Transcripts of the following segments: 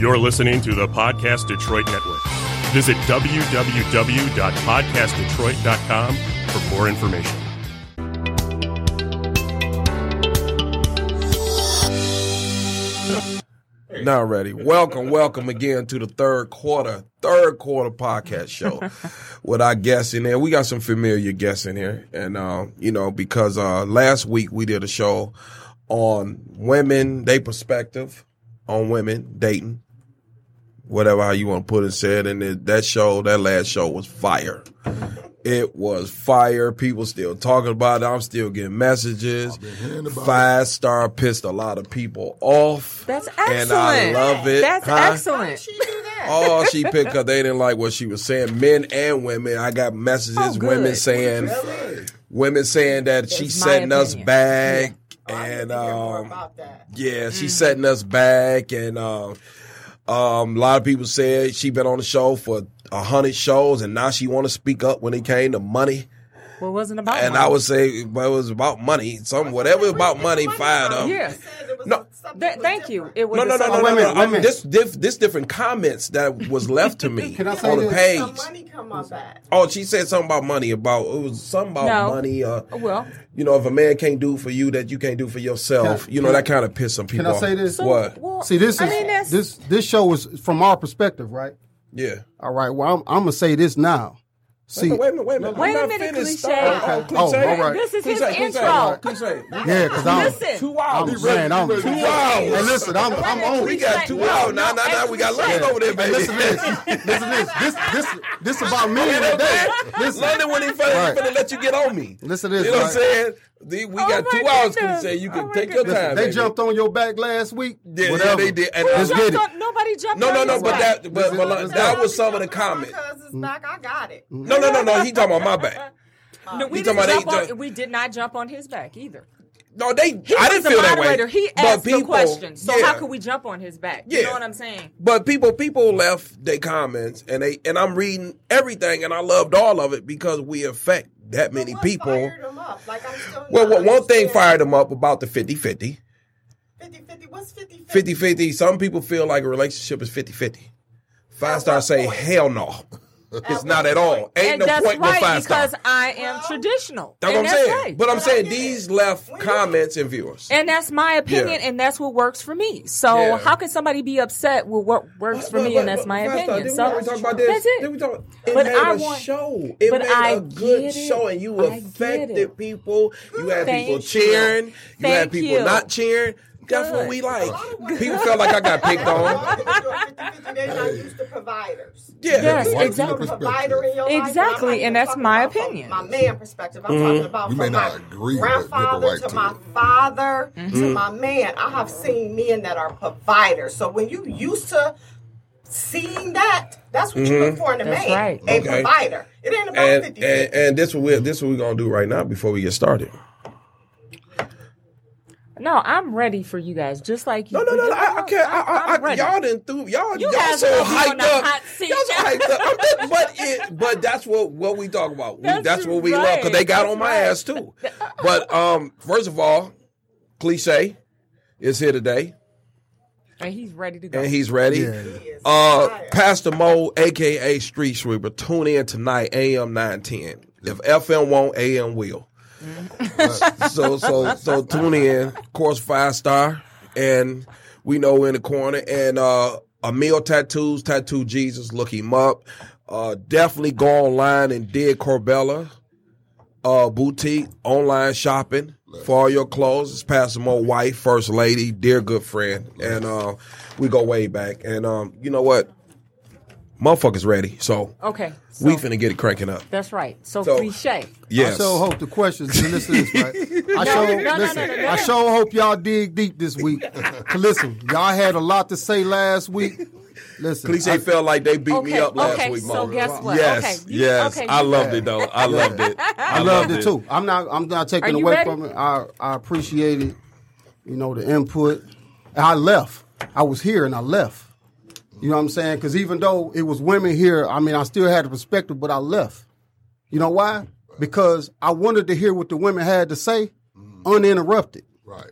You're listening to the Podcast Detroit Network. Visit www.podcastdetroit.com for more information. Now ready. Welcome, welcome again to the third quarter, third quarter podcast show with our guests in there. We got some familiar guests in here. And, uh, you know, because, uh, last week we did a show on women, they perspective on women dating, whatever how you want to put it said. And it, that show, that last show was fire. It was fire. People still talking about it. I'm still getting messages. Five star pissed a lot of people off. That's excellent. And I love it. That's Huh? excellent. Oh, she picked because they didn't like what she was saying. Men and women. I got messages. Oh, women saying, women saying that she's That's my setting us opinion. back, Oh, I need and to hear more um, about that. yeah, she's Mm-hmm. setting us back, and um, um, a lot of people said she been on the show for a hundred shows, and now she want to speak up when it came to money. Well, it wasn't about And money. I would say, well, it was about money. Some whatever about money, fired up. Yeah. No. Th- thank you. It was No, no, a no, no, song- no, wait a no. minute, wait a I this, this different comments that was left to me Can I say on the this? page. Some money come up back. Oh, she said something about money. About it was something about No. money. Uh, Well, you know, if a man can't do for you that you can't do for yourself, Can I- you know that kind of piss some people. I say this? so, What? Well, See, this I is mean, this this show is from our perspective, right? Yeah. All right. Well, I'm, I'm gonna say this now. See, wait a minute. Wait a minute. Wait I'm a minute, finished. cliche. Oh, Okay. cliche. Oh, all right. This is his Cliche, cliche. intro. Cliche. yeah, because I'm Listen. Two I'm hours. man, I'm Two Hey, hours. listen, I'm I'm on. We got two hours. Now, now, now, we got cliche. London over there, Hey, baby. listen this. Listen to this. This this this about me today. Listen. London when he finna, Right. finna let you get on me. Listen to this, You know what I'm saying? The- we Oh got my two hours. Can say you can Oh take your goodness. time. They baby. jumped on your back last week. Yeah, yeah, Whatever. they did. And Let's I- get it. Jumped- Nobody jumped No, no, no. But back. that, but, but Listen, like, listen. that was some of the Jumping on my comments. back. I got it. No, no, no, no. He talking about my back. No, we, didn't talking about jump on, ju- we did not jump on his back either. No, they. He I didn't the feel that way. moderator. He but asked people, the question. So yeah. how could we jump on his back? You Yeah. know what I'm saying? But people, people left their comments, and they, and I'm reading everything, and I loved all of it because we affect that many What people. fired them up? Like, I'm Well, not well, one thing fired them up about the 50-50. 50-50. What's 50-50? 50-50. Some people feel like a relationship is 50-50. Five At star say hell no. It's not at all. Ain't and no that's point no right five star. because I am traditional. That's what I'm that's saying. right. But I'm saying these left comments and viewers. And that's my opinion, Yeah. and that's what works for me. So Yeah. how can somebody be upset with what works for me, and that's my Five Star, opinion? So we talk about this? that's it. Didn't we talk, it But made I a want- show. It but made I a good get it. show, and you affected people. You had Thank people cheering. You had people you. not cheering. That's what we like. People felt like I got picked on. They're not used to providers. Yeah. Yes, exactly. provider in your Exactly, I'm and that's my opinion. My man perspective, I'm Mm-hmm. talking about We from may my not agree, but you have a grandfather right to to my father Mm-hmm. to my man. I have seen men that are providers. So when you used to seeing that, that's what you look for in a That's man, right. a Mm-hmm. Okay. provider. It ain't about And, 50 and and this what we this what we're gonna do right now before we get started. No, I'm ready for you guys, just like you. No, no, no, no. I, I can't. I, I, I'm ready. y'all didn't do y'all. You y'all guys so will hyped up. Y'all so hyped up. I'm just- but it, but that's what what we talk about. We, That's that's what we love because they got That's on my right. ass too. But um, first of all, cliche is here today and he's ready to go. and he's ready. Yeah. is Uh. Pastor Mo, aka Street Sweeper, tune in tonight, AM nine ten. If FM won't, AM will. So so so tune in. Of course, five star, and we know we're in the corner. And uh, Emil Tattoos, Tattoo Jesus, look him up. Uh, definitely go online and dig Corbella uh, boutique online shopping for all your clothes. It's Pastor Mo wife, first lady, dear good friend, and uh, we go way back. And um, you know what? Motherfuckers ready, so okay, so we finna get it cranking up. that's right. So, So- cliche. Yes. I sure hope the questions. and Listen this, right? I No, sure no, no, listen. no, no, no. I sure hope y'all dig deep this week. 'Cause listen, y'all had a lot to say last week. Listen, Cliche I- felt like they beat me up last okay, week, so guess what? Yes, Okay, you- yes. okay, I you- loved it though. I loved it. I loved it too. I'm not. I'm not taking away ready? from it. I I appreciated, you know, the input. I left. I was here and I left. You know what I'm saying? Because even though it was women here, I mean, I still had the perspective, but I left. You know why? Because I wanted to hear what the women had to say, uninterrupted. Right.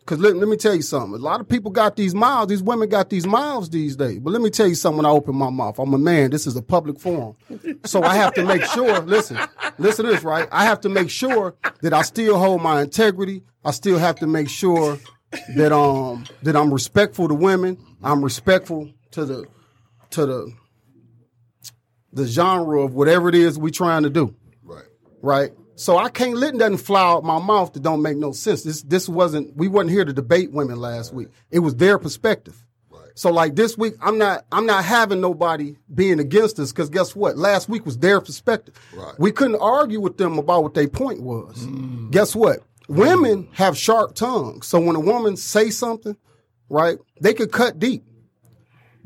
Because let, let me tell you something. A lot of people got these mouths. These women got these mouths these days. But let me tell you something when I open my mouth. I'm a man. This is a public forum. So I have to make sure, listen, listen to this, right? I have to make sure that I still hold my integrity. I still have to make sure that um that I'm respectful to women. I'm respectful to the to the the genre of whatever it is we trying to do Right. right? So I can't let nothing fly out my mouth that don't make no sense. This this wasn't we wasn't here to debate women last week. It was their perspective. Right. So like this week, I'm not I'm not having nobody being against us because guess what? Last week was their perspective. Right. We couldn't argue with them about what their point was. Mm. Guess what? Women have sharp tongues. So when a woman say something, right, they could cut deep.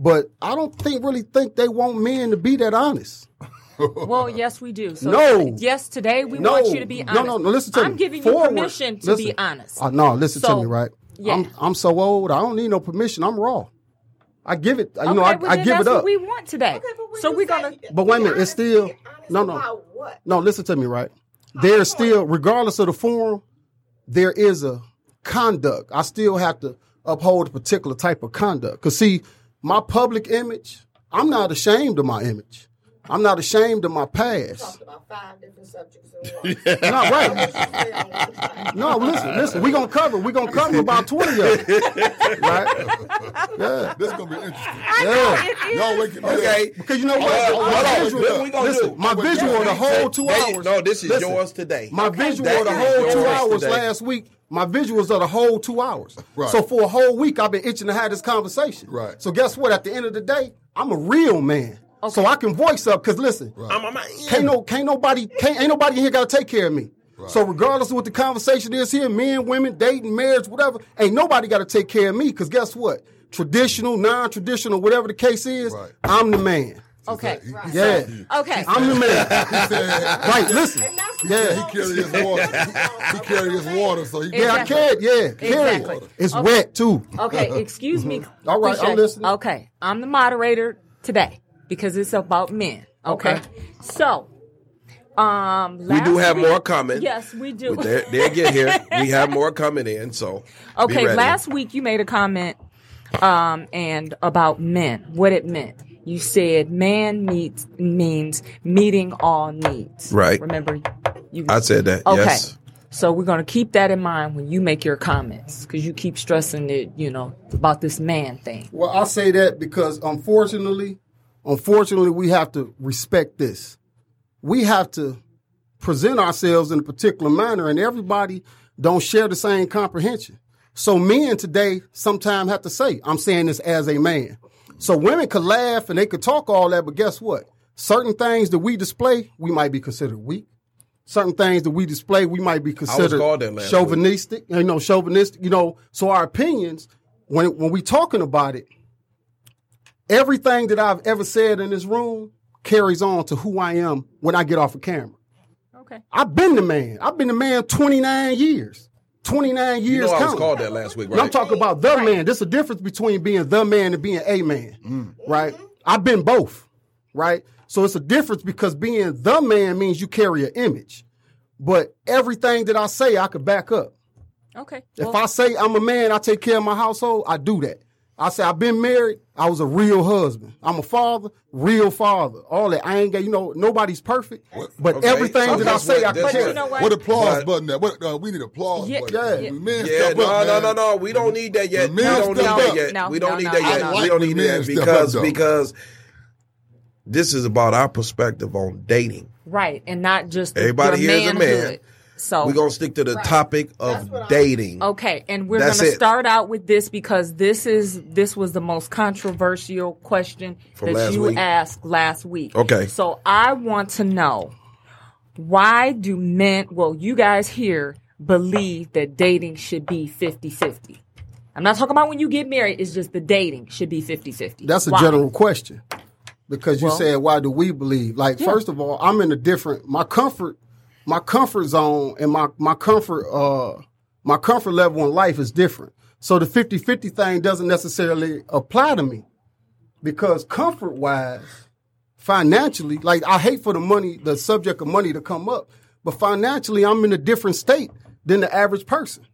But I don't think really think they want men to be that honest. Well, yes, we do. So No. yes, today we No, want you to be honest. no, no, no. Listen to me. I'm me. giving you Forward. permission to Listen. be honest. Uh, no, listen to me, right? yeah. I'm I'm so old. I don't need no permission. I'm raw. I give it. You know, I, well, I give it up. What we want today. Okay, but so we're gonna. But wait a minute, it's still- be no, no. what? No, listen to me, right? There's still, regardless of the forum, there is a conduct. I still have to uphold a particular type of conduct. Cause see, my public image, I'm not ashamed of my image. I'm not ashamed of my past. Talked about five different subjects in one. Not right. I wish you said on one side. No, listen, listen. We gonna cover. We're gonna cover about twenty of them, right? Yeah, This is gonna be interesting. yeah. Y'all waking up. Okay. Because you know what? Uh, hold my on. visual, What we gonna listen, do? my Wait, visual of the whole two They- hours. no, this is listen, yours today. My Okay. visual That the whole two hours today. last week. My visuals are the whole two hours. Right. So for a whole week, I've been itching to have this conversation. Right. So guess what? At the end of the day, I'm a real man. So I can voice up because listen, I'm a man. can't no can't nobody can't ain't nobody in here gotta take care of me. So regardless of what the conversation is here, men, women, dating, marriage, whatever, ain't nobody gotta take care of me. Because guess what? Traditional, non-traditional, whatever the case is, Right. I'm the man. Okay. Yeah. Okay. I'm the man. right, listen. Yeah. He carry his water. He carry his water, so he Yeah, I Exactly. can. Yeah, carry Exactly. It's Okay. wet too. Okay, excuse me. All right, I'm Cliche. listening. Okay, I'm the moderator today because it's about men. Okay, Okay. so um, We do have week- more coming. Yes, we do. They'll they'll get here. We have more coming in. So Okay, last week you made a comment um and about men, what it meant. You said man meets means meeting all needs. Right. Remember you I said that. Okay. Yes. So we're going to keep that in mind when you make your comments cuz you keep stressing it, you know, about this man thing. Well, I say that because unfortunately, unfortunately, we have to respect this. We have to present ourselves in a particular manner, and everybody don't share the same comprehension. So men today sometimes have to say, "I'm saying this as a man." So women could laugh and they could talk all that, but guess what? Certain things that we display, we might be considered weak. Certain things that we display, we might be considered called that last chauvinistic. You know, chauvinistic. You know, so our opinions when when we talking about it, everything that I've ever said in this room carries on to who I am when I get off a camera. Okay. I've been the man. I've been the man 29 years. 29 years. You know I was counting. called that last week, And I'm talking about the man. There's a difference between being the man and being a man, mm. right? I've been both, right? So it's a difference because being the man means you carry an image. But everything that I say, I could back up. Okay. If Well, I say I'm a man, I take care of my household, I do that. I say I've been married, I was a real husband. I'm a father, real father. All that. I ain't got, you know, nobody's perfect. But Okay. everything So that I say, what- I can that's carry. But you know what? What applause But- button that? What, uh, we need applause Yeah, button. yeah. Men Yeah, step no, up, no, no, no. We don't need that yet. The We don't need that yet. No, we don't need that yet. We don't need that men step up, because because this is about our perspective on dating. right, and not just Everybody your here is a man. Manhood. So We're gonna stick to the topic of dating. Okay, and we're That's going to it. start out with this because this is this was the most controversial question From that you week? asked last week. Okay. So I want to know why do men, well, you guys here believe that dating should be 50-50? I'm not talking about when you get married, it's just the dating should be 50-50. That's a Why? general question. Because you Well- said, why do we believe? Like, Yeah. first of all, I'm in a different my comfort, my comfort zone and my my comfort uh my comfort level in life is different. So the 50-50 thing doesn't necessarily apply to me. Because comfort wise, financially, like I hate for the money, the subject of money to come up, but financially I'm in a different state than the average person.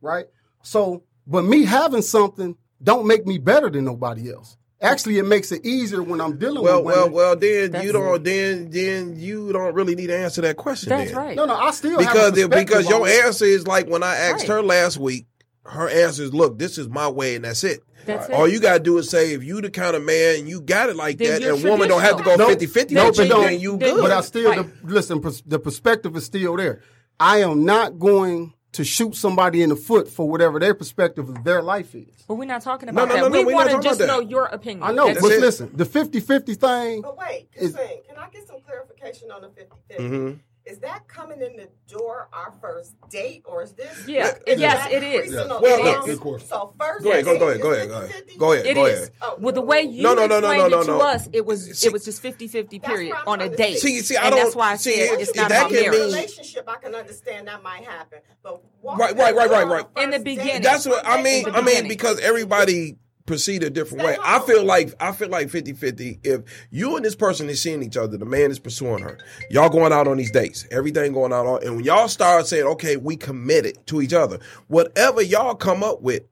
Right? So But me having something don't make me better than nobody else. Actually, it makes it easier when I'm dealing Well, with well, women. well. Then That's you don't. Then, then you don't really need to answer that question. That's then. right. no, no, I still Because have because your it. answer is like when I asked Right. her last week, her answer is, "Look, this is my way, and that's it." That's All it. you gotta do is say, if you the kind of man you got it like Then that, and woman don't have to go traditional. 50 50 No, but you, don't- then you good. But I still Right. the, listen. pers- The perspective is still there. I am not going to shoot somebody in the foot for whatever their perspective of their life is. But we're not talking about no, that. no, no, we we're want to just know your opinion. I know, That's but it. listen, the 50-50 thing. But wait, Is- Kasing, can I get some clarification on the 50 50? Mm-hmm. Is that coming in the door our first date, or is this? Yeah, is yes, it is. increasing Well, down? look, good question. So first Go ahead, go- go ahead, go ahead, go ahead. Go ahead, It go ahead. Oh, With the way you No, no, no, no, explained no, it to no. us, it was See- it was just 50-50 period on a date. See, see, I and don't- that's why I see, said it- it's not that about can marriage. mean- relationship, I can understand that might happen, but Right, right, right, right, right. In the beginning. That's what I mean. I mean because everybody proceed a different way. I feel like I feel like 50-50. If you and this person is seeing each other, the man is pursuing her. Y'all going out on these dates. Everything going out on and when y'all start saying, "Okay, we committed to each other." Whatever y'all come up with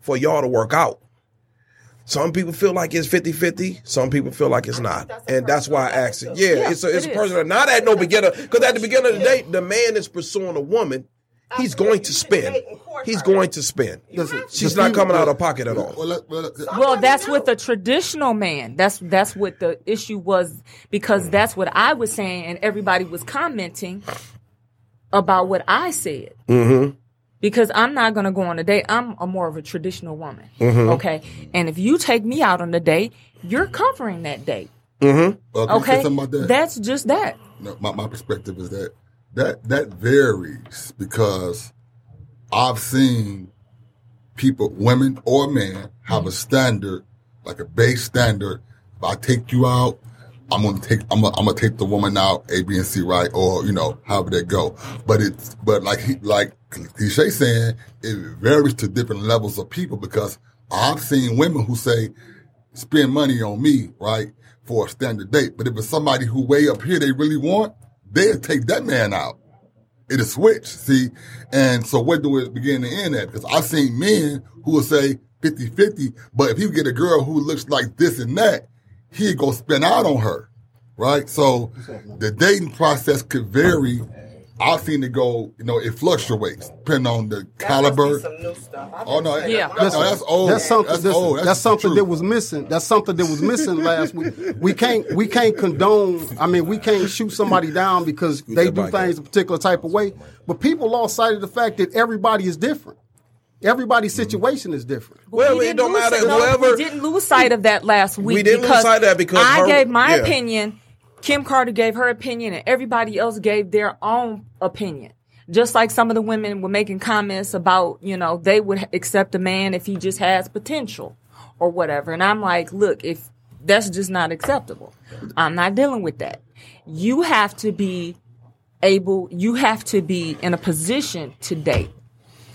for y'all to work out. Some people feel like it's 50-50. Some people feel like it's not. that's And that's why I asked it. level, Yeah, it's a it's it a is. personal not at no beginner because at the beginning of the date, the man is pursuing a woman. He's going to You spend. date and court He's going to spend. Listen, She's not coming out of pocket at all. Well, let, well, let- Well, Somebody that's with a traditional man. That's that's what the issue was because that's what I was saying, and everybody was commenting about what I said. Mm-hmm. Because I'm not going to go on a date. I'm a more of a traditional woman. Mm-hmm. Okay, and if you take me out on a date, you're covering that date. well, can I say Okay, that? that's just that. No, my, my perspective is that that that varies because I've seen people, women or men, have a mm. standard, like a base standard. If I take you out, I'm gonna take I'm gonna, I'm gonna take the woman out, A, B, and C, right, or you know, however they go. But it's but like he like cliche saying, it varies to different levels of people because I've seen women who say, spend money on me, right, for a standard date. But if it's somebody who way up here they really want, they'll take that man out. It'll switch, see? And so where do it begin to end at? Because I've seen men who will say 50-50, but if you get a girl who looks like this and that, he'd go spend out on her, right? So the dating process could vary. I've seen it go, you know, it fluctuates depending on the That caliber. some new stuff. I Oh no, didn't Yeah. no, no, that's old. That's something. That's listen, old. That's, something that was missing. That's something that was missing last week. We can't. We can't condone. I mean, we can't shoot somebody down because they do things a particular type of way. But people lost sight of the fact that everybody is different. Everybody's mm-hmm. situation is different. Well, We it didn't don't lose matter. Whoever we didn't lose sight of that last week. We didn't lose because sight of that because I her- gave my yeah. opinion. Kim Carter gave her opinion, and everybody else gave their own opinion. Just like some of the women were making comments about, you know, they would accept a man if he just has potential or whatever. And I'm like, look, if that's just not acceptable, I'm not dealing with that. You have to be able, you have to be in a position to date.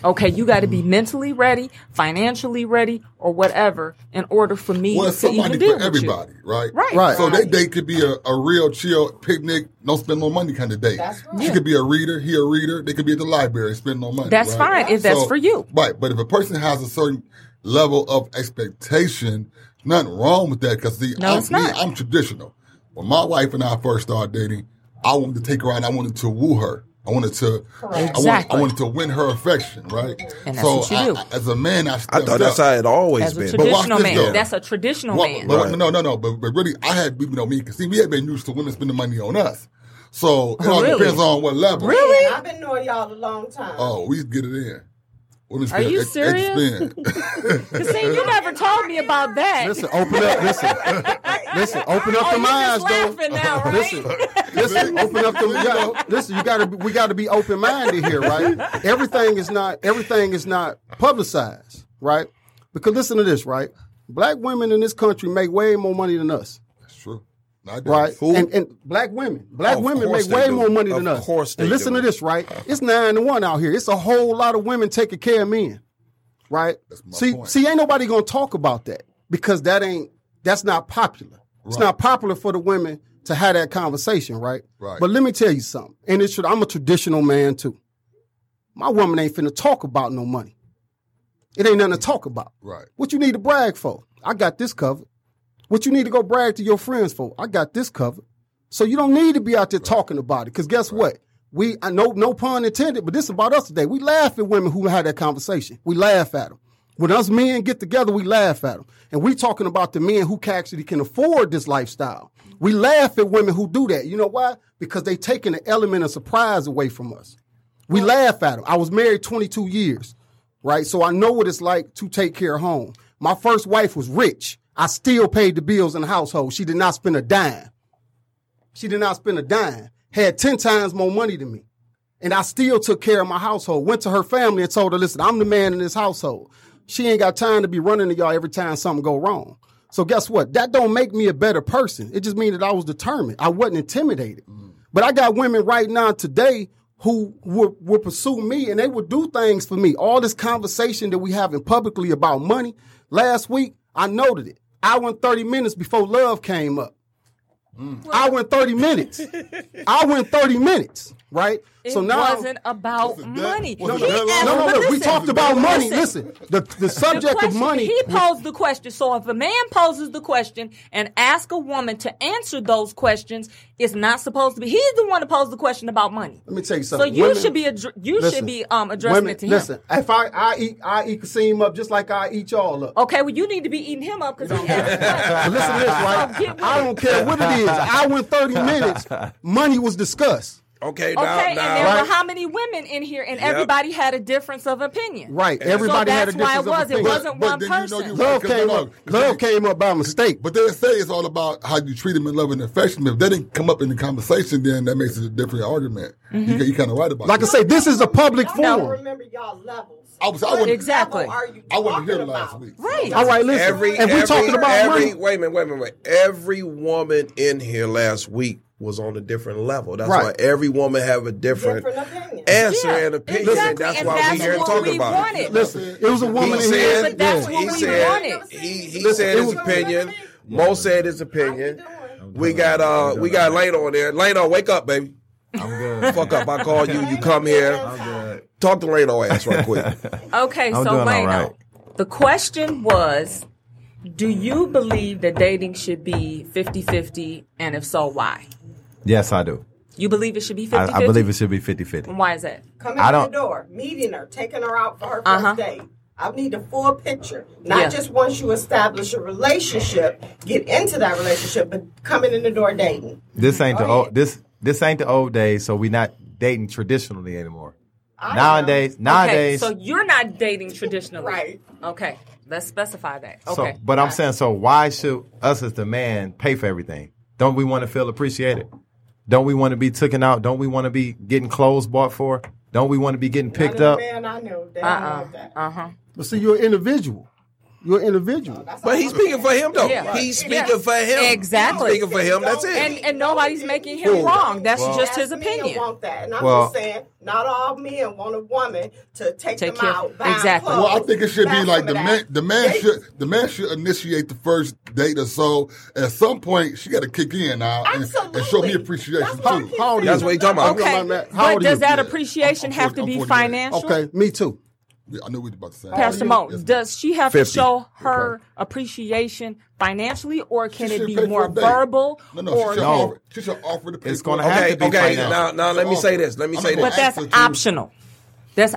Okay, you got to be mentally ready, financially ready, or whatever in order for me Well, to it's somebody even deal for with you. everybody, right? Right. Right. So that date could be a, a real chill picnic, no spend no money kind of date. That's right. She could be a reader, he a reader. They could be at the library, spend no money. That's right? fine if that's for you. Right, but if a person has a certain level of expectation, nothing wrong with that. Because see, No, I'm, it's me, not. I'm traditional. When my wife and I first started dating, I wanted to take her out. and I wanted to woo her. I wanted to, I, wanted, Exactly. I wanted to win her affection, right? And that's so what you I- do. I- as a man, I I thought that's up. how it always As a been. But watch traditional this, man, though. that's a traditional Well, man. but Right. no, no, no. But, but really, I had you know me because see, we had been used to women spending money on us. So it Oh, all really? depends on what level. Really? I've been knowing y'all a long time. Oh, we get it in. Women Are you ex- serious? expend. Cause see, you never told me about that. Listen, open up. Listen, listen. Open up oh, the you minds, though. now, right? Listen, listen, open up the. You gotta, listen, you got to. We got to be open minded here, right? Everything is not. Everything is not publicized, right? Because listen to this, right? Black women in this country make way more money than us, That's true. Right? Who? And, and black women, black Of women make way do. more money than Of us. course they and listen do. to this, right? It's nine to one out here. It's a whole lot of women taking care of men, right? That's my see, point. see, ain't nobody gonna talk about that because that ain't that's not popular. It's not popular for the women to have that conversation, right? Right. But let me tell you something, and it's. I'm a traditional man too. My woman ain't finna talk about no money. It ain't nothing to talk about. Right. What you need to brag for? I got this covered. What you need to go brag to your friends for? I got this covered. So you don't need to be out there talking about it. Because guess what? We I know no pun intended, but this is about us today. We laugh at women who had that conversation. We laugh at them. When us men get together, we laugh at them. And we talking about the men who actually can afford this lifestyle. We laugh at women who do that. You know why? Because they taking the element of surprise away from us. We laugh at them. I was married 22 years, right? So I know what it's like to take care of home. My first wife was rich. I still paid the bills in the household. She did not spend a dime. She did not spend a dime. Had 10 times more money than me. And I still took care of my household. Went to her family and told her, listen, I'm the man in this household. She ain't got time to be running to y'all every time something go wrong. So guess what? That don't make me a better person. It just means that I was determined. I wasn't intimidated. Mm. But I got women right now today who would, would pursue me and they would do things for me. All this conversation that we having publicly about money. Last week, I noted it. I went 30 minutes before love came up. Mm. I went 30 minutes. I went 30 minutes, right? It so now wasn't about Listen, money. was He it that long? asked- no, no, but no. We talked about money. listen. Listen, the the The subject of money. He posed the question. So if a man poses the question and asks a woman to answer those questions, it's not supposed to be. He's the one to pose the question about money. Let me tell you something. So you Women- should be addr- you Listen, should be um addressing women, it to him. Listen, if I I eat I eat Kasim up just like I eat y'all up. Okay, well you need to be eating him up because he asked the question. So listen to this, right? get I don't care what it is. I went 30 minutes. Money was discussed. Okay, now, Okay, and there Right. were how many women in here, and everybody had a difference of opinion. Right. Everybody so had a that's why difference it was. of It opinion. wasn't But one then you know person. you- Love Because came no, up. because Love came up by mistake. But they say it's all about how you treat them in love and affection. If that didn't come up in the conversation, then that makes it a different argument. Mm-hmm. You, you kind of right about Like I that. say, this is a public Y'all gotta forum. remember y'all levels. I was- I wasn't- Exactly. Are you I wasn't here talking last about? week. Right. All right, listen. every and we every, talking about every money. wait a minute, wait a minute, wait. Every woman in here last week was on a different level. That's Right. why every woman have a different, Different answer Yeah, and opinion. exactly, That's and why that's we here what talking about wanted. it. Listen, it was a woman He in said, here. that's yeah. what he we said, wanted. he, he Listen, said his opinion. Mo said his opinion. We got uh, we got Lane on there. Lane, wake up, baby. I'm good. Fuck up. I call you. You come here. I'm good. Talk to Lane ass right quick. Okay, I'm so doing Lano, right. the question was, do you believe that dating should be 50-50, and if so, why? Yes, I do. You believe it should be 50-50? I, I believe it should be 50 50. Why is that? Coming I in the don't- door, meeting her, taking her out for her 1st Uh-huh. date. I need a full picture, not Yeah. just once you establish a relationship, get into that relationship, but coming in the door dating. This ain't the Go old this this ain't the old days, so we not dating traditionally anymore. I Nowadays, Okay, nowadays. so you're not dating traditionally. Right. Okay, let's specify that. so- Okay. but I'm saying, so why should us as the man pay for everything? Don't we want to feel appreciated? Don't we want to be taken out? Don't we want to be getting clothes bought for? Don't we want to be getting picked up? Man, I know. They uh-uh. that. Uh-huh. But see, you're an individual. You're an individual. That's But he's speaking for him though. Yeah. He's Yeah. speaking for him. Exactly. He's speaking for him. That's it. And and nobody's making him Cool. wrong. That's Well- just his Yes, men opinion. Want that, and I'm Well- just saying, not all men want a woman to take, Take them care- out. buy 'em exactly. clothes, Well, I think it should be like the man. The man They- should the man should initiate the first date or so. At some point, she got to kick in now and, and show me appreciation That's too. keep How old. That's what he talking about. Okay, How old but does that appreciation have to be financial? Okay, me too. Yeah, I knew we were about to say. Pastor Mo, Yes, does she have 50. to show her appreciation financially, or can She it be more verbal? No, no, or she should, No. offer, she should offer to pay It's gonna it. have okay, to be okay. financial. Now, now let me say this. Let me I'm say not but this. gonna that's ask her to. optional.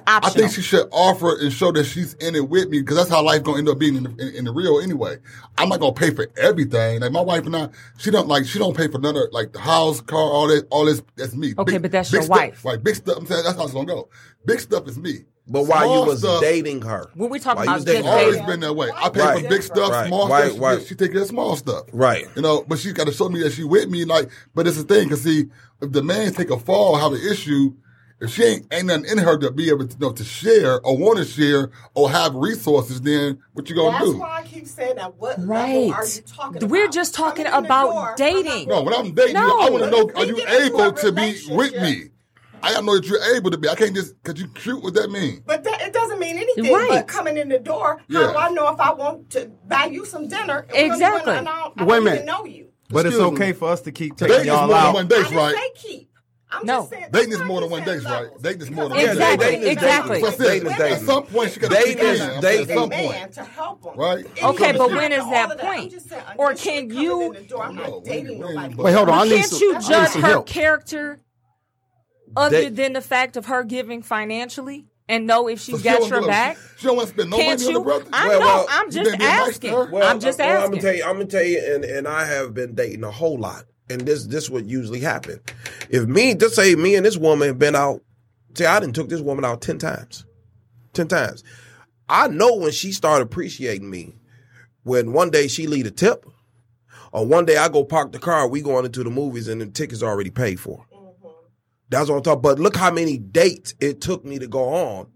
I think she should offer and show that she's in it with me because that's how life gonna end up being in the, in, in the real anyway. I'm not gonna pay for everything. Like my wife and I, she don't like she don't pay for none of like the house, car, all that, all this. That's me. Okay, but that's your stuff, wife. Right, big stuff. I'm saying that's how it's gonna go. Big stuff is me. But while you was stuff, dating her, When we talk while you about was just dating always been that way. I pay Right. for big stuff, Right. small Why- stuff. why- She, she take care small stuff. Right. You know, but she's got to show me that she with me. Like, but it's the thing, cause see, if the man take a fall, have an issue, if she ain't ain't nothing in her to be able to you know to share or want to share or have resources, then what you gonna That's do? That's why I keep saying that. What level Right. are you talking We're about? just talking Coming in about door, dating. not- No, when I'm dating No. you, I want to know: Are you We get into able to be with me? I gotta know that you're able to be. I can't just cause you cute. What that mean? But that, it doesn't mean anything. Right. But coming in the door, Yeah. how do I know if I want to buy you some dinner? Exactly. when I don't, I Wait a don't minute. even know you. But it's okay me. for us to keep taking is y'all more than out. one I date, didn't right? say keep. I'm No. just saying. Dating is more than one said date, right? levels. Dating is more than Because one Exactly, date. dating is exactly. dating. Dating is dating. At some point, she got to Dating pick is a man. dating. At some point. man to help him. Right. It Okay, but back when to is all that point? just saying, Or can you- in the door, I'm not dating nobody. Wait, hold on. Can't you judge her character other They- than the fact of her giving financially and know if she's So she got don't your back? She, she don't want to spend no Can't money on the brother. I Well, know. well, I'm you just been being nice asking. Well, I'm just uh, well, I'm gonna tell you. I'm gonna tell you, and, and I have been dating a whole lot, and this this would usually happen. If me, just say me and this woman have been out. Say I didn't took this woman out ten times, ten times. I know when she started appreciating me when one day she leave a tip, or one day I go park the car, we going into the movies and the tickets already paid for. That's what I'm talking. But look how many dates it took me to go on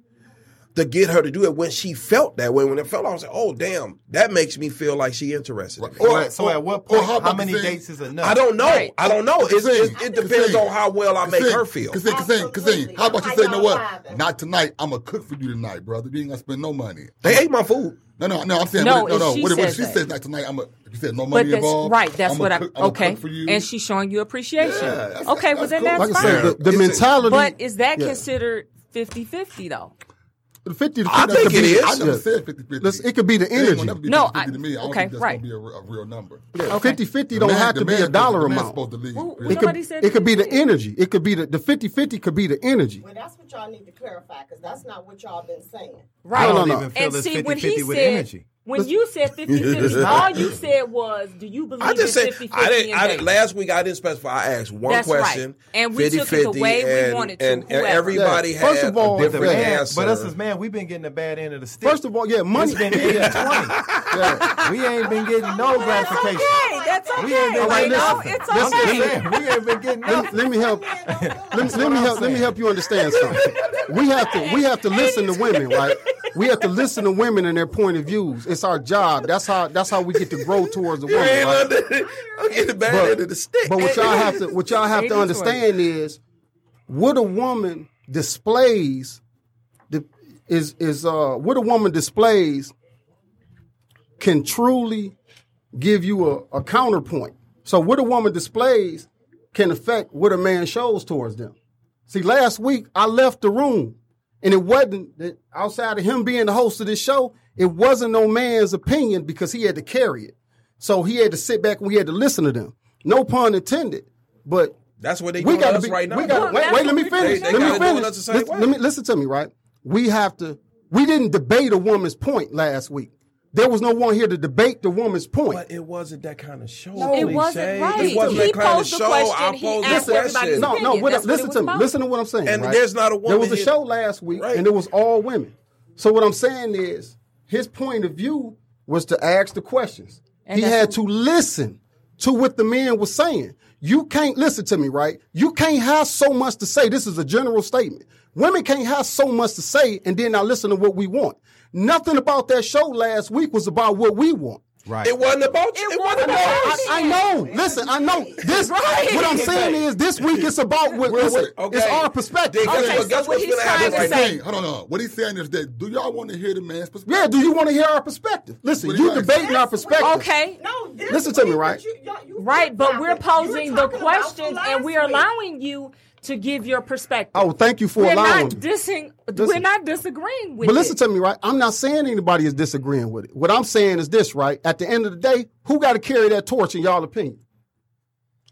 to get her to do it when she felt that way. When it felt, I was like, "Oh, damn, that makes me feel like she interested." in me. So, at, at what point, how how, many dates is enough? I don't know. Right. I don't know. It's, it's, it depends on how well I make her feel. Cause Kasing, Kasing, how about you say, you know what? Not tonight. I'm gonna cook for you tonight, brother. You ain't gonna spend no money. They ate my food. No, no, no. I'm saying No, what, no, if no. she what, what says she that. says like tonight, I'm a. You said no But money that's involved. right. That's I'ma what I cook, I'ma okay. For you. And she's showing you appreciation. Yeah, that's- okay, well that's then cool. that's Like I fine. said, the, the Is it- mentality. but is that Yeah. considered 50-50 though? The 50 to 50 I think could it be- is. I never yeah. said 50 50. Listen, it could be the energy. No, I- to me. I don't okay, think that's right. gonna be a, a real number. Yeah, Okay. 50-50 don't man- have to be a dollar the amount. supposed to lead. Well, Really. It could, said it could be the energy. It could be the the 50-50 could be the energy. Well, that's what y'all need to clarify because that's not what y'all been saying. Right. I No, don't no, no. even feel And it's see, 50 when he 50 with said, energy. When you said 50 50, all you said was, do you believe I just said 50 I didn't. I didn't. Last week I didn't specify. I asked one That's right. And we took it the 50-50, way we wanted to, and, and everybody Yeah. had of all, a different man, answer. but us as man, we've been getting the bad end of the stick. First of all, yeah, money. it's been 80 20. yeah. We ain't been getting no gratification. Okay, that's okay. We ain't been All right, you know, listen. it's Listen, okay. We ain't been getting Let, nothing. let me help. Let, me- let me help. Let me help you understand something. We have to. We have to listen to women, right? We have to listen to women and their point of views. It's our job. That's how. That's how we get to grow towards the You woman. Right? under- I'm getting the bad But, end of the stick. but what y'all have to. What y'all have to 80-20. understand is what a woman displays. The, is is uh what a woman displays can truly give you a, a counterpoint. So what a woman displays can affect what a man shows towards them. See, last week I left the room, and it wasn't that outside of him being the host of this show, it wasn't no man's opinion because he had to carry it. So he had to sit back and we had to listen to them. No pun intended, but That's what they we got to to us be right now. We gotta, Well, wait, wait, let me finish. they- they let me finish. us the same Listen- let me listen to me, right? We have to. We didn't debate a woman's point last week. There was no one here to debate the woman's point. But it wasn't that kind of show. No, It wasn't right. It wasn't He that kind of posed the show. question, I he posed asked the question. no, no. What, listen it was to me. about. Listen to what I'm saying. And right? there's not a woman. There was a here- show last week, Right. and it was all women. So what I'm saying is, his point of view was to ask the questions. And he had to listen to what the men was saying. You can't listen to me, right? You can't have so much to say. This is a general statement. Women can't have so much to say and then not listen to what we want. Nothing about that show last week was about what we want. Right. It wasn't about you. It It, wasn't wasn't about about us. you. I know. Listen, I know. This Right. what I'm saying is this week it's about what Wait, listen, wait, okay. it's our perspective. Then guess Okay, what? so Guess what what's he's gonna trying right to now? say- hold on, hold on. What he's saying is that do y'all want to hear the man's perspective? Yeah, do you want to hear our perspective? Listen, you you think? debating our perspective. Okay. No, this Listen to me, right? you- y'all- you Right, but we're posing the talking questions and we are allowing you to give your perspective. Oh, thank you for we're allowing not dissing. We're not disagreeing with. It. But listen it. to me, right? I'm not saying anybody is disagreeing with it. What I'm saying is this, right? At the end of the day, who got to carry that torch in y'all opinion?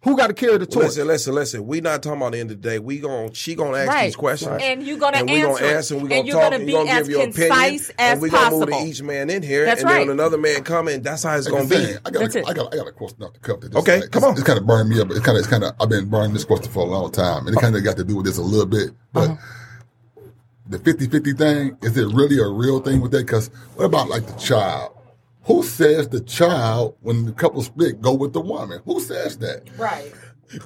Who got to carry the torch? Listen, listen, listen. We not talking about the end of the day. We gon' she gonna ask Right. these questions, And you gonna and we answer gonna it. answer, and we gonna you're talk, gonna and be you gonna as give your opinion, concise as and we gonna move to each man in here, That's and right. then another man come in. That's how it's Like gonna be. saying, I got, That's a, it. I got, I got a question off the cuff. That Okay, like, come it's, on. It's kind of burned me up. It's kind of, it's kind of. I've been burning this question for a long time, and it kind of got to do with this a little bit. But Uh-huh. the 50-50 thing is it really a real thing with that? Because what about like the child? Who says the child when the couple split go with the woman? Who says that? Right.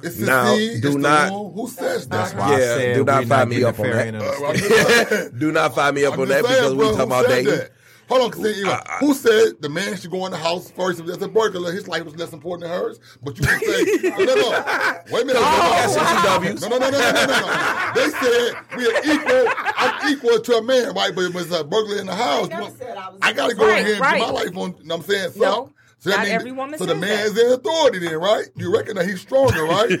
It's the Now, seed, do it's not- womb. Who says That's that? why I Yeah, said do not we find me up on that. end of the Uh, stick. I'm just saying. Do not find me up I'm on that saying, because we bro, talking about dating. that? Hold on, 'cause see, you know, who said the man should go in the house first if there's a burglar? His life was less important than hers. But you can say, no, no, no. Wait a minute. Oh, no, SCTWs. no, no, no, no, no, no, no, no. They said we are equal. I'm equal to a man, right? But it was a burglar in the house. I I got to go Right, in here and right. do my life on. You know what I'm saying? So, No. So Not means- every woman So the says man that. is in authority then, right? You reckon that he's stronger, right?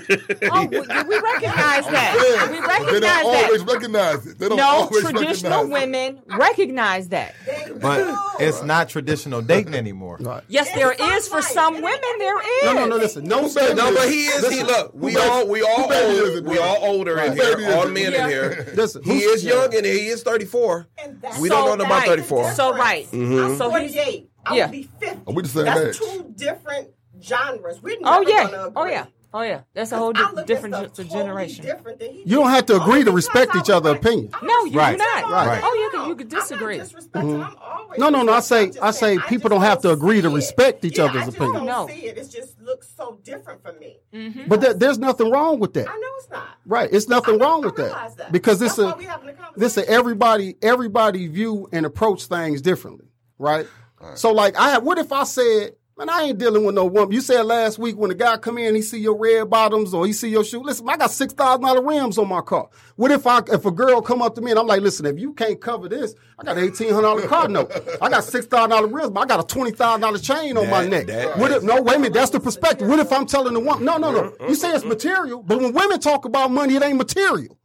Oh, we, we recognize that. Yeah. We But they recognize don't always that. recognize it. They don't No, always traditional recognize it. women recognize that. But it's not traditional dating anymore. Right. Yes, there It's is for some some women. There is. No, no, no. Listen, no baby. No, but he is. He look. We baby- all we all who is old, it, we all older in Who baby here. is All men Yeah. in here. Listen, He is young and he is thirty four. And that's We don't know nothing about 34. So right. Mm-hmm. I'm So he's 48. I yeah. will be 50. Are we the same That's age? two different genres. We're Oh yeah. gonna oh, agree. Oh yeah. Oh yeah. That's a whole di- different stuff ge- totally generation. different than he You don't have to did. agree to respect each other's was opinion. No, you Right. do not. Right. Oh, you can you I'm can not disagree. disrespecting. Mm-hmm. I'm always No, no, no. I say, I'm just I say, saying, I people just don't have to agree to respect each Yeah, other's I opinion. Don't No. see it. It just looks so different for me. Mm-hmm. But there, there's nothing wrong with that. I know it's not. Right. It's nothing I- wrong I with realize that. that. Because this That's a why we having a conversation. this a everybody everybody view and approach things differently, right? So like I have what if I said, man, I ain't dealing with no woman. You said last week when the guy come in, he see your red bottoms or he see your shoe. Listen, I got six thousand dollar rims on my car. What if I if a girl come up to me and I'm like, listen, if you can't cover this, I got an eighteen hundred dollar car note. I got six thousand dollar rims, but I got a twenty thousand dollar chain on my neck. that- what if, no, wait a minute, that's the perspective. What if I'm telling the woman, no, no, no. You say it's material, but when women talk about money, it ain't material.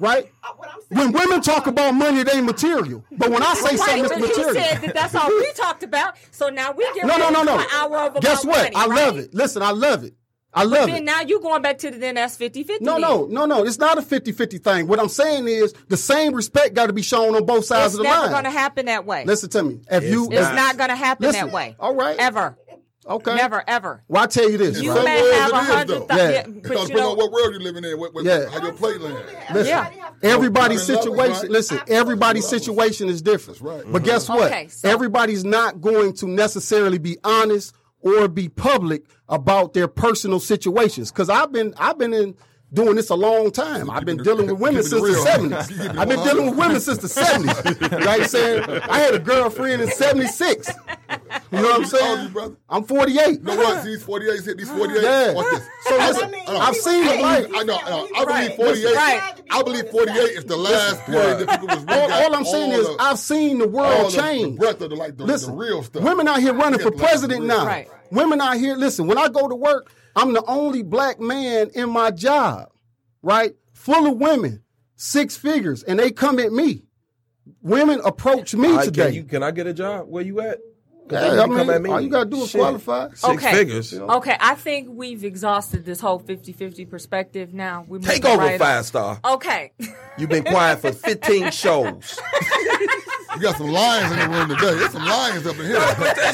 Right? Uh, what I'm saying When is- women talk about money, it ain't material. But when I say Right, something, but it's he material. said that that's all we talked about. So now we get No, no, no, no. an hour of Guess what? money, I right? love it. Listen, I love it. I love Then it. now you're going back to the then that's 50-50 No, no, no, no. It's not a 50-50 thing. What I'm saying is the same respect got to be shown on both sides It's of the line. It's never going to happen that way. Listen to me. If you, it's not going to happen Listen, that way. all right. Ever. Okay. Never, ever. Well, I tell you this. You right? may have a is, hundred though. thousand, Yeah. yeah. Because but you depending on know, what world you're living in, eh, what, what, Yeah. how your plate land. Listen, Yeah. everybody's Different levels, situation. right? Listen, everybody's situation is different. That's right. But guess what? Okay, so- Everybody's not going to necessarily be honest or be public about their personal situations. Because I've been, I've been in doing this a long time. I've been dealing with women since the seventies. I've been dealing with women since the seventies. you know what I'm saying? I had a girlfriend in seventy six. You know what I'm How you, saying? brother? I'm 48. You know what? He's 48, he's hit these 48. Yeah. Watch this. So I listen, uh, believe- I mean, I've seen was it I know, I. I believe 48. Right. I believe 48 is the last period that people was really All, all I'm saying all is the- I've seen the world the- change. The breadth of the, like, the, listen, the real stuff. Women out here running for president now. Right. Women out here, listen, when I go to work, I'm the only black man in my job, right? Full of women, six figures, and they come at me. Women approach me All right, today. Can, you, can I get a job? Where you at? 'Cause Yeah, they I mean, come at me. all you gotta do is Shit. qualify. Six Okay. figures. Okay, I think we've exhausted this whole 50-50 perspective now. We Take moving over, right five star. Okay. You've been quiet for 15 shows. You got some lions in the room today. There's some lions up in here.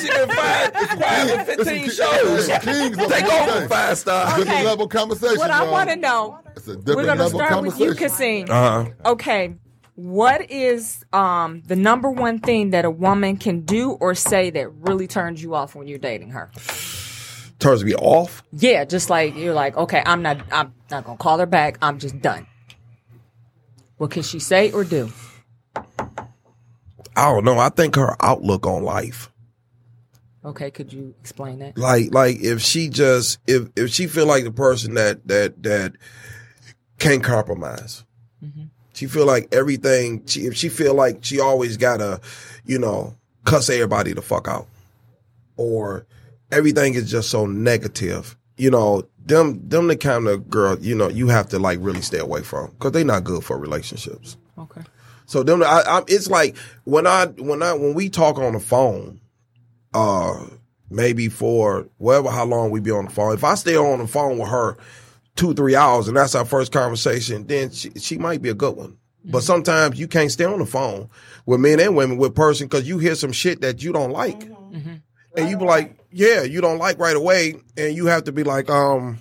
She been quiet, quiet for 15 There's shows. some kings up Take in here over, today. five star. Different Okay. level conversation. what I want to know, It's a we're going to level start with you, conversation. Kasim. Uh huh. Okay. What is um, the number one thing that a woman can do or say that really turns you off when you're dating her? Turns me off. Yeah, just like you're like, okay, I'm not, I'm not gonna call her back. I'm just done. What can she say or do? I don't know. I think her outlook on life. Okay, could you explain that? Like, like if she just if if she feel like the person that that that can't compromise. Mm-hmm. She feel like everything. She if she feel like she always gotta, you know, cuss everybody the fuck out, or everything is just so negative. You know, them them the kind of girl you know you have to like really stay away from because they not good for relationships. Okay. So them, I, I, it's like when I when I when we talk on the phone, uh, maybe for whatever how long we be on the phone. If I stay on the phone with her two three hours and that's our first conversation, then she, she might be a good one. But sometimes you can't stay on the phone with men and women with person because you hear some shit that you don't like, and you be like, yeah, you don't like right away, and you have to be like, um,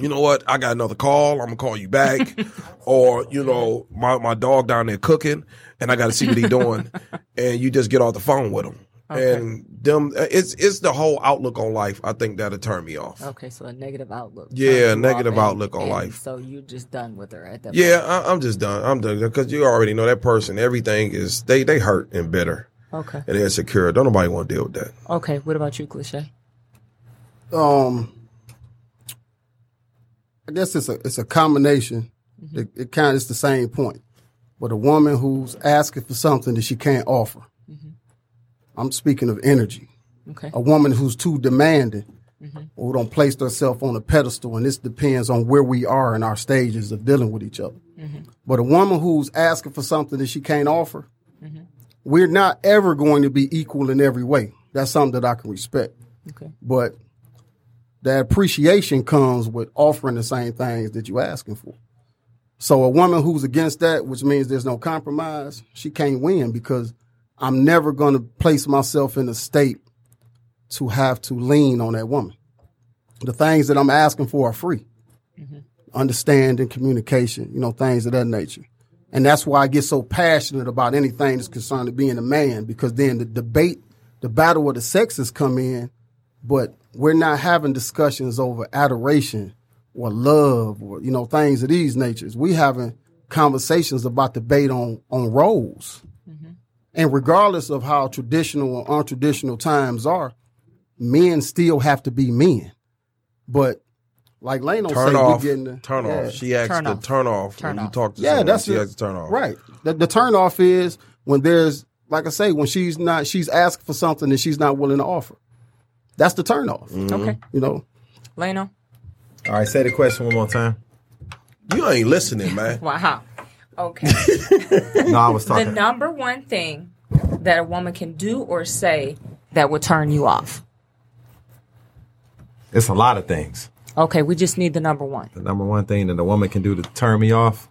you know what? I got another call. I'm gonna call you back, or you know, my my dog down there cooking, and I got to see what he doing, and you just get off the phone with him. And them, it's it's the whole outlook on life. I think that'll turn me off. Okay, so a negative outlook. Yeah, turns you negative off and- outlook on and life. So you're just done with her at that Yeah, I, I'm just done. I'm done because you already know that person. Everything is they they hurt and bitter. Okay. and insecure. Don't nobody want to deal with that. Okay. What about you, cliche? um I guess it's a it's a combination. Mm-hmm. It, it kind of is the same point. But a woman who's asking for something that she can't offer. Mm-hmm. I'm speaking of energy. Okay. A woman who's too demanding mm-hmm. or don't place herself on a pedestal, and this depends on where we are in our stages of dealing with each other. But a woman who's asking for something that she can't offer, we're not ever going to be equal in every way. That's something that I can respect. Okay. But that appreciation comes with offering the same things that you're asking for. So a woman who's against that, which means there's no compromise, she can't win because I'm never going to place myself in a state to have to lean on that woman. The things that I'm asking for are free. Mm-hmm. Understanding, communication, you know, things of that nature. And that's why I get so passionate about anything that's concerned to being a man, because then the debate, the battle of the sexes come in, but we're not having discussions over adoration or love or, you know, things of these natures. We having conversations about debate on on roles. Mm-hmm. And regardless of how traditional or untraditional times are, men still have to be men. But like Lane Turn say, off. we getting the, turn yeah. off. She asked Turn to off. turn off Turn when you talk to Yeah, someone. that's she it. asked to turn off. Right. The, the turn off is when there's, like I say, when she's not, she's asking for something and she's not willing to offer. That's the turn off. Mm-hmm. Okay. You know, Leno. All right, say the question one more time. You ain't listening, man. Wow. Okay. No, I was talking. the number one thing that a woman can do or say that would turn you off. It's a lot of things. Okay, we just need the number one. The number one thing that a woman can do to turn me off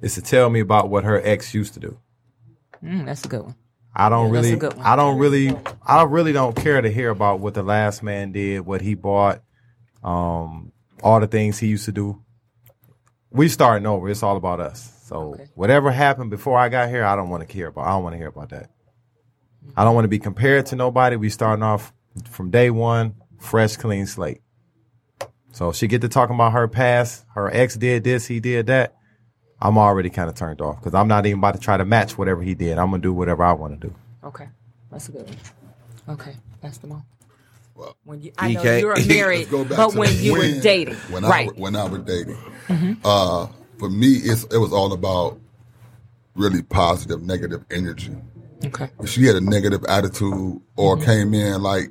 is to tell me about what her ex used to do. Mm, that's a good one. I don't Yeah, really, a good one. I don't really, I really don't care to hear about what the last man did, what he bought, um, all the things he used to do. We starting over. It's all about us. So Okay. whatever happened before I got here, I don't want to care about. I don't want to hear about that. I don't want to be compared to nobody. We starting off from day one, fresh, clean slate. So she get to talking about her past, her ex did this, he did that. I'm already kind of turned off because I'm not even about to try to match whatever he did. I'm gonna do whatever I want to do. Okay, that's a good one. Okay, that's the one. Well, When you, I know DK, you're married, but when the- you were dating, when right? I when I was dating, uh, for me, it's, it was all about really positive, negative energy. okay. If she had a negative attitude or came in like,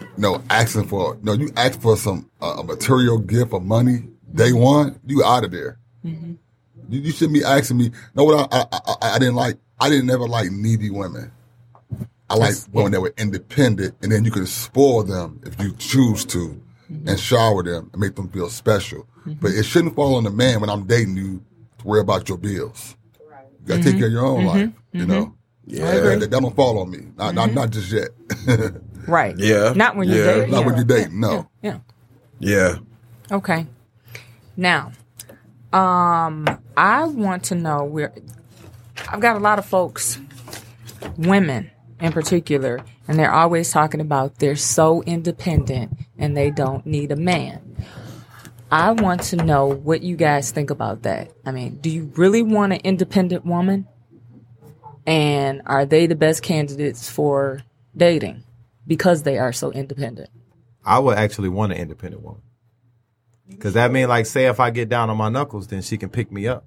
you know, asking for, no, you ask for some uh, a material gift or money day one, you out of there. You, you shouldn't be asking me. Know what I, I, I I didn't like? I didn't ever like needy women. I like women that were independent, and then you could spoil them if you choose to, mm-hmm. and shower them and make them feel special. Mm-hmm. But it shouldn't fall on the man when I'm dating you to worry about your bills. You got to take mm-hmm. care of your own life. You know. Yeah, that, that don't fall on me. Not, not, not just yet. Right. Yeah. Not when you're Yeah. dating. not yeah. when you're dating. No. Yeah. Yeah. Okay. Now, um, I want to know where I've got a lot of folks, women in particular, and they're always talking about they're so independent and they don't need a man. I want to know what you guys think about that. I mean, do you really want an independent woman? And are they the best candidates for dating because they are so independent? I would actually want an independent woman. Cause that mean like say if I get down on my knuckles, then she can pick me up.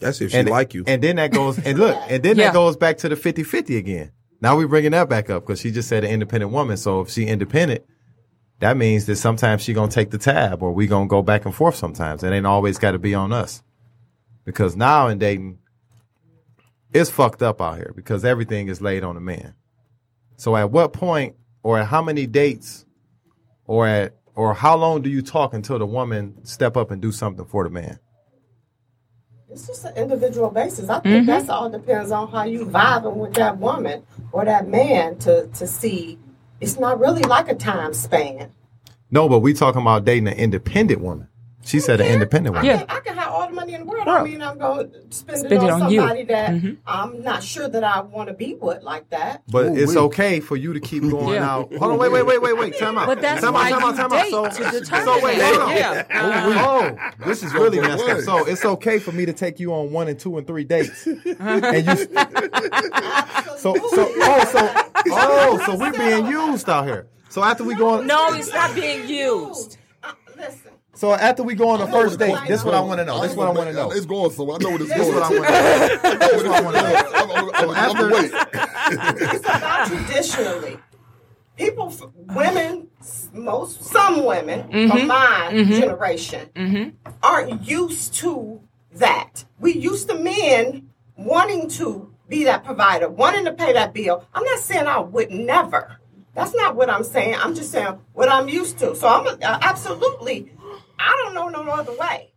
That's if she and like you. And then that goes and look, and then Yeah. that goes back to the 50-50 again. Now we bringing that back up because she just said an independent woman. So if she independent, that means that sometimes she gonna take the tab or we gonna go back and forth sometimes. It ain't always got to be on us. Because now in dating, it's fucked up out here because everything is laid on the man. So at what point or at how many dates or at or how long do you talk until the woman step up and do something for the man? It's just an individual basis. I think mm-hmm. that's all depends on how you vibing with that woman or that man to to see. It's not really like a time span. No, but we talking about dating an independent woman. She said an independent I woman. Yeah. can, I can have all the money in the world. Right. I mean, I'm going to spend, Spend it it on, on you. somebody that I'm not sure that I want to be with like that. But Ooh, it's wee. okay for you to keep going Yeah. out. Hold on, wait, wait, wait, wait, wait. Time out. But that's time why out, time you out, time date out. So, so wait, hold on. Yeah. Oh, this is really Go messed up. So it's okay for me to take you on one and two and three dates, and you. So so oh so oh so we're being used out here. So after we go on, No, it's not being used. Uh, listen. So after we go on the first date, this is what I want to know. This is what I want to know. It's going somewhere. I know what it's This is going. what I want to know. This is what I want to know. I'm, I'm, wait. it's about traditionally. People, women, most some women of mm-hmm. my mm-hmm. generation mm-hmm. aren't used to that. We used to men wanting to be that provider, wanting to pay that bill. I'm not saying I would never. That's not what I'm saying. I'm just saying what I'm used to. So I'm uh, absolutely. I don't know no other way.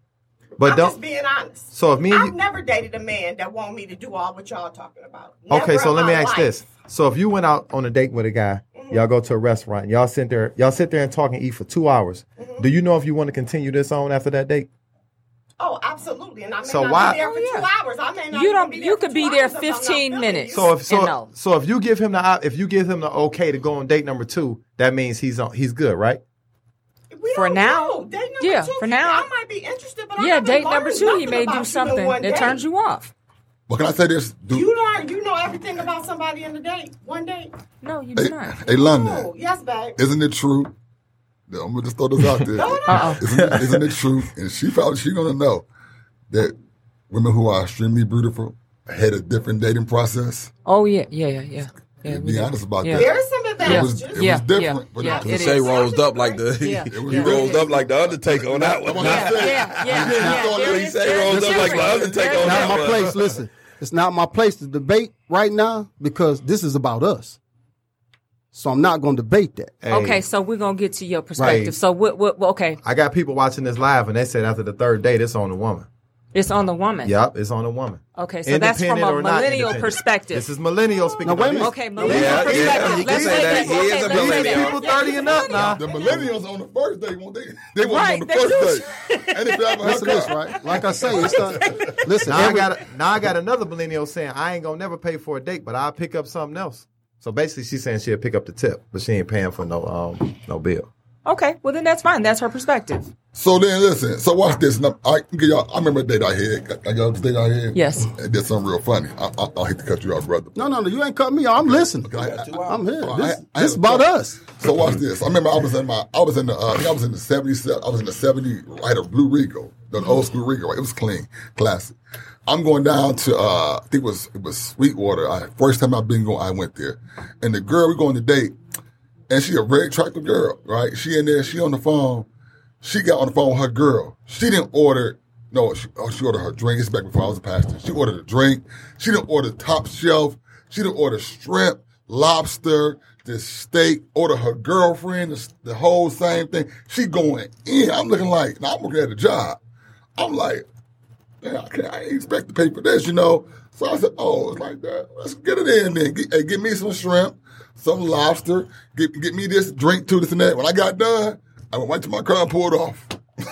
But I'm don't. just being honest. So if me and I've you- never dated a man that want me to do all what y'all talking about. Okay, so let me ask life. this. So if you went out on a date with a guy, y'all go to a restaurant, y'all sit there, y'all sit there and talk and eat for two hours. Mm-hmm. Do you know if you want to continue this on after that date? Oh, absolutely. And I may So not why- be there for Oh, yeah. two hours. I may not You don't. Be You could be there hours if I'm not 15 minutes. So if so, no. so if you give him the if you give him the okay to go on date number two, that means he's on he's good, right? We For now, know. Date number yeah, two, for now. I might be interested, but Yeah, haven't date number two, he may do in something one that date. turns you off. But can I say this? Do, You learn, you know everything about somebody in the date, one date. No, you do hey, not. hey, London, Oh, yes, babe. isn't it true? I'm gonna just throw this out there. Uh-oh. isn't, it- isn't it true? And she probably she gonna know that women who are extremely beautiful had a different dating process. Oh yeah, yeah, yeah, yeah. yeah Be honest about Yeah. that. There is some It advantages. was, it Yeah, was different, yeah, but yeah, it, it Shay is. up like the Yeah. It was he rose up like the Undertaker on that one. That's Yeah, yeah, yeah, You yeah. thought There he is- said there is rose up like the. Undertaker on is that not my place. Listen, it's not my place to debate right now because this is about us. So I'm not going to debate that. Hey, Okay, so we're gonna get to your perspective. Right. So what? What? Okay, I got people watching this live and they said after the third date it's on the woman. It's on the woman. Yep, it's on the woman. Okay, so that's from a millennial perspective. This is millennial speaking. Now, wait about. Okay, millennial Yeah, perspective. yeah, you Let's say make that. this- He is okay, a millennial. that- People 30 he's and up now. The millennials on the first date, won't they? They want Right, on the first date. And if you have a Listen this, right? Like I say, it's not. Listen, Now I every- got now I got another millennial saying I ain't gonna never pay for a date, but I'll pick up something else. So basically, she's saying she'll pick up the tip, but she ain't paying for no um no bill. Okay, well then that's fine. That's her perspective. So then, listen. So watch this. And I, I, y'all, I remember a date I had. I got this date I had. Yes. And did something real funny. I, I, I hate to cut you off, brother. no, no, no. You ain't cut me. off. I'm listening. Okay, I- I- I'm here. I- This, I- I this about us. So watch this. I remember I was in my, I was in the, uh, I think I was in the '77. I was in the '70. I had a blue Regal, the old school Regal. Right? It was clean, classic. I'm going down to, uh, I think it was it was Sweetwater. I, first time I've been going, I went there, and the girl we going to date, and she a very attractive girl, right? She in there, she on the phone. She got on the phone with her girl. She didn't order. No, she, oh, she ordered her drink. It's back before I was a pastor. She ordered a drink. She didn't order top shelf. She didn't order shrimp, lobster, the steak. Order her girlfriend the, the whole same thing. She going in. I'm looking like now I'm working at a job. I'm like, man, I, can't, I expect to pay for this, you know. So I said, oh, it's like that. Let's get it in then. Get, hey, give me some shrimp, some lobster. Get get me this drink too, this and that. When I got done, I went right to my car and pulled off.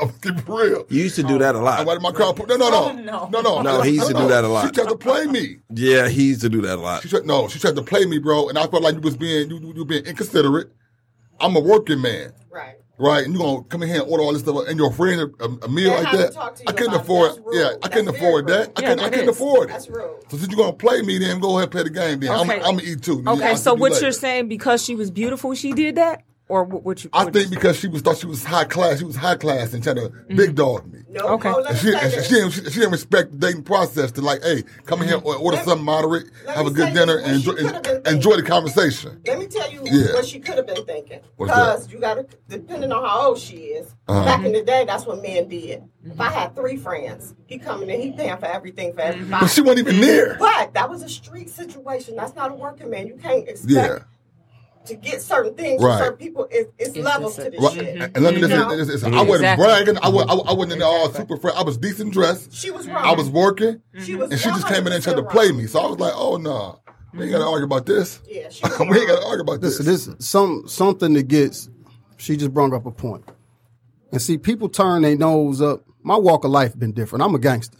I'm keeping it real. You used to do that a lot. I went to my car. and pulled- No, no, no, Oh, no. no, no. No, he used to do that a lot. She tried to play me. Yeah, he used to do that a lot. She tried, no, she tried to play me, bro. And I felt like you was being you, you, you being inconsiderate. I'm a working man. Right. Right, and you're gonna come in here and order all this stuff, and your friend a, a meal They like that? talked to I couldn't afford. That's rude. Yeah, I couldn't afford very that. I rude. couldn't. Yeah, I couldn't afford it. That's rude. So since you're gonna play me, then go ahead and play the game. Then I'm, I'm gonna eat too. Okay, I'll so what later. you're saying because she was beautiful, she did that, or what? what you, I think you- because she was thought she was high class. She was high class and trying to Mm-hmm. big dog me. No, Okay. no, And she, and she, she, didn't, she, she didn't respect the dating process to like, hey, come in here, order, order Let- something moderate, have a good dinner, and enjoy, and enjoy the conversation. Let me tell you Yeah. what she could have been thinking. Because you got to, depending on how old she is. Uh-huh. Back in the day, that's what men did. If I had three friends, he coming in, he paying for everything for everybody. But she wasn't even there. But that was a street situation. That's not a working man. You can't expect Yeah. To get certain things Right. from certain people. It, it's It's levels to this Right. shit. Mm-hmm. And let me You listen, know? listen, listen, mm-hmm. I wasn't Exactly. bragging. I, was, I, I wasn't in the all super friend. I was decent dressed. She was wrong. I was working, She was and she just came in and tried to 100% play me. So I was like, "Oh no, we ain't got to mm-hmm. argue about this. Yeah, she we ain't got to argue about this." Listen, this some something that gets. She just brought up a point, and see, people turn their nose up. My walk of life been different. I'm a gangster.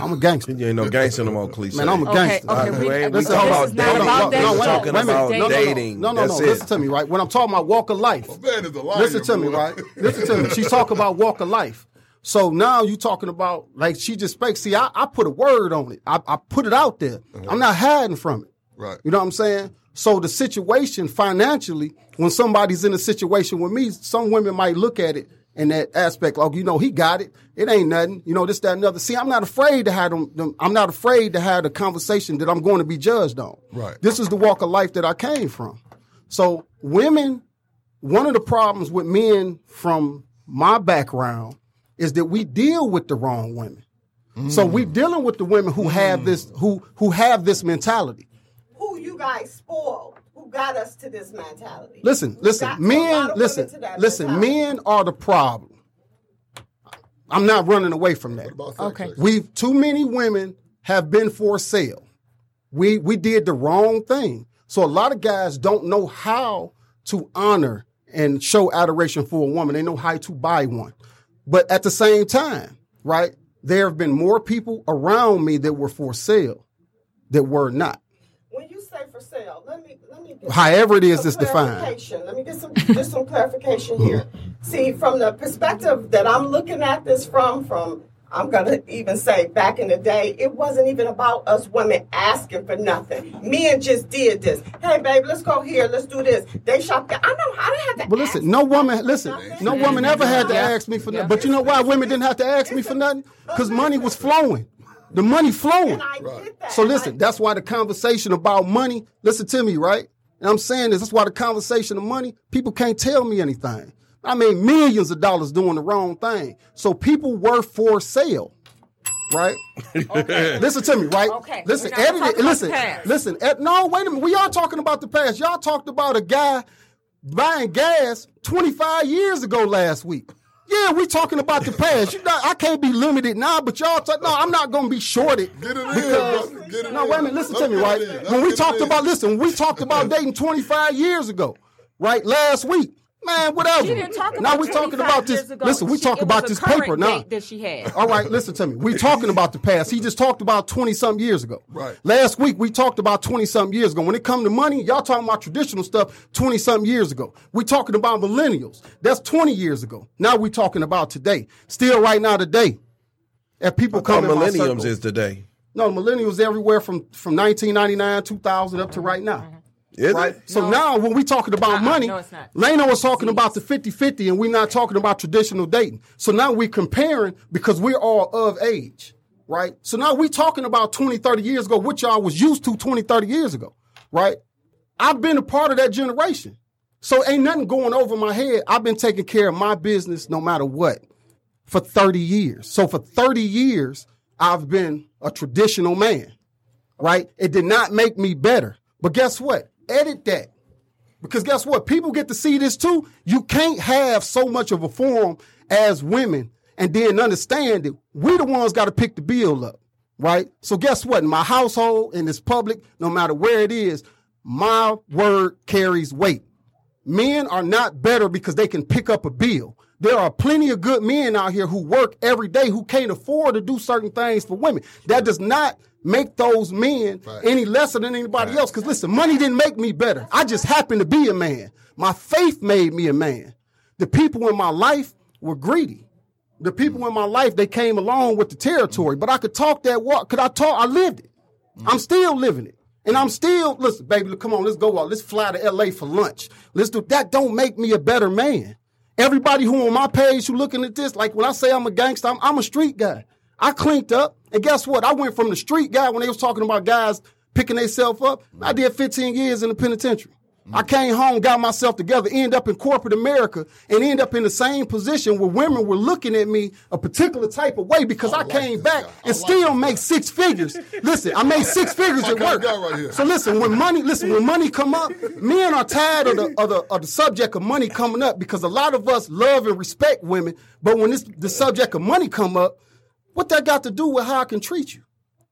I'm a gangster. You ain't no gangster no more, cliche. Man, I'm a Okay, gangster. okay, Uh, we, we ain't- this we talking about dating. about No, dating. no, This we're is talking dating. about Dating. dating. No, no, That's no. it. Listen to me, right? When I'm talking about walk of life, Man is a liar, listen to me, right? Listen to me. She's talking about walk of life. So now you talking about like she just spoke. See, I, I put a word on it. I, I put it out there. I'm not hiding from it. Right. You know what I'm saying? So the situation financially, when somebody's in a situation with me, some women might look at it and that aspect. Like you know, he got it. It ain't nothing. You know, this, that, and other. See, I'm not afraid to have them, them. I'm not afraid to have the conversation that I'm going to be judged on. Right. This is the walk of life that I came from. So women, one of the problems with men from my background is that we deal with the wrong women. So we mm. dealing with the women who have mm. this who who have this mentality. Who you guys spoiled? Who got us to this mentality? Listen, Who listen, got men, listen, listen, mentality? men are the problem. I'm not running away from that. What about sex Okay. sex? We too many women have been for sale. We we did the wrong thing. So a lot of guys don't know how to honor and show adoration for a woman. They know how to buy one. But at the same time, right, there have been more people around me that were for sale that were not. When you say for sale, let me let me get However it is some it's defined. Let me get some just some clarification here. See, from the perspective that I'm looking at this from, from I'm gonna even say back in the day, it wasn't even about us women asking for nothing. Men just did this. Hey, babe, let's go here. Let's do this. They shop there. I know I how they had to. But ask listen, no woman, listen, nothing. no woman ever had to ask me for Yeah. nothing. But you know why women didn't have to ask me for nothing? Because money was flowing. The money flowing. And I get that. So listen, that's why the conversation about money, listen to me, right? And I'm saying this, that's why the conversation of money, people can't tell me anything. I made millions of dollars doing the wrong thing. So people were for sale. Right? listen to me, right? Okay. Listen, We're edit it. Listen, listen. Ed, no, wait a minute. We are talking about the past. Y'all talked about a guy buying gas 25 years ago last week. Yeah, we talking about the past. You not, I can't be limited now, but y'all talk, no, I'm not gonna be shorted. Get it in, because- brother. Get it no, in. wait a minute, listen Let's to me, right? in. When we talked about listen, we talked about dating 25 years ago, right? Last week. Man, whatever. She didn't talk now about we talking about this. ago. Listen, we She- talking was about a this paper now. date that she had. All right, listen to me. We talking about the past. He just talked about 20 something years ago. Right. Last week we talked about 20 something years ago. When it come to money, y'all talking about traditional stuff 20 something years ago. We talking about millennials. That's 20 years ago. Now we talking about today. Still right now today. If people come in my millenniums circle- is today. no, millennials everywhere from from 1999, 2000 up to right now. Is Right? it? So now when we talking about Uh-uh, money, no, it's. Leno was talking about the 50-50 and we're not talking about traditional dating. So now we're comparing because we're all of age, right? So now we talking about 20, 30 years ago, what y'all was used to 20, 30 years ago, right? I've been a part of that generation. So ain't nothing going over my head. I've been taking care of my business no matter what for 30 years. So for 30 years, I've been a traditional man, right? It did not make me better. But guess what? Edit that. Because guess what? People get to see this too. You can't have so much of a forum as women and then understand that we the ones got to pick the bill up, right? So guess what? In my household, in this public, no matter where it is, my word carries weight. Men are not better because they can pick up a bill. There are plenty of good men out here who work every day who can't afford to do certain things for women. That does not make those men any lesser than anybody else. Because listen, money didn't make me better. I just happened to be a man. My faith made me a man. The people in my life were greedy. The people in my life, they came along with the territory. But I could talk that walk. Could I talk? I lived it. I'm mm. still living it. And I'm still, listen, baby, come on, let's go out. Let's fly to LA for lunch. Let's do that. Don't make me a better man. Everybody who on my page who looking at this, like when I say I'm a gangster, I'm, I'm a street guy. I cleaned up. And guess what? I went from the street guy when they was talking about guys picking themselves up. I did 15 years in the penitentiary. I came home, got myself together, end up in corporate America, and end up in the same position where women were looking at me a particular type of way because I, like came back guy. I and like still make six figures. listen, I made six figures at work. right. So listen, when money, listen, when money come up, men are tired of the, of the of the subject of money coming up because a lot of us love and respect women, but when this the subject of money come up, what that got to do with how I can treat you?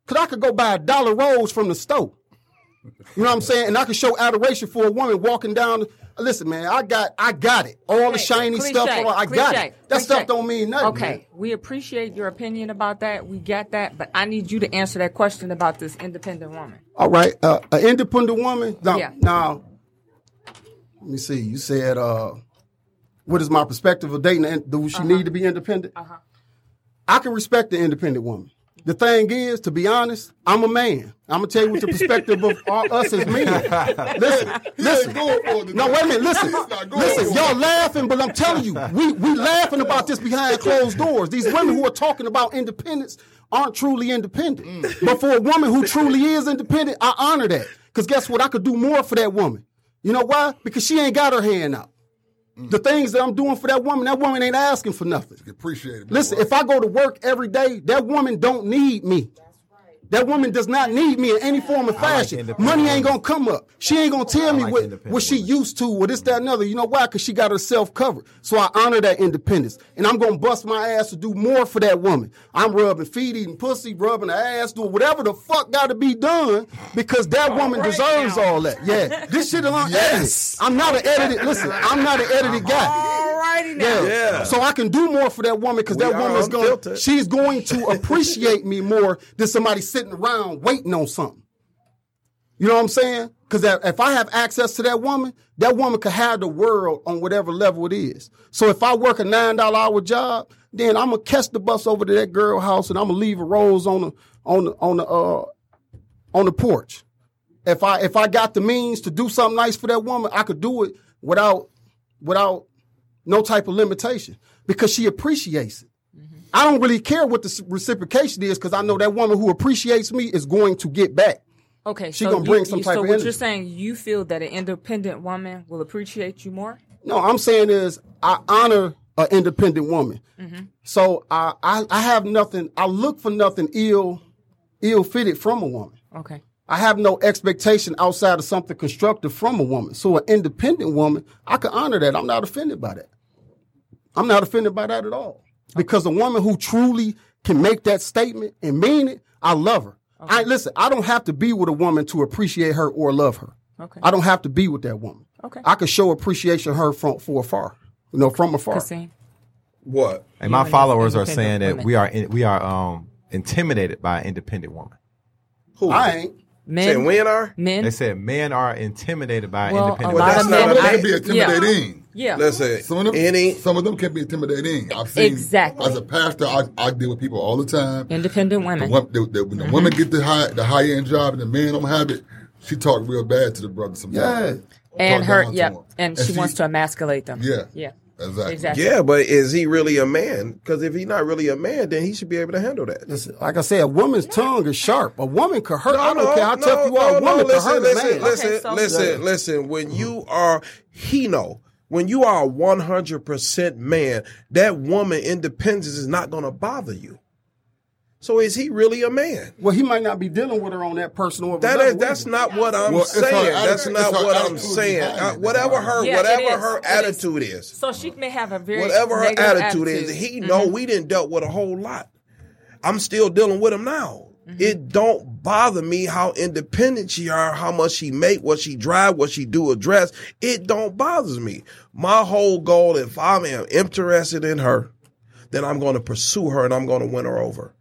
Cause I could go buy a dollar rose from the store. You know what I'm saying? And I can show adoration for a woman walking down. Listen, man, I got, I got it. All the shiny cliche, stuff, all- I got it. That cliche. stuff don't mean nothing. Okay, man. we appreciate your opinion about that. We got that, but I need you to answer that question about this independent woman. All right, uh, an independent woman. Now, Yeah. now, let me see. You said, uh, what is my perspective of dating? and Do she Uh-huh. need to be independent? I can respect the independent woman. the thing is, to be honest, I'm a man. I'm gonna tell you what the perspective of all, us as men. Listen, listen. going No, wait a minute. Listen, He's not going listen. Y'all laughing, but I'm telling you, we we laughing about this behind closed doors. These women who are talking about independence aren't truly independent. Mm. But for a woman who truly is independent, I honor that. Because guess what? I could do more for that woman. You know why? Because she ain't got her hand out. Mm. The things that I'm doing for that woman, that woman ain't asking for nothing. Appreciate it. Listen, if I go to work every day, that woman don't need me. That woman does not need me in any form of fashion. independent Money ain't gonna come up. She ain't gonna tell me like what, what she women. used to or this, that, and other. You know why? Because she got herself covered. So I honor that independence. And I'm gonna bust my ass to do more for that woman. I'm rubbing feet, eating pussy, rubbing her ass, doing whatever the fuck gotta be done because that woman right deserves now. all that. Yeah. This shit alone unedited. Yes. I'm not an edited, listen, I'm not an edited guy. Alrighty now. Yeah. Yeah. So I can do more for that woman because that are woman's going unfiltered. she's going to appreciate me more than somebody sitting around waiting on something. You know what I'm saying? Because if I have access to that woman, that woman could have the world on whatever level it is. So if I work a nine dollar hour job, then I'm gonna catch the bus over to that girl house and I'm gonna leave a rose on the on the on the uh on the porch. If I if I got the means to do something nice for that woman, I could do it without without no type of limitation because she appreciates it. I don't really care what the reciprocation is because I know that woman who appreciates me is going to get back. Okay, She so gonna you- bring some you- type so of what energy. you're saying, you feel that an independent woman will appreciate you more? No, I'm saying is I honor an independent woman. Mm-hmm. So I, I I have nothing. I look for nothing ill ill fitted from a woman. Okay. I have no expectation outside of something constructive from a woman. So an independent woman, I can honor that. I'm not offended by that. I'm not offended by that at all. Because a woman who truly can make that statement and mean it, I love her. I listen, I don't have to be with a woman to appreciate her or love her. Okay. I don't have to be with that woman. Okay. I can show appreciation her from for afar. You know, from afar. Kasim. What? And my followers are independent saying that we are in, we are um intimidated by an independent woman. Who? I ain't. Men. Saying when are? Men. They said men are intimidated by Well, independent a lot women. of that's not Some of them can be intimidating. Yeah. Listen, Some of them, any some of them can be intimidating. I've seen Exactly. as a pastor, I, I deal with people all the time. Independent women. When, the, the, when the women mm-hmm. get the high the high end job and the man don't have it, she talk real bad to the brother sometimes. and Talk her, down to yeah, him. and she wants to emasculate them. Yeah. Yeah. Exactly. Exactly. Yeah, but is he really a man? Because if he's not really a man, then he should be able to handle that. Listen, like I said, a woman's tongue is sharp. A woman could hurt. I don't no, care how no, tough you are. no, a woman no, could listen, hurt listen, a man. listen, Okay, so- listen, Yeah. listen. When mm-hmm. you are he know, when you are one hundred percent man, that woman independence is not going to bother you. So is he really a man? Well, he might not be dealing with her on that personal That level is that's not what I'm Well, it's her saying. That's not her what I'm saying. behind Uh, whatever her Yeah, whatever her attitude is. So she may have a very whatever her negative attitude, is, he know we didn't dealt with a whole lot. I'm still dealing with him now. It don't bother me how independent she are, how much she make, what she drive, what she do address. It don't bothers me. My whole goal, if I'm interested in her, then I'm going to pursue her and I'm going to win her over.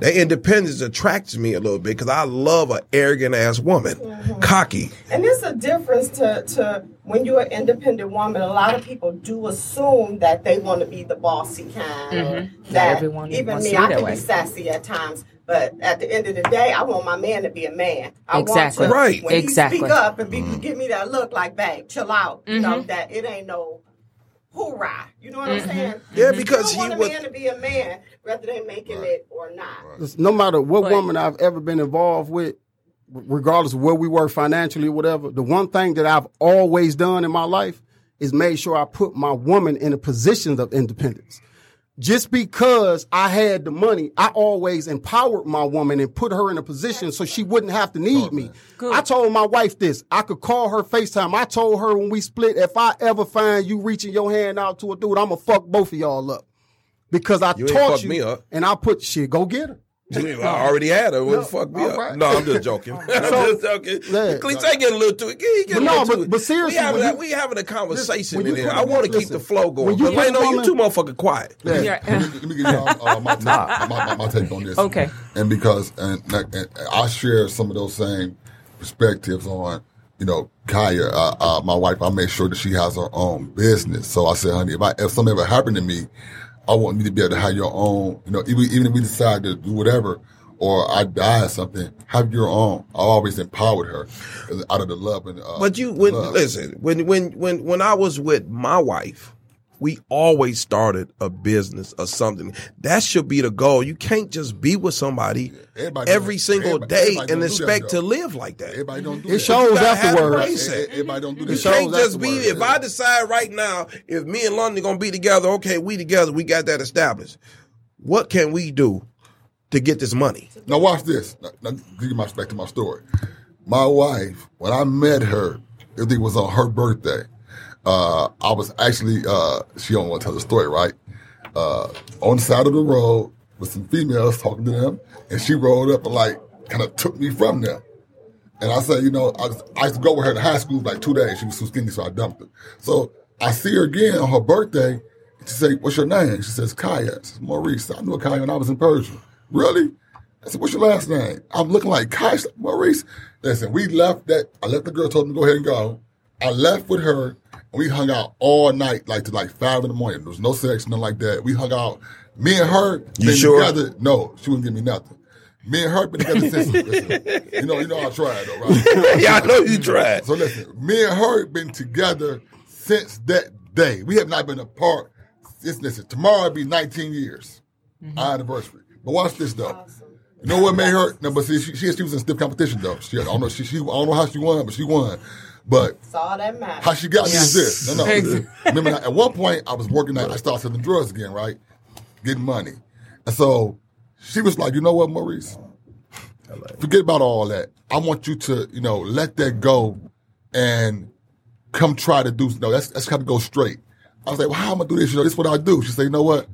That independence attracts me a little bit because I love an arrogant ass woman, mm-hmm. cocky. And there's a difference to, to when you're an independent woman. A lot of people do assume that they want to be the bossy kind. Or that everyone even me, I can way. be sassy at times. But at the end of the day, I want my man to be a man. I Exactly. want to, Right. when Exactly. he speak up and be, mm-hmm. give me that look like, babe, chill out. You know, that it ain't no hoorah. You know what I'm mm-hmm. saying? Mm-hmm. Yeah, because you he don't want would- a man to be a man rather than making it or not. Listen, no matter what But- woman I've ever been involved with, regardless of where we were financially, or whatever, the one thing that I've always done in my life is made sure I put my woman in a position of independence. Just because I had the money, I always empowered my woman and put her in a position so she wouldn't have to need me. I told my wife this. I could call her FaceTime. I told her when we split, if I ever find you reaching your hand out to a dude, I'm gonna fuck both of y'all up. Because I You taught you me up. and I put shit, go get her. I already had her. What No, the fuck me all up? right. No, I'm just joking. I'm just joking. yeah. Cleese get a little too. He get But no, but- too. but seriously, we having, a, you- we having a conversation when in here. put I a want to woman- keep the flow going. you But put you too motherfucking quiet. Yeah. Yeah. Let me, let me give y'all uh, my, take, my, my, my take on this. Okay. And because and, and I share some of those same perspectives on, you know, Kaya, uh, uh, my wife. I make sure that she has her own business. So I said, honey, if I, if something ever happened to me, I want you to be able to have your own. You know, even even if we decide to do whatever, or I die or something, have your own. I always empowered her out of the love and. Uh, But you when listen when when when when I was with my wife, we always started a business or something. That should be the goal. You can't just be with somebody Everybody every don't- single everybody- day everybody and don't do that, expect to live like that. Everybody don't do It that. shows gotta have the afterwards. mindset. Everybody don't do You that. shows can't just be. afterwards. If I decide right now, if me and London gonna be together, okay, we together, we got that established. What can we do to get this money? Now watch this. Now, now give you my back to my story. My wife, when I met her, it was on her birthday. Uh, I was actually uh, she don't want to tell the story, right? Uh, on the side of the road with some females talking to them, and she rolled up and like kind of took me from them. And I said, you know, I, I used to go with her to high school like two days. She was too skinny, so I dumped her. So I see her again on her birthday. And she said, what's your name? She says, Kaya. I said, Maurice. I knew a Kaya when I was in Persia. Really? I said, what's your last name? I'm looking like Kaya. Maurice. Listen, we left that. I left the girl told me to go ahead and go. I left with her we hung out all night, like to like five in the morning. There was no sex, nothing like that. We hung out. Me and her You been sure? together. No, she wouldn't give me nothing. Me and her been together since. listen, you know, you know I tried though, right? yeah, I know you tried. So listen, me and her been together since that day. We have not been apart. Since, listen, tomorrow will be 19 years, our anniversary. But watch this though. You know what made her? No, but see, she, she, she was in stiff competition though. She, I don't know. She, she, I don't know how she won, but she won. But That's all that matters. how she got me is this. No, no. Remember, at one point, I was working at, I started selling drugs again, right? Getting money. And so she was like, you know what, Maurice? Forget about all that. I want you to, you know, let that go and come try to do, no, that's, that's got to go straight. I was like, well, how am I gonna do this? You know, this is what I do. She said, you know what?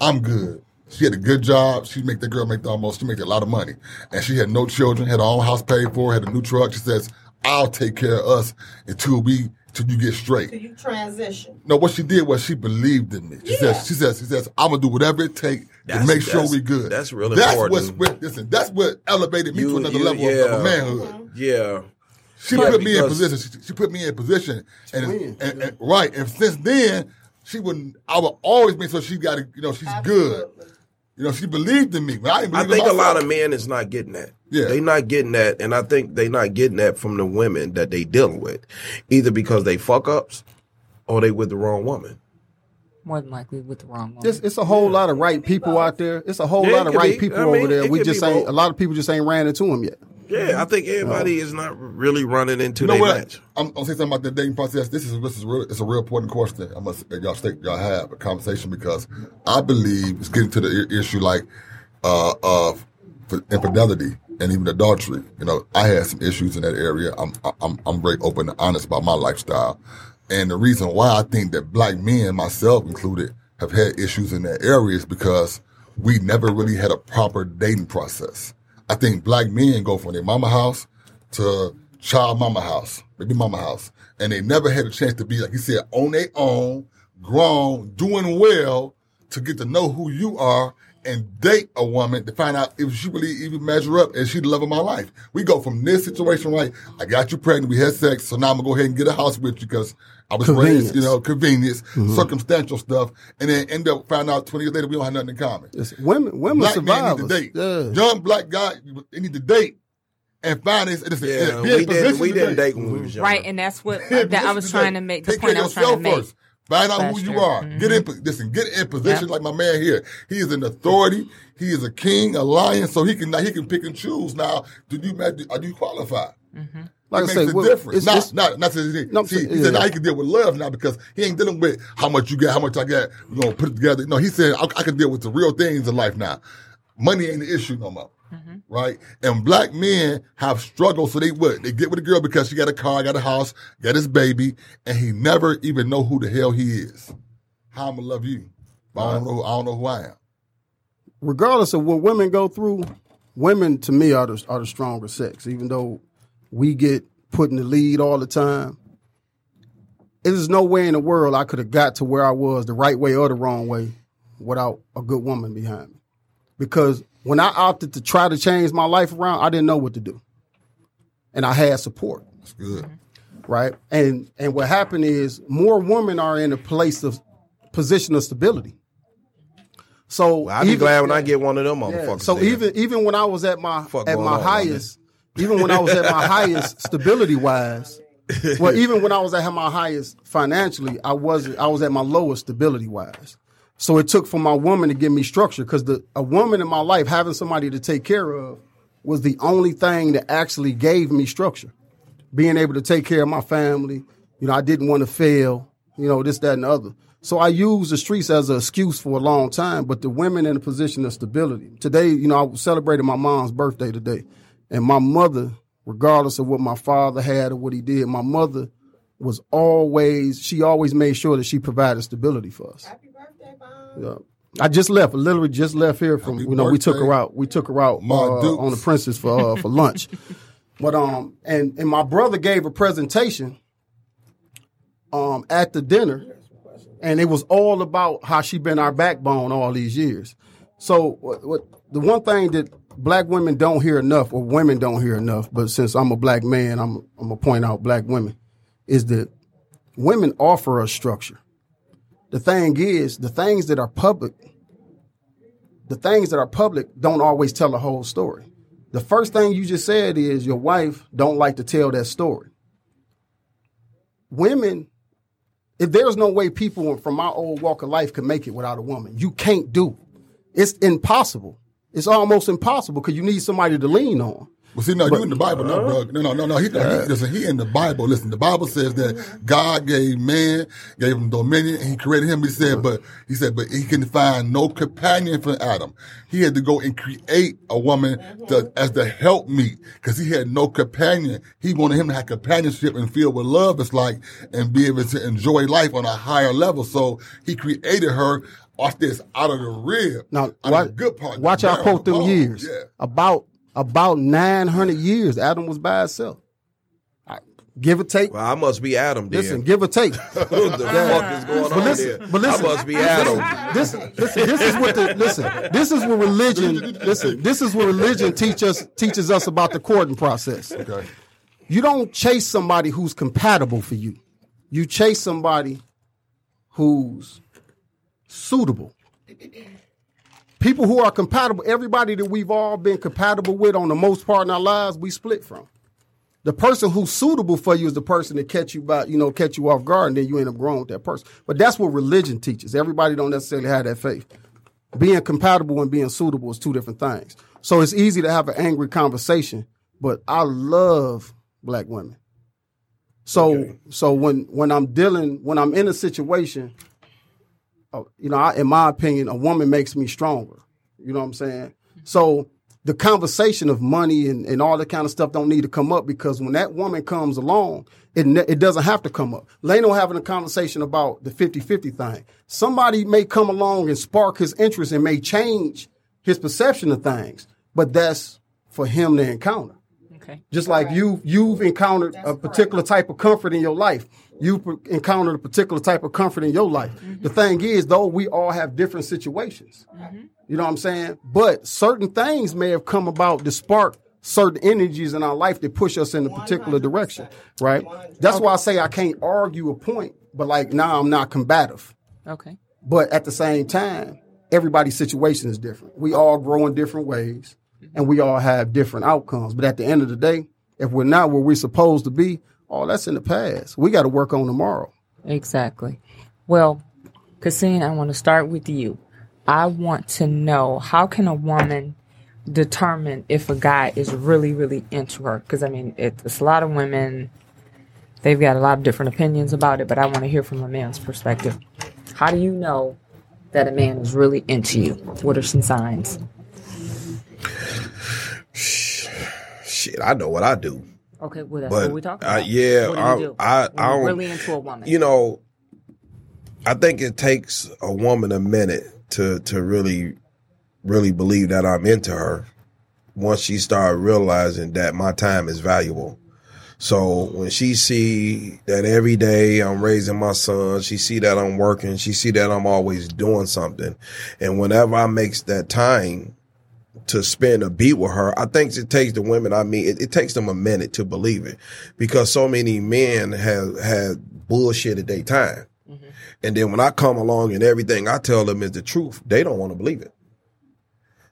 I'm good. She had a good job. She make the girl make the almost, she make a lot of money. And she had no children, had her own house paid for, had a new truck. She says, I'll take care of us until we, till you get straight. Do you transition? No, what she did was she believed in me. She Yeah. says, she says, she says, I'm gonna do whatever it takes to make sure we good. that's really that's important. What's, listen, that's what elevated me You- to another you- level of- yeah. of manhood. Mm-hmm. Yeah. She Yeah, put me in position. She, she put me in position, and, win. and, and- right. And since then, she wouldn't. I would always make sure she got it. You know, she's good. Absolutely. You know, she believed in me. When I, didn't I believe in think a lot of men is not getting that. Yeah. They not getting that, and I think they not getting that from the women that they dealing with, either because they fuck ups or they with the wrong woman. More than likely with the wrong woman. It's, it's a whole lot of right people out there. It's a whole Yeah, lot of right be. people I mean, over there. We just ain't. both. A lot of people just ain't ran into them yet. Yeah, I think everybody is not really running into You know their match. I'm, I'm gonna say something about the dating process. This is this is real. It's a real important question. I must y'all stay, y'all have a conversation because I believe it's getting to the issue like uh, of infidelity and even adultery. You know, I had some issues in that area. I'm I'm I'm very open and honest about my lifestyle, and the reason why I think that black men, myself included, have had issues in that area is because we never really had a proper dating process. I think black men go from their mama house to child mama house, baby mama house, and they never had a chance to be, like you said, on their own, grown, doing well to get to know who you are and date a woman to find out if she really even measure up and she the love of my life. We go from this situation, right? I got you pregnant, we had sex, so now I'm gonna go ahead and get a house with you because I was raised, you Convenience. know, convenience, mm-hmm. circumstantial stuff, and then end up finding out 20 years later we don't have nothing in common. It's women, women Black men need to date. Yeah. Young black guy, they need to date and find this. this Yeah, be in we didn't we didn't date when we was mm-hmm. younger. right, and that's what Be that I was trying to make. The Take point care I of was trying to make. first. Find out That's who you true. are. Mhm. Get in listen. Get in position Yeah. like my man here. He is an authority. He is a king, a lion. So he can now he can pick and choose. Now, do you are you qualified? Like it I makes say, a well, difference. it's- Not, it's- not, not, to, No, see, saying- he said yeah. now he can deal with love now because he ain't dealing with how much you got, how much I got. We're gonna put it together. No, he said I, I can deal with the real things in life now. Money ain't the issue no more. Mm-hmm. Right? And black men have struggled, so they what? They get with a girl because she got a car, got a house, got his baby, and he never even know who the hell he is. How I'm gonna love you. But I don't know I don't know who I am. regardless of what women go through, women to me are the, are the stronger sex. Even though we get put in the lead all the time, there's no way in the world I could have got to where I was the right way or the wrong way without a good woman behind me. Because when I opted to try to change my life around, I didn't know what to do, and I had support That's good. right? And and what happened is more women are in a place of position of stability. So I'll be even- glad when I get one of them Yeah, motherfuckers. So there. even even when I was at my Fuck at my on, highest, even when I was at my highest stability wise, well, even when I was at my highest financially, I wasn't. I was at my lowest stability wise. So it took for my woman to give me structure because the a woman in my life having somebody to take care of was the only thing that actually gave me structure. Being able to take care of my family, you know, I didn't want to fail, you know, this, that, and the other. So I used the streets as an excuse for a long time, but the women in a position of stability. Today, you know, I celebrated my mom's birthday today. And my mother, regardless of what my father had or what he did, my mother was always, she always made sure that she provided stability for us. Birthday. Yeah. I just left, literally just left here from, Happy you know, we took her out, we took her out uh, on the Princess for, uh, for lunch. But, um, and, and my brother gave a presentation, um, at the dinner and it was all about how she been our backbone all these years. So what, what the one thing that black women don't hear enough, or women don't hear enough, but since I'm a black man, I'm I'm gonna point out black women, is that women offer us structure. The thing is, the things that are public, the things that are public don't always tell the whole story. The first thing you just said is your wife don't like to tell that story. Women if there's no way people from my old walk of life can make it without a woman, you can't do. it. It's impossible. It's almost impossible because you need somebody to lean on. Well, see, no, you in the Bible, no, bro. Uh-huh. No, no, no, no. He, he, listen, he in the Bible. Listen, the Bible says that God gave man, gave him dominion, and he created him. He said, uh-huh. but he said, but he can find no companion for Adam. He had to go and create a woman to, uh-huh. as the helpmeet because he had no companion. He wanted him to have companionship and feel what love is like and be able to enjoy life on a higher level. So he created her. Watch this out of the rib. Now, watch, the good part. watch I quote them years. Yeah. About about 900 years, Adam was by himself. I- Give or take. well, I must be Adam. Then. Listen, give or take. what the fuck is going on listen- here? but listen- I must be Adam. this, listen, this is what the listen. This is what religion. Listen, this is what religion teach us teaches us about the courting process. Okay. You don't chase somebody who's compatible for you. You chase somebody who's suitable. People who are compatible, everybody that we've all been compatible with on the most part in our lives, we split from. The person who's suitable for you is the person that catch you by, you know, catch you off guard, and then you end up growing with that person. But that's what religion teaches. Everybody don't necessarily have that faith. Being compatible and being suitable is two different things. So it's easy to have an angry conversation, but I love black women. So so when when I'm dealing when I'm in a situation, Uh, you know, I, in my opinion, a woman makes me stronger. You know what I'm saying? So the conversation of money and, and all that kind of stuff don't need to come up because when that woman comes along, it ne- it doesn't have to come up. Leno having a conversation about the 50-50 thing. Somebody may come along and spark his interest and may change his perception of things, but that's for him to encounter. Okay. Just like you, you've encountered a particular type of comfort in your life. You've encountered a particular type of comfort in your life. Mm-hmm. The thing is, though, we all have different situations. Mm-hmm. You know what I'm saying? But certain things may have come about to spark certain energies in our life that push us in a particular direction, right? That's why I say I can't argue a point, but like now I'm not combative. Okay. But at the same time, everybody's situation is different. We all grow in different ways and we all have different outcomes. But at the end of the day, if we're not where we're supposed to be, all that's in the past. We got to work on tomorrow. Exactly. Well, Cassine, I want to start with you. I want to know how can a woman determine if a guy is really, really into her? Because I mean, it's a lot of women. They've got a lot of different opinions about it, but I want to hear from a man's perspective. How do you know that a man is really into you? What are some signs? Shit, I know what I do. Okay, well, that's But what we're talking uh, about. yeah, what do you I, do? I, I really into a woman. You know, I think it takes a woman a minute to to really, really believe that I'm into her. Once she start realizing that my time is valuable. So when she see that every day I'm raising my son, she see that I'm working, she see that I'm always doing something, and whenever I makes that time to spend a beat with her, I think it takes the women. I mean, it, it takes them a minute to believe it because so many men have had bullshit at their time. Mm-hmm. And then when I come along and everything I tell them is the truth, they don't want to believe it.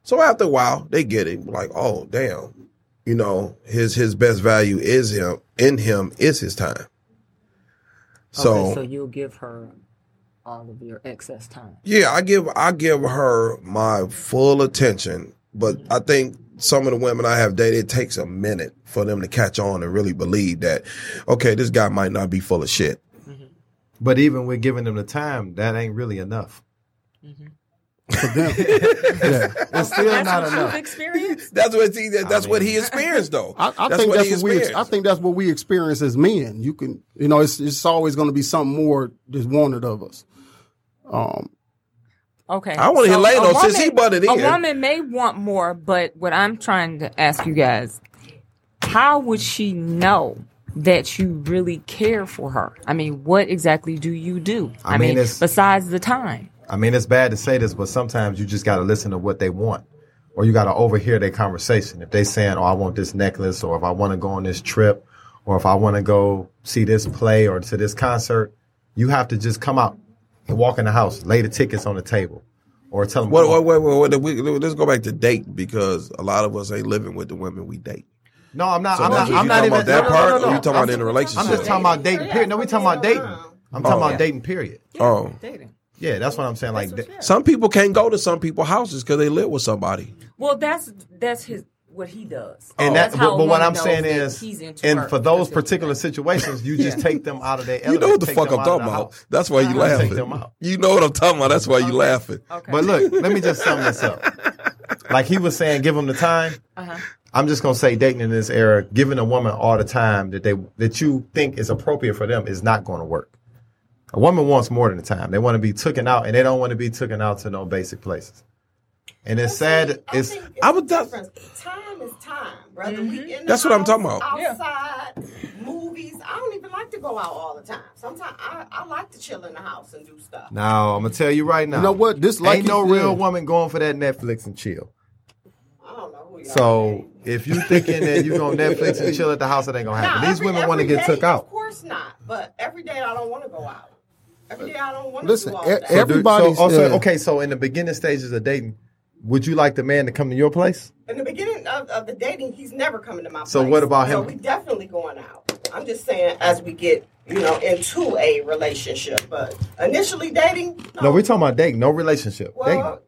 So after a while, they get it. Like, oh damn, you know, his his best value is him. In him is his time. So, okay, so you'll give her all of your excess time. yeah, I give I give her my full attention, but I think some of the women I have dated, it takes a minute for them to catch on and really believe that, okay, this guy might not be full of shit. But even with giving them the time, that ain't really enough. For them. yeah. It's still That's not what enough. you've. That's what he, that's what he experienced though. I, I that's think what that's he what we. I think that's what we experience as men. You can, you know, it's it's always going to be something more that's wanted of us. Um, Okay. I wanna hear a Lano since he woman- butted A in. woman may want more, but what I'm trying to ask you guys, how would she know that you really care for her? I mean, what exactly do you do? I mean, it's- besides the time. I mean, it's bad to say this, but sometimes you just got to listen to what they want, or you got to overhear their conversation. If they saying, "Oh, I want this necklace," or if I want to go on this trip, or if I want to go see this play or to this concert, you have to just come out and walk in the house, lay the tickets on the table, or tell them. Wait, wait, wait, wait, wait, we- Let's go back to date because a lot of us ain't living with the women we date. No, I'm not. So I'm that's not. what I'm you not talking even about that no, no, part, no, no, or you talking I'm- about in a relationship? I'm just talking about dating. Period. No, we talking about dating. I'm talking Oh. about dating. Period. Oh, Dating. Yeah, that's what I'm saying. Like, some people can't go to some people's houses because they live with somebody. Well, that's that's his what he does. and that's that, how but, but what I'm saying is, he's into and for those because he'll do particular that. situations, you just take them out of their. You know what the fuck I'm talking about. That's why you Take laughing. them out. You know what I'm talking about. That's why you laughing. Okay. But look, let me just sum this up. Like he was saying, give them the time. Uh-huh. I'm just gonna say, dating in this era, giving a woman all the time that they that you think is appropriate for them is not going to work. A woman wants more than the time. They want to be taken out, and they don't want to be taken out to no basic places. And it's sad. I It's think it's I would the. Time is time, brother. We mm-hmm. in the That's what I'm talking about. Outside, movies. I don't even like to go out all the time. Sometimes I, I like to chill in the house and do stuff. now I'm gonna tell you right now. You know what? This like ain't no real said. woman going for that Netflix and chill. I don't know who y'all So if you thinking that you gonna Netflix and chill at the house, it ain't gonna Now, happen. These every- women want to get took out. Of course not. But every day I don't want to go out. Every day I don't want Listen, to do all e- that. So do- everybody's so, also, okay. So in the beginning stages of dating, would you like the man to come to your place? in the beginning of, of the dating, he's never coming to my So place. So what about So him? we definitely going out. I'm just saying as we get, you know, into a relationship. But initially dating, no, No, we're talking about dating, no relationship. dating. well,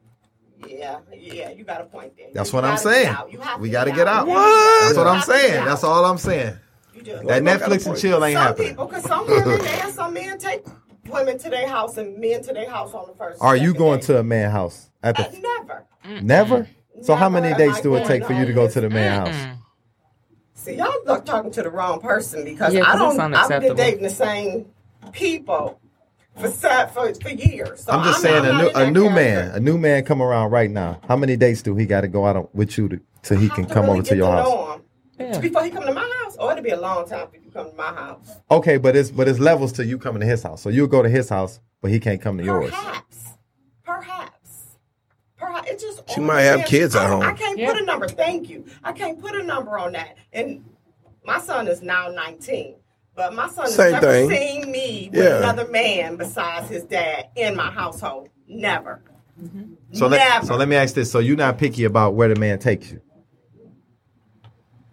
yeah, yeah, you got a point there. That's You what I'm saying. out. You have We got to get out. You That's what I'm have to get saying. That's all I'm saying. You That Well, I got a Netflix and chill ain't some happening. people, because some women and some men take women to their house and men to their house on the first. Are you going date. to a man house at Uh, the? never. Never. So how many am dates do it going take for you to go to the man house? See, y'all are talking to the wrong person because Yeah, 'cause I don't. I've been dating the same people for se- for, for years. So I'm just I'm saying not a new a new character. man, a new man come around right now. How many dates do he got to go out on, with you to, so he Have can come really over to get your house? know him. Before he come to my house, or it'll be a long time before you come to my house. Okay, but it's but it's levels to you coming to his house. So you'll go to his house, but he can't come to yours. Perhaps, perhaps, perhaps. It just She might have depends. kids at I- home. I can't Yeah. put a number. Thank you. I can't put a number on that. And my son is now 19. But my son has Same never thing. seen me with Yeah. another man besides his dad in my household. Never. So Never. let so let me ask this: So you're not picky about where the man takes you?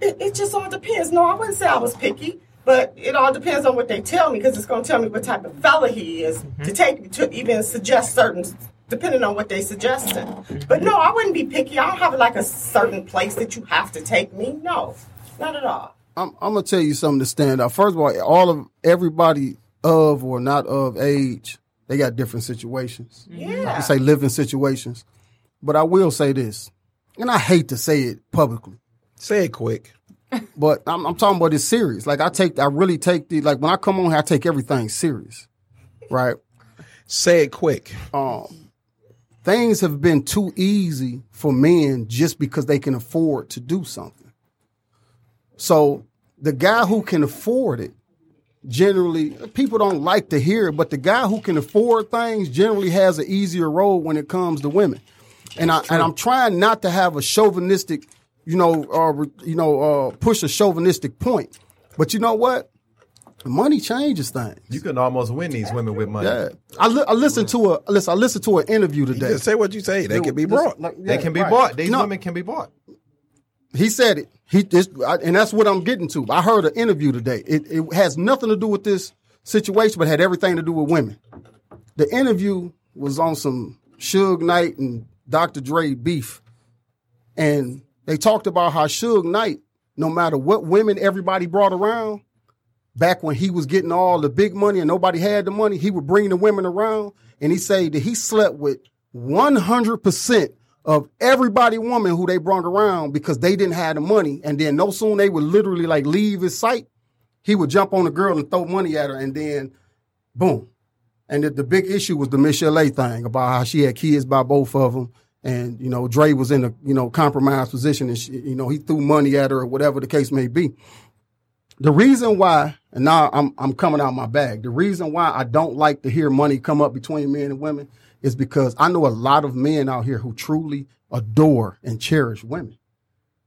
It, it just all depends. No, I wouldn't say I was picky, but it all depends on what they tell me because it's going to tell me what type of fella he is to mm-hmm. take me to even suggest certain, depending on what they suggesting. But no, I wouldn't be picky. I don't have like a certain place that you have to take me. No, not at all. I'm, I'm gonna tell you something to stand out. First of all, all of everybody of or not of age, they got different situations. Yeah. I say living situations. But I will say this, and I hate to say it publicly, Say it quick. but I'm, I'm talking about it serious. Like I take, I really take the like when I come on here, I take everything serious, right? Say it quick. um, things have been too easy for men just because they can afford to do something. So the guy who can afford it, generally, people don't like to hear it, but the guy who can afford things generally has an easier road when it comes to women. And I and I'm trying not to have a chauvinistic, you know, or you know, uh, push a chauvinistic point. But you know what? Money changes things. You can almost win these women with money. Yeah, I, li- I listened to a listen. I listened to an interview today. Just say what you say. They can be bought. brought. like, They can be right. bought. These No, women can be bought. He said it. He this, I, and that's what I'm getting to. I heard an interview today. It, it has nothing to do with this situation, but had everything to do with women. The interview was on some Suge Knight and Dr. Dre beef, and they talked about how Suge Knight, no matter what women everybody brought around, back when he was getting all the big money and nobody had the money, he would bring the women around, and he said that he slept with 100 percent of everybody woman who they brought around because they didn't have the money. And then no soon they would literally like leave his sight, he would jump on the girl and throw money at her, and then boom. And the, the big issue was the Michelle A thing about how she had kids by both of them. And, you know, Dre was in a, you know, compromised position and, she, you know, he threw money at her or whatever the case may be. The reason why, and now I'm, I'm coming out my bag, the reason why I don't like to hear money come up between men and women is because I know a lot of men out here who truly adore and cherish women.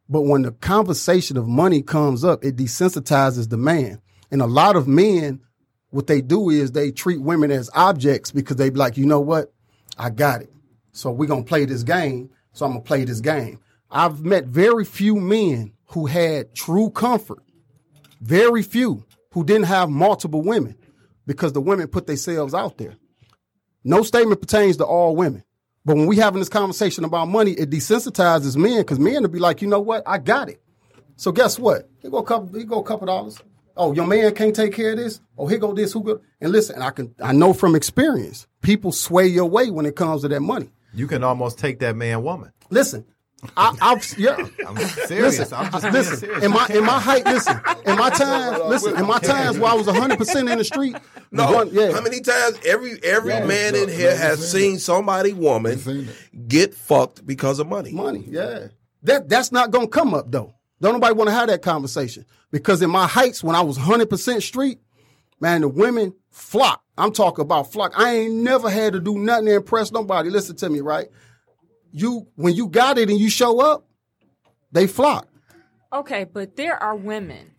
But when the conversation of money comes up, it desensitizes the man. And a lot of men, what they do is they treat women as objects because they be like, you know what? I got it. So we're going to play this game. So I'm going to play this game. I've met very few men who had true comfort, very few who didn't have multiple women because the women put themselves out there. No statement pertains to all women. But when we having this conversation about money, it desensitizes men because men will be like, you know what? I got it. So guess what? Here go a couple, here go a couple dollars. Oh, your man can't take care of this. Oh, here go this. Who go? And listen, I can, I know from experience, people sway your way when it comes to that money. You can almost take that man woman. Listen, I, I've, yeah. I'm serious. Listen, I'm just listen. serious. In my in my height, listen. In my times, listen. In my times where I was 100 percent in the street. No, one- yeah. how many times every every Yeah. man in here no, has seen seen somebody woman seen get fucked because of money. Money, yeah. That that's not gonna come up though. Don't nobody want to have that conversation because in my heights when I was 100 percent street, man, the women flock. I'm talking about flock. I ain't never had to do nothing to impress nobody. Listen to me, right? You when you got it and you show up, they flock. Okay, but there are women.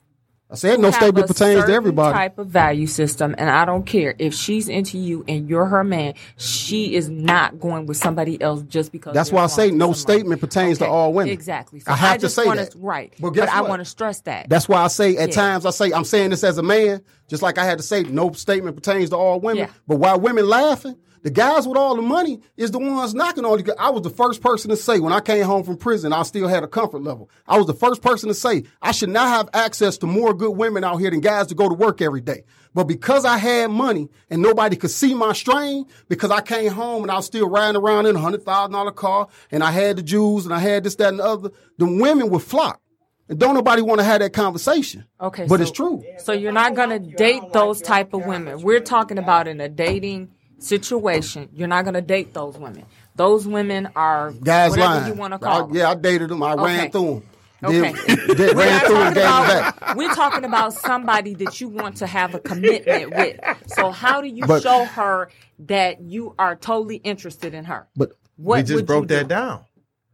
I said no statement pertains to everybody. Type of value system, and I don't care if she's into you and you're her man. She is not going with somebody else just because. That's why I say no statement pertains to all women. Exactly. I have to say that. right. But But, I want to stress that. That's why I say at Yeah. times I say I'm saying this as a man, just like I had to say no statement pertains to all women. Yeah. But why women laughing, the guys with all the money is the ones knocking on you. I was the first person to say when I came home from prison, I still had a comfort level. I was the first person to say I should not have access to more good women out here than guys to go to work every day. But because I had money and nobody could see my strain, because I came home and I was still riding around in a hundred thousand dollar car and I had the jewels and I had this, that, and the other, the women would flock. And don't nobody want to have that conversation. Okay, But so- it's true. So you're not going to date those type of women. We're talking about in a dating situation. You're not going to date those women. Those women are Guys whatever lying. you want to I- call. them. yeah, I dated them. I ran through them. Okay. Then, then We're ran through and talking about- back. We're talking about somebody that you want to have a commitment with. So how do you But- show her that you are totally interested in her? But What we just broke you do? that down.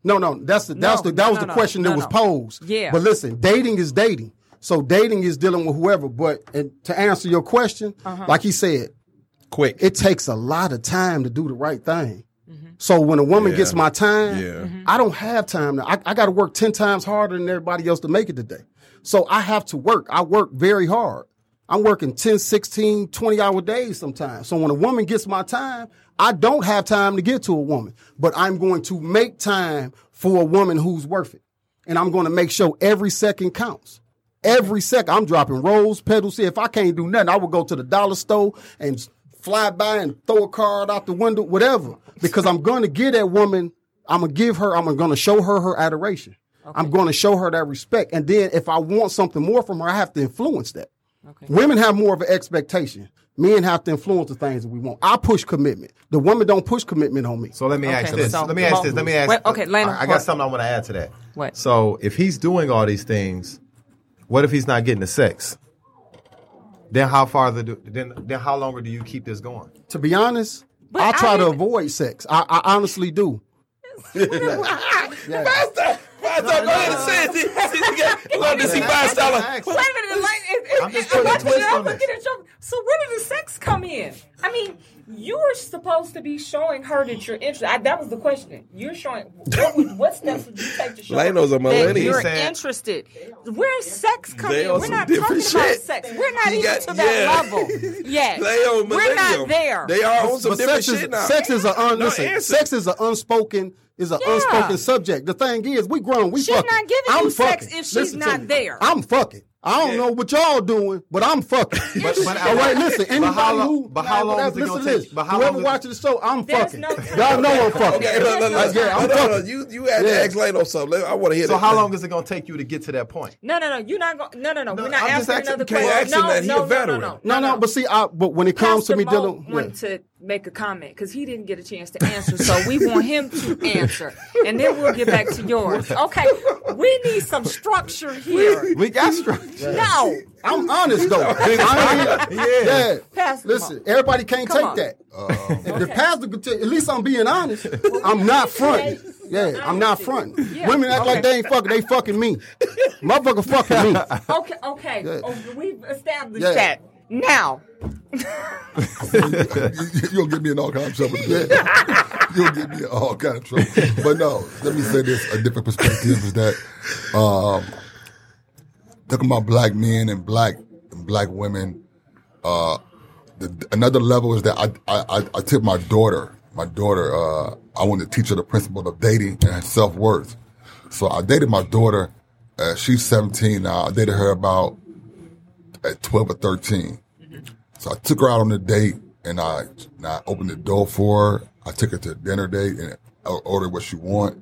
no, no, that's the that's No, the that no, was no, the question no, that was posed. Yeah. But listen, dating is dating. So dating is dealing with whoever. But and to answer your question, Uh-huh. like he said, Quick. it takes a lot of time to do the right thing. So when a woman Yeah. gets my time, Yeah. Mm-hmm. I don't have time. Now. I, I got to work 10 times harder than everybody else to make it today. So I have to work. I work very hard. I'm working 10, 16, 20 hour days sometimes. So when a woman gets my time, I don't have time to get to a woman, but I'm going to make time for a woman who's worth it. And I'm going to make sure every second counts. Every second, I'm dropping rose petals. See, if I can't do nothing, I would go to the dollar store and s- fly by and throw a card out the window, whatever. Because I'm going to give that woman, I'm going to give her, I'm going to show her her adoration. I'm going to show her that respect. And then if I want something more from her, I have to influence that. Okay. Women have more of an expectation. Men have to influence the things that we want. I push commitment. The woman don't push commitment on me. So let me Okay, ask this. so- let me ask this. Let me ask. Wait, okay, Lena, I, I got something I want to add to that. What? So if he's doing all these things, what if he's not getting the sex? Then how farther do then then how longer do you keep this going? To be honest, But I try I to avoid sex. I, I honestly do. Five star, five star, go ahead and say it. See, see, you got- Look, this is five star. Wait a minute, like, it- I'm just putting a twist on this. at your- So where did the sex come in? I mean, you were supposed to be showing her that you're interested. I, that was the question. You're showing what, would, what steps would you take to show her Lano's a that millennial. you're He said- interested? Where's sex coming They in? on We're not talking different about sex. We're not He even got- to that yeah. level yet. They We're not there. They are on some But different sex shit is, now. sex is a un, No, listen, answer. sex is an unspoken is an Yeah. unspoken subject. The thing is, we grown, we She's fucking. not giving I'm you sex if she's Listen not there. I'm fucking. I don't Yeah. know what y'all doing, but I'm fucking. But- but All right, listen. but Anybody how long- who, but how long whatever, is it gonna listen to take- this. but how Whoever long watching the show, I'm There's fucking. no y'all know I'm fucking. Okay, look, look, look. Yeah, I'm no, no, no, fucking. You you had Yeah. to ask Lano something. I want to hear So that. how long is it going to take you to get to that point? No, no, no. You're not going. No, no, no. No, We're not I'm asking asking- another question. ask no, that. He a no. No, no, No, no, but see, I, but when it comes Pastor to me dealing, yeah. wanted to make a comment because he didn't get a chance to answer, so we want him to answer, and then we'll get back to yours. Okay, we need some structure here. We got structure. No, I'm honest though. I mean, yeah. Pastor Listen, Mo. everybody can't Come take on. that. Oh. if the pastor could tell, at least I'm being honest. I'm not fronting. Yeah, I'm not fronting. Yeah, Women act like they ain't fucking. They fucking me. Motherfucker fucking me. okay, okay. Oh, we've established Yeah. that. Now, You'll get me in all kind of trouble. You'll get me in all kind of trouble. But no, let me say this: a different perspective is that um, talking about black men and black and black women. Uh, the, another level is that I, I I my daughter. My daughter. Uh, I wanted to teach her the principle of dating and self worth. So I dated my daughter. Uh, she's 17 now. I dated her about at 12 or 13. So I took her out on a date and I, and I opened the door for her. I took her to a dinner date and I ordered what she want.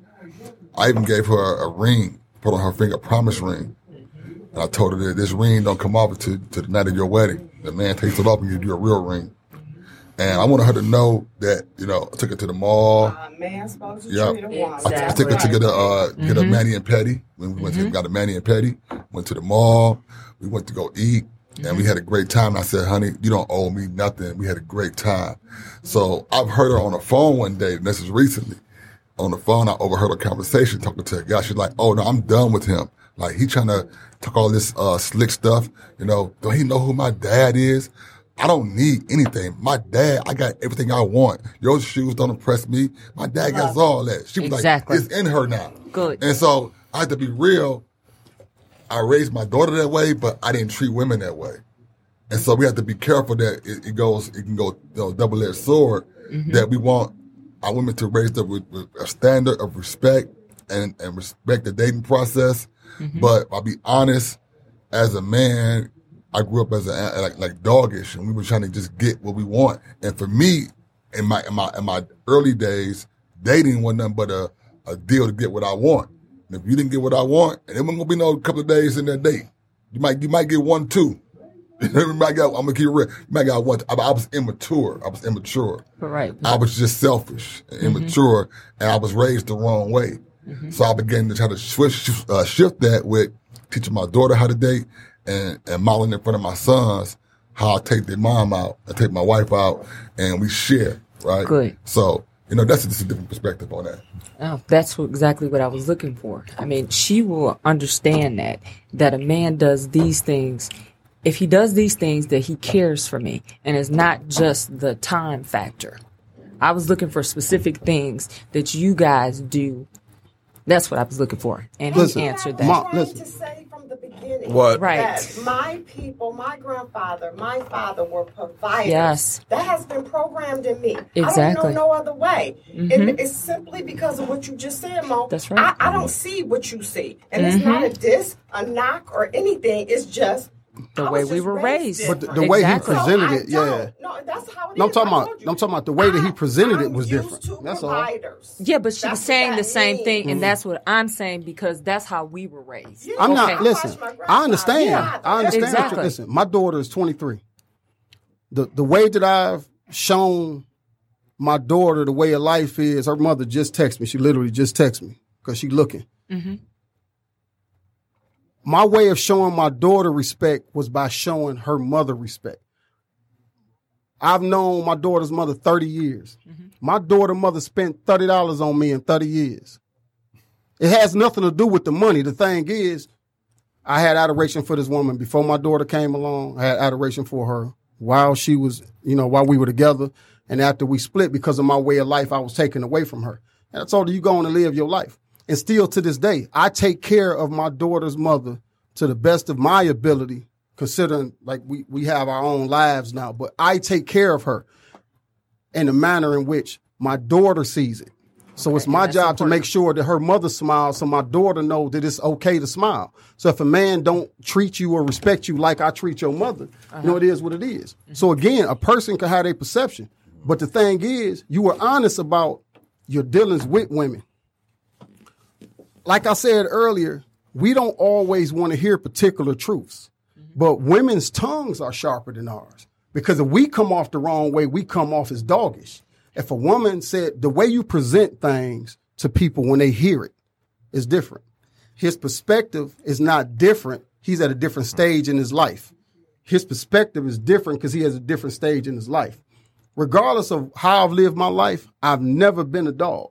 I even gave her a, ring, put on her finger, a promise ring. And I told her that this ring don't come off until to the night of your wedding. The man takes it off and gives you a real ring. And I wanted her to know that, you know, I took her to the mall. Uh, a man's supposed to Yeah. treat a woman. I, I took her to get a uh, get a mm-hmm. mani and pedi. When we went to mm-hmm. got a mani and pedi, went to the mall. We went to go eat, and we had a great time. And I said, "Honey, you don't owe me nothing. We had a great time." So I've heard her on the phone one day, and this is recently. On the phone, I overheard a conversation talking to a guy. She's like, "Oh no, I'm done with him. Like he trying to talk all this uh, slick stuff. You know, don't he know who my dad is?" I don't need anything. My dad, I got everything I want. Your shoes don't impress me. My dad got all that. She was Exactly. like, it's in her now. Good. And so I had to be real. I raised my daughter that way, but I didn't treat women that way. And so we have to be careful that it, it goes, it can go you know, double edged sword. Mm-hmm. That we want our women to raise up with, with a standard of respect and, and respect the dating process. Mm-hmm. But I'll be honest, as a man, I grew up as a like like doggish, and we were trying to just get what we want. And for me, in my in my in my early days, dating wasn't nothing but a, a deal to get what I want. And if you didn't get what I want, and it wasn't gonna be no couple of days in that date. You might you might get one two. you might get, I'm gonna keep it real. You might get one. I, I was immature. I was immature. right. I was just selfish, and immature, and I was raised the wrong way. So I began to try to switch, uh, shift that with teaching my daughter how to date and, and modeling in front of my sons how I take their mom out, I take my wife out, and we share, right? Good. So, you know, that's just a different perspective on that. Oh, that's exactly what I was looking for. I mean, she will understand that that a man does these things. If he does these things, that he cares for me, and it's not just the time factor. I was looking for specific things that you guys do. That's what I was looking for, and Listen, he answered that. Trying listen. To say from the beginning. What? Right. That my people, my grandfather, my father were providers. Yes. That has been programmed in me. I Exactly. Mm-hmm. don't know no other way. And it's simply because of what you just said, Mo. That's right. Mm-hmm. I, I don't see what you see. And it's not a diss, a knock, or anything. It's just The way we were raised. different. But the, the way he presented So it, yeah. No, that's how it No, I'm talking about- I'm talking about the way that he presented it I'm was used different. to That's all. Yeah, but she That's was saying that the same means. thing, and mm-hmm. that's what I'm saying because that's how we were raised. Yeah. I'm Okay. not. Listen. I understand. Yeah, I understand. what you- Listen, my daughter is 23. The the way that I've shown my daughter the way of life is, her mother just texted me. She literally just texted me because she looking. Mm-hmm. My way of showing my daughter respect was by showing her mother respect. I've known my daughter's mother 30 years. Mm-hmm. My daughter mother spent $30 on me in 30 years. It has nothing to do with the money. The thing is, I had adoration for this woman before my daughter came along. I had adoration for her while she was, you know, while we were together. And after we split because of my way of life, I was taken away from her. And I told her, you go on and live your life. And still to this day, I take care of my daughter's mother to the best of my ability, considering like we, we have our own lives now, but I take care of her in the manner in which my daughter sees it. So it's my job to make sure that her mother smiles so my daughter knows that it's okay to smile. So if a man don't treat you or respect you like I treat your mother, you know, uh-huh. it is what it is. So again, a person can have a perception. But the thing is, you were honest about your dealings with women. Like I said earlier, we don't always want to hear particular truths. Mm-hmm. But women's tongues are sharper than ours. Because if we come off the wrong way, we come off as doggish. If a woman said the way you present things to people when they hear it is different. His perspective is not different. He's at a different stage in his life. His perspective is different because he has a different stage in his life. Regardless of how I've lived my life, I've never been a dog.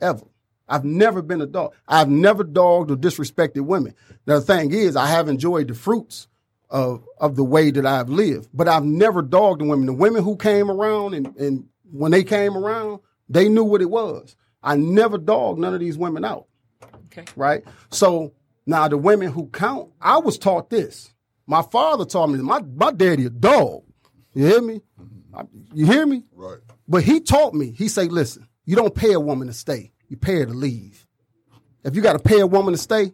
Ever. I've never been a dog. I've never dogged or disrespected women. Now the thing is, I have enjoyed the fruits of of the way that I've lived, but I've never dogged the women. The women who came around and, and when they came around, they knew what it was. I never dogged none of these women out. Okay. Right? So now the women who count, I was taught this. My father taught me my my daddy a dog. You hear me? I- You hear me? Right. But he taught me, he say, listen, you don't pay a woman to stay. You pay her to leave. If you got to pay a woman to stay,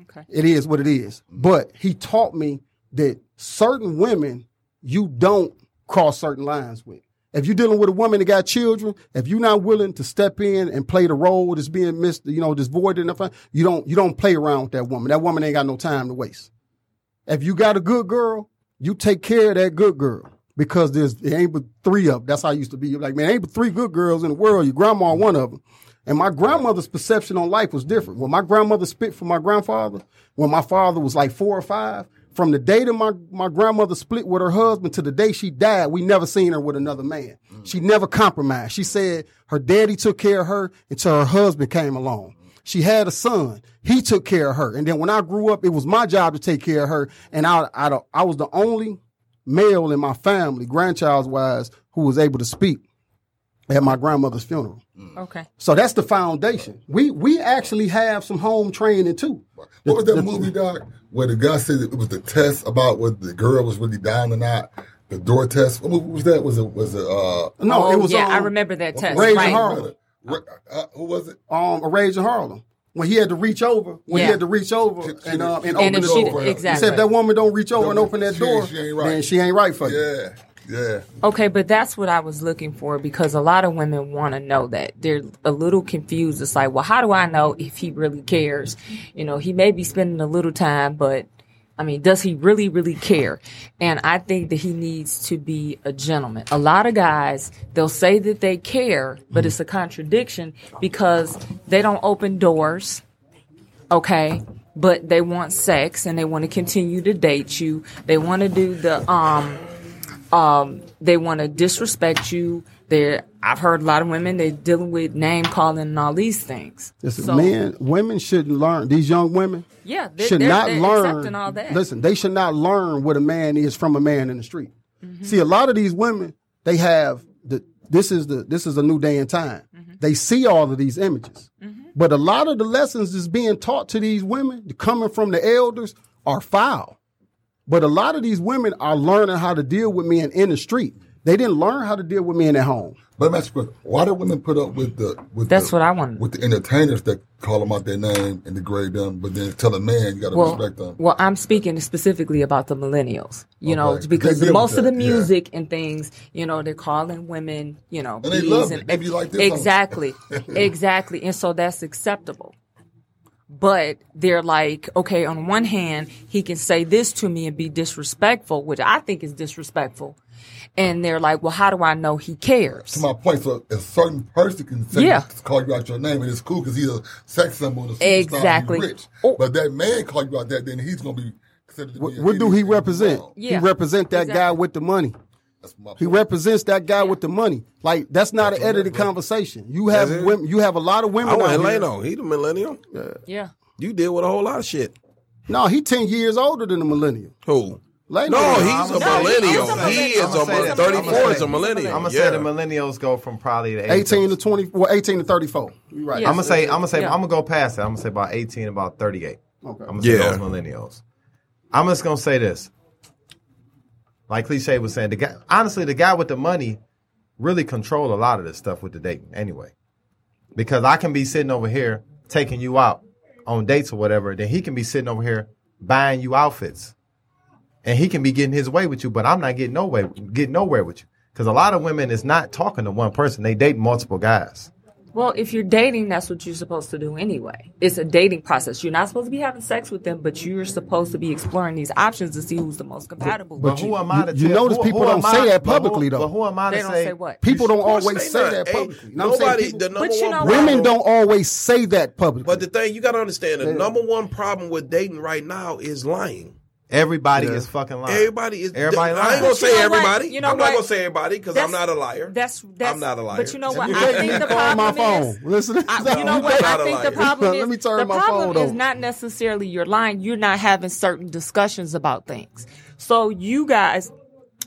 Okay. it is what it is. But he taught me that certain women you don't cross certain lines with. If you're dealing with a woman that got children, if you're not willing to step in and play the role that's being missed, you know, this void and you don't you don't play around with that woman. That woman ain't got no time to waste. If you got a good girl, you take care of that good girl because there's it ain't but three of them. That's how I used to be. You're like, man, ain't but three good girls in the world. Your grandma one of them. And my grandmother's perception on life was different. When my grandmother spit for my grandfather, when my father was like four or five, from the day that my, my grandmother split with her husband to the day she died, we never seen her with another man. Mm. She never compromised. She said her daddy took care of her until her husband came along. She had a son. He took care of her. And then when I grew up, it was my job to take care of her. And I, I, I was the only male in my family, grandchild's wise, who was able to speak at my grandmother's funeral. Okay. So that's the foundation. We we actually have some home training too. What was that movie, Doc, where the guy said it was the test about whether the girl was really dying or not? The door test. What movie was that? Was it was it uh No, oh, it was yeah, I um, remember that test. Rage and right. Harlem. Uh, who was it? um a rage in Harlem. When he had to reach over, when Yeah. he had to reach over She- she- and um and and open if the she door. did- He exactly. said that woman don't reach over and Don't- open that she- door, she ain't right. then she ain't right for you. Yeah, yeah. Okay, but that's what I was looking for because a lot of women want to know that. They're a little confused. It's like, well, how do I know if he really cares? You know, he may be spending a little time, but I mean, does he really, really care? And I think that he needs to be a gentleman. A lot of guys, they'll say that they care, but it's a contradiction because they don't open doors okay but they want sex and they want to continue to date you they want to do the um um they want to disrespect you they're i've heard a lot of women they're dealing with name calling and all these things Listen, So- men, women shouldn't learn. These young women Yeah, they- should they're- not they're learn. all that. Listen, they should not learn what a man is from a man in the street. Mm-hmm. See, a lot of these women, they have the. This is the. This is a new day and time. Mm-hmm. They see all of these images, but a lot of the lessons that's being taught to these women, coming from the elders, are foul. But a lot of these women are learning how to deal with men in the street. They didn't learn how to deal with men at home. But let me ask you a question. Why do women put up with the with That's the, what I wanted. with the entertainers that call them out their name and degrade them, but then tell a man you got to well, respect them? well, I'm speaking specifically about the millennials, you know, because most of the that, yeah. music and things, you know, they're calling women, you know, And they bees love and it. They be like this exactly, exactly, and so that's acceptable. But they're like, okay, on one hand, he can say this to me and be disrespectful, which I think is disrespectful. And they're like, well, how do I know he cares? To my point, so a certain person can say, Yeah. call you out your name, and it's cool because he's a sex symbol and a Exactly. and he's rich. Oh. But that man call you out that, then he's going to be considered to be What, an what do he represent? wrong. Yeah. He represent that guy with the money. That's He represents that guy with the money. Like that's not an edited conversation. You have women. You have a lot of women I out want here. Leno. He the millennial. Yeah. yeah. You deal with a whole lot of shit. No, he ten years older than the millennial. Who? Lane No, he's a No, millennial. he's a He is I'ma a that. 34 I'ma is a millennial. I'm gonna yeah. say the millennials go from probably the age eighteen to twenty. Well, eighteen to thirty-four. You right. Yeah. I'm gonna say I'm gonna say Yeah. I'm gonna go past that. I'm gonna say about 18, about 38. Okay. I'm gonna say Yeah. those millennials. I'm just gonna say this. Like cliche was saying, the guy honestly, the guy with the money really control a lot of this stuff with the dating anyway. Because I can be sitting over here taking you out on dates or whatever, then he can be sitting over here buying you outfits. And he can be getting his way with you, but I'm not getting nowhere getting nowhere with you. Because a lot of women is not talking to one person. They date multiple guys. Well, if you're dating, that's what you're supposed to do anyway. It's a dating process. You're not supposed to be having sex with them, but you're supposed to be exploring these options to see who's the most compatible. But with who you. am I to tell you tell? notice who- people who don't say I- that but who- publicly, though. But who am I they to don't say? say what? People don't always say not. that Hey, publicly. You know what I'm saying? Nobody, People- the number But you one know problem- Women don't always say that publicly. But the thing you got to understand, the number one problem with dating right now is lying. Everybody Yeah. is fucking lying. Everybody is. Everybody Lying. I lying. ain't gonna But you say know everybody. You know I'm not gonna say everybody because I'm not a liar. That's that's. I'm not a liar. But you know what? I think the call my problem is. phone. Listen, I, you know what? not I a think the problem is Let me turn the my problem phone is off. not necessarily you're lying. You're not having certain discussions about things. So you guys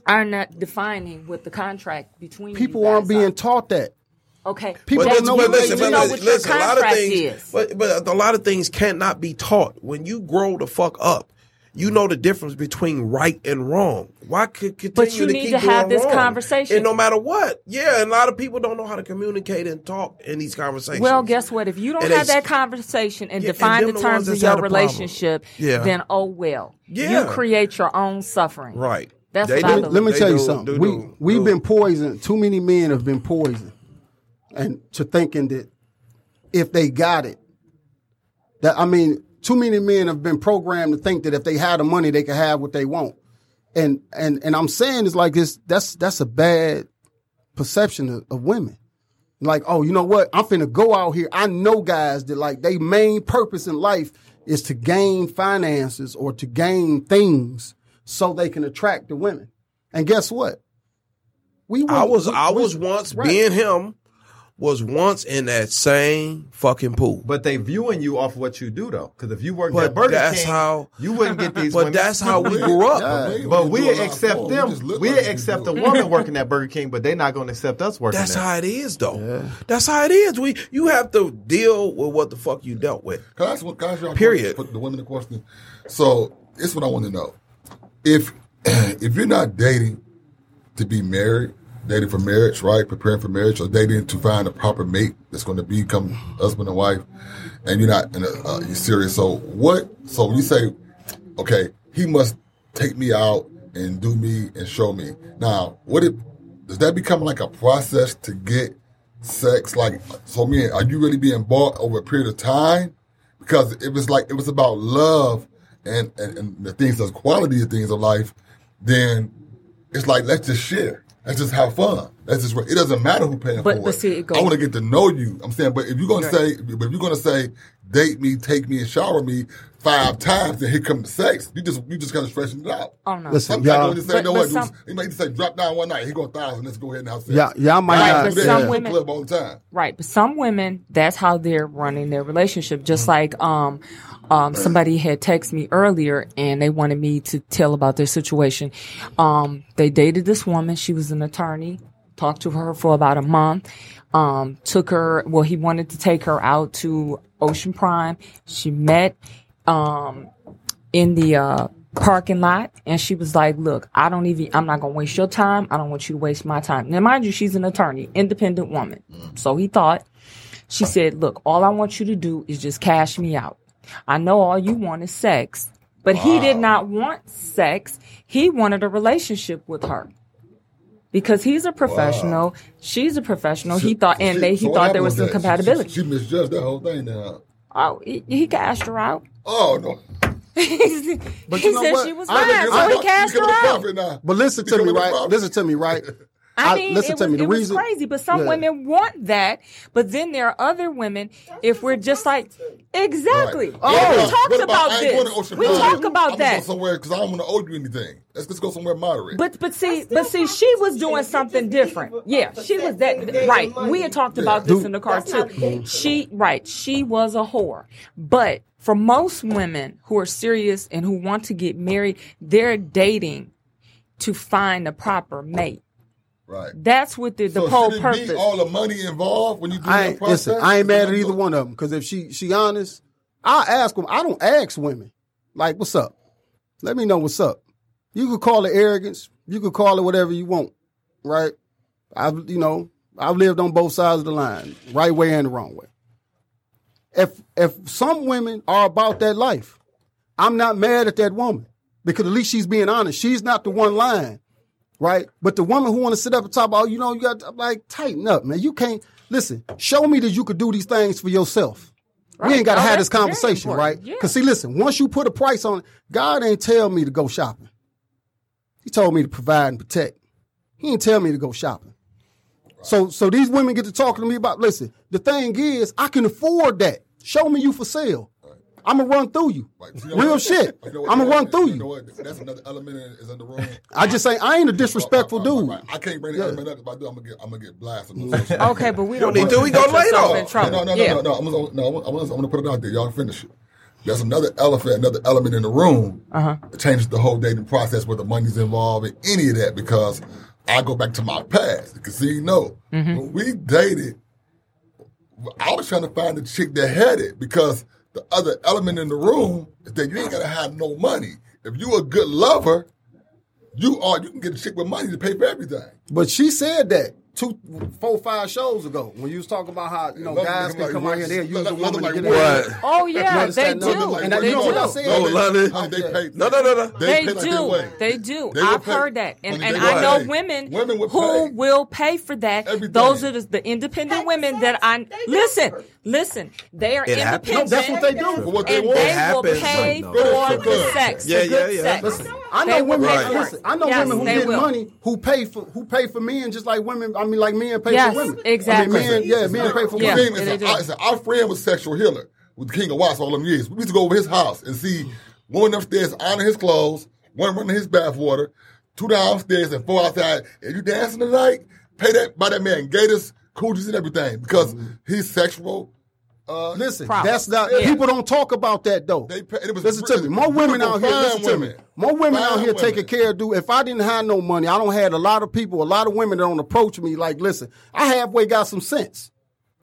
are not defining what the contract between people you guys aren't being are. taught that. okay. people But don't know but what need listen, to but know listen, what your listen, a lot of things, is. but, but a lot of things cannot be taught. When you grow the fuck up, you know the difference between right and wrong. Why could continue But you to need keep to have this wrong? conversation. And no matter what, yeah, and a lot of people don't know how to communicate and talk in these conversations. Well, guess what? If you don't And have they- that conversation and Yeah, define them the the terms of your had a problem. relationship, Yeah. then oh well. Yeah. You create your own suffering. right? That's They what I do- believe. Let me they tell you do- something. do- we do- we've been poisoned. Too many men have been poisoned, and to thinking that if they got it, that I mean, too many men have been programmed to think that if they had the money, they could have what they want. And and and I'm saying it's like this. That's that's a bad perception of, of women. Like, oh, you know what? I'm finna go out here. I know guys that like they main purpose in life is to gain finances or to gain things so they can attract the women. And guess what? We I was we- I was once right. being him was once in that same fucking pool. But they viewing you off what you do though, because if you worked But at Burger that's King, how- you wouldn't get these. But women. that's how we grew up. Yeah. But do we accept them. just look We like accept do. a woman working at Burger King, but they're not going to accept us working That's there. how it is, though. That's how it is. We you have to deal with what the fuck you dealt with. Can I ask, one- can I ask y'all Period. question? Put the women a question. So it's what I want to know. If if you're not dating to be married, dating for marriage, right? Preparing for marriage, or dating to find a proper mate that's going to become husband and wife, and you're not in a, uh, you're serious. So what? So you say, okay, he must take me out and do me and show me. Now, what it does that become like a process to get sex? Like, so me, are you really being bought over a period of time? Because it was like it was about love and, and, and the things, the quality of things of life, then it's like let's just share. Let's just have fun. Let's just. It doesn't matter who paying But- for but it. see, it goes- I want to get to know you. I'm saying, but if you're gonna Right. say, but if you're gonna say, date me, take me, and shower me five times, and here comes the sex, you just you just kind of stretching it out. Oh no. Listen, Some guys y'all- don't just say, But- you know but what? some- dude, he might just say, drop down one night. He go a thousand. Let's go ahead and have sex. Yeah, y'all might Guys not- but some in the women- club all the time. Right, but some women, that's how they're running their relationship. Just like um, um, somebody had texted me earlier, and they wanted me to tell about their situation. Um, they dated this woman; she was an attorney. Talked to her for about a month. Um, took her. Well, he wanted to take her out to Ocean Prime. She met um, in the uh, parking lot and she was like look i don't even i'm not gonna waste your time. I don't want you to waste my time. Now mind you she's an attorney independent woman. So he thought she said look all i want you to do is just cash me out. I know all you want is sex but he did not want sex. He wanted a relationship with her because he's a professional. She's a professional. He thought and She- they, he so thought there was some? She- compatibility. She, she misjudged that whole thing now. oh he, he cashed her out Oh no! But he you know said what? she was I fine, think so he You cashed her out. But listen to me, right? Listen to me, right? I, I- mean, listen it to was, me, the it was crazy, but some Yeah. women want that. But then there are other women. If we're just like exactly, Right. Oh, yeah, we about- talked what about, I ain't going to this. We Prime. talk about I'm that. Going somewhere because I don't want to owe you anything. Let's just go somewhere moderate. But but see but see she was doing something different. Yeah, she was that right. We had talked about this in the car too. She right, she was a whore. But for most women who are serious and who want to get married, they're dating to find the proper mate. Right. That's what the, the so whole should it purpose. be all the money involved when you do I that process? listen, I ain't mad at either one of them because if she she honest, I ask them. I don't ask women like, "What's up?" Let me know what's up. You could call it arrogance. You could call it whatever you want, right? I've you know I've lived on both sides of the line, right way and the wrong way. If if some women are about that life, I'm not mad at that woman because at least she's being honest. She's not the one lying right? But the woman who want to sit up and talk about, oh, you know, you got to, like tighten up, man. You can't listen. Show me that you could do these things for yourself. We ain't got to Oh, have this conversation, right? Yeah. Because see, listen, once you put a price on it, God ain't tell me to go shopping. He told me to provide and protect. He didn't tell me to go shopping. So, so these women get to talking to me about. Listen, the thing is, I can afford that. Show me you for sale. I'm gonna run through you. Right. You know Real what? shit. You know what? I'm gonna run what? through You know what? That's another element in- is in the room. I just say I ain't a disrespectful Right, right, dude. right, right. I can't bring the Yeah. element up. If I do, I'm gonna get I'm gonna get blasted. Okay, but we don't need to. We go gonna lay it yourself off. in trouble. No, no, no, yeah. no, no. I'm gonna, no, I'm gonna, I'm gonna put it out there. Y'all finish it. There's another elephant, another element in the room. Uh-huh. It changes the whole dating process where the money's involved in any of that because I go back to my past. Because see, you know, Mm-hmm. when we dated, I was trying to find a chick that had it because the other element in the room is that you ain't gotta have no money. If you a good lover, you are you can get a chick with money to pay for everything. But she said that two, four, five shows ago when you was talking about how you know London guys can like come out here and they'll London use a like woman to get London in. Oh yeah, they do. No, and they you know do. what I said? No, London. Honey, they pay. No, no, no, no. They, pay do. They do. They I've heard that, and and I know pay. women, Women who will pay for that. Everything. Those are the, the independent women that I listen. Listen, they are It independent. No, that's what they do. For what they and want. they It happens. will pay No. for the sex. Yeah, the good yeah, yeah. Sex. Listen, I know will women. Right. Listen, I know Yes, women who get will. money who pay for who pay for men just like women. I mean, like men pay Yes, for women. exactly. I mean, men, yeah, men pay for Yeah. women. Thing is, they do. our, our friend was sexual healer with the King of Watts all them years. We used to go over his house and see one upstairs ironing his clothes, one running his bath water, two downstairs and four outside. If you dancing tonight, pay that by that man gators, coochies, and everything because he's sexual. Uh, Listen, that's not. Yeah. People don't talk about that though. They it was listen to me. More women out here. Listen to me. More women out here taking care of. Do if I didn't have no money, I don't had a lot of people, a lot of women that don't approach me. Like, listen, I halfway got some sense.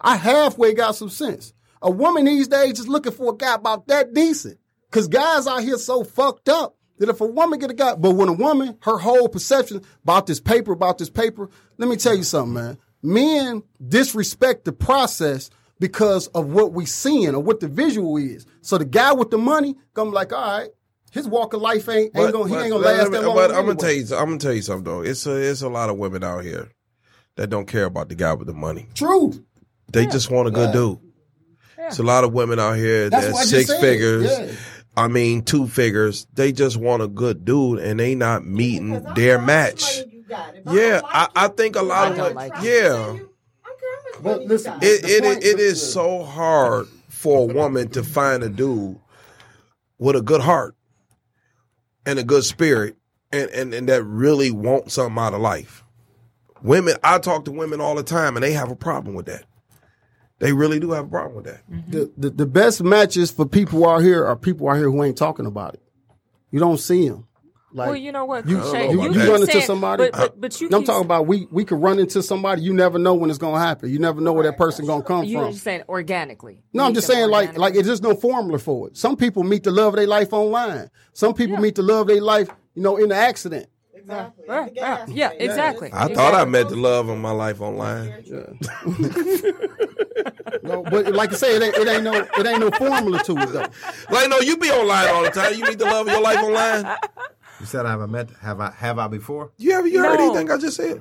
I halfway got some sense. A woman these days is looking for a guy about that decent. Cause guys out here so fucked up that if a woman get a guy, but when a woman, her whole perception about this paper, about this paper, let me tell you something, man. Men disrespect the process because of what we seeing or what the visual is. So the guy with the money come like, all right, his walk of life ain't, ain't gonna, he ain't gonna but- last that long. But I'm gonna tell you, I'm gonna tell you something though. It's a, it's a lot of women out here that don't care about the guy with the money. True. They just want a good dude. It's a lot of women out here That's that what I just six figures. Yeah. I mean, two figures. They just want a good dude, and they not meeting their know how much match. money you got. If I Yeah, like I, I think a lot I of don't like yeah. I don't care how much But money listen, got. It it, point- it is so hard for a woman to find a dude with a good heart and a good spirit and, and, and that really want something out of life. Women, I talk to women all the time and they have a problem with that. They really do have a problem with that. the, the, the best matches for people out here are people out here who ain't talking about it. You don't see them. Like, well, you know what, you, Shay, you, know you run into somebody. but, but, but you No, I'm keep- talking about we we could run into somebody. You never know when it's gonna happen. You never know where that person gonna come you from. were just saying organically. No, I'm just saying like like it's just no formula for it. Some people meet the love of their life online. Some people meet the love of their life, you know, in the accident. Exactly. Yeah, At the yeah, exactly. I Exactly. thought I met the love of my life online. No, but like I say, it ain't, it ain't no it ain't no formula to it though. Like, no, you be online all the time. You meet the love of your life online. You said I haven't met. Have I? Have I before? You ever you heard No. anything I just said?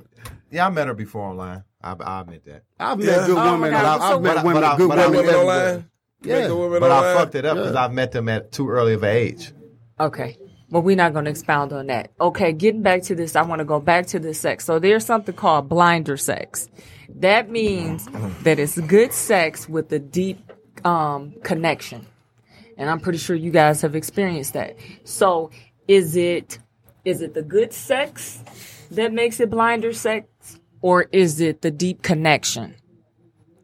Yeah, I met her before online. I, I admit that. I've met Yeah. good Oh my women. God, I've, so I've met what- women, but I- good but I- women, Women every day. online. Yeah. Met women But I online. fucked it up because I've met them at too early of an age. Okay. But we're not going to expound on that. Okay, getting back to this, I want to go back to the sex. So there's something called blinder sex. That means that it's good sex with a deep um, connection. And I'm pretty sure you guys have experienced that. So is it is it the good sex that makes it blinder sex or is it the deep connection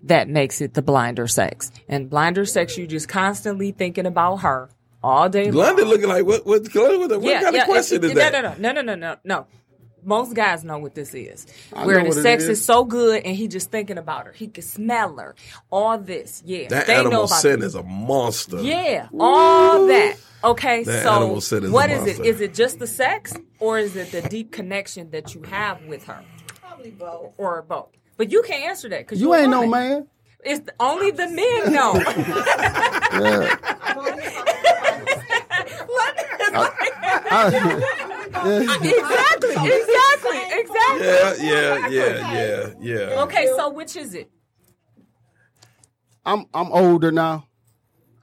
that makes it the blinder sex? And blinder sex you just constantly thinking about her all day long. London looking like what? What, what, what kind of question it's- is that? No, no, no, no, no, no, no. Most guys know what this is. I Where know the what it sex is. is. so good and he just thinking about her. He can smell her. All this. Yeah. That they know animal about sin this. is a monster. Yeah, all that. Okay, That so animal sin is a what is it? monster. Is it just the sex, or is it the deep connection that you have with her, Probably both. or both? But you can't answer that because You ain't no man. It's the, only the men know. exactly, exactly, exactly. Yeah, yeah, yeah, yeah, yeah. Okay, so which is it? I'm I'm older now,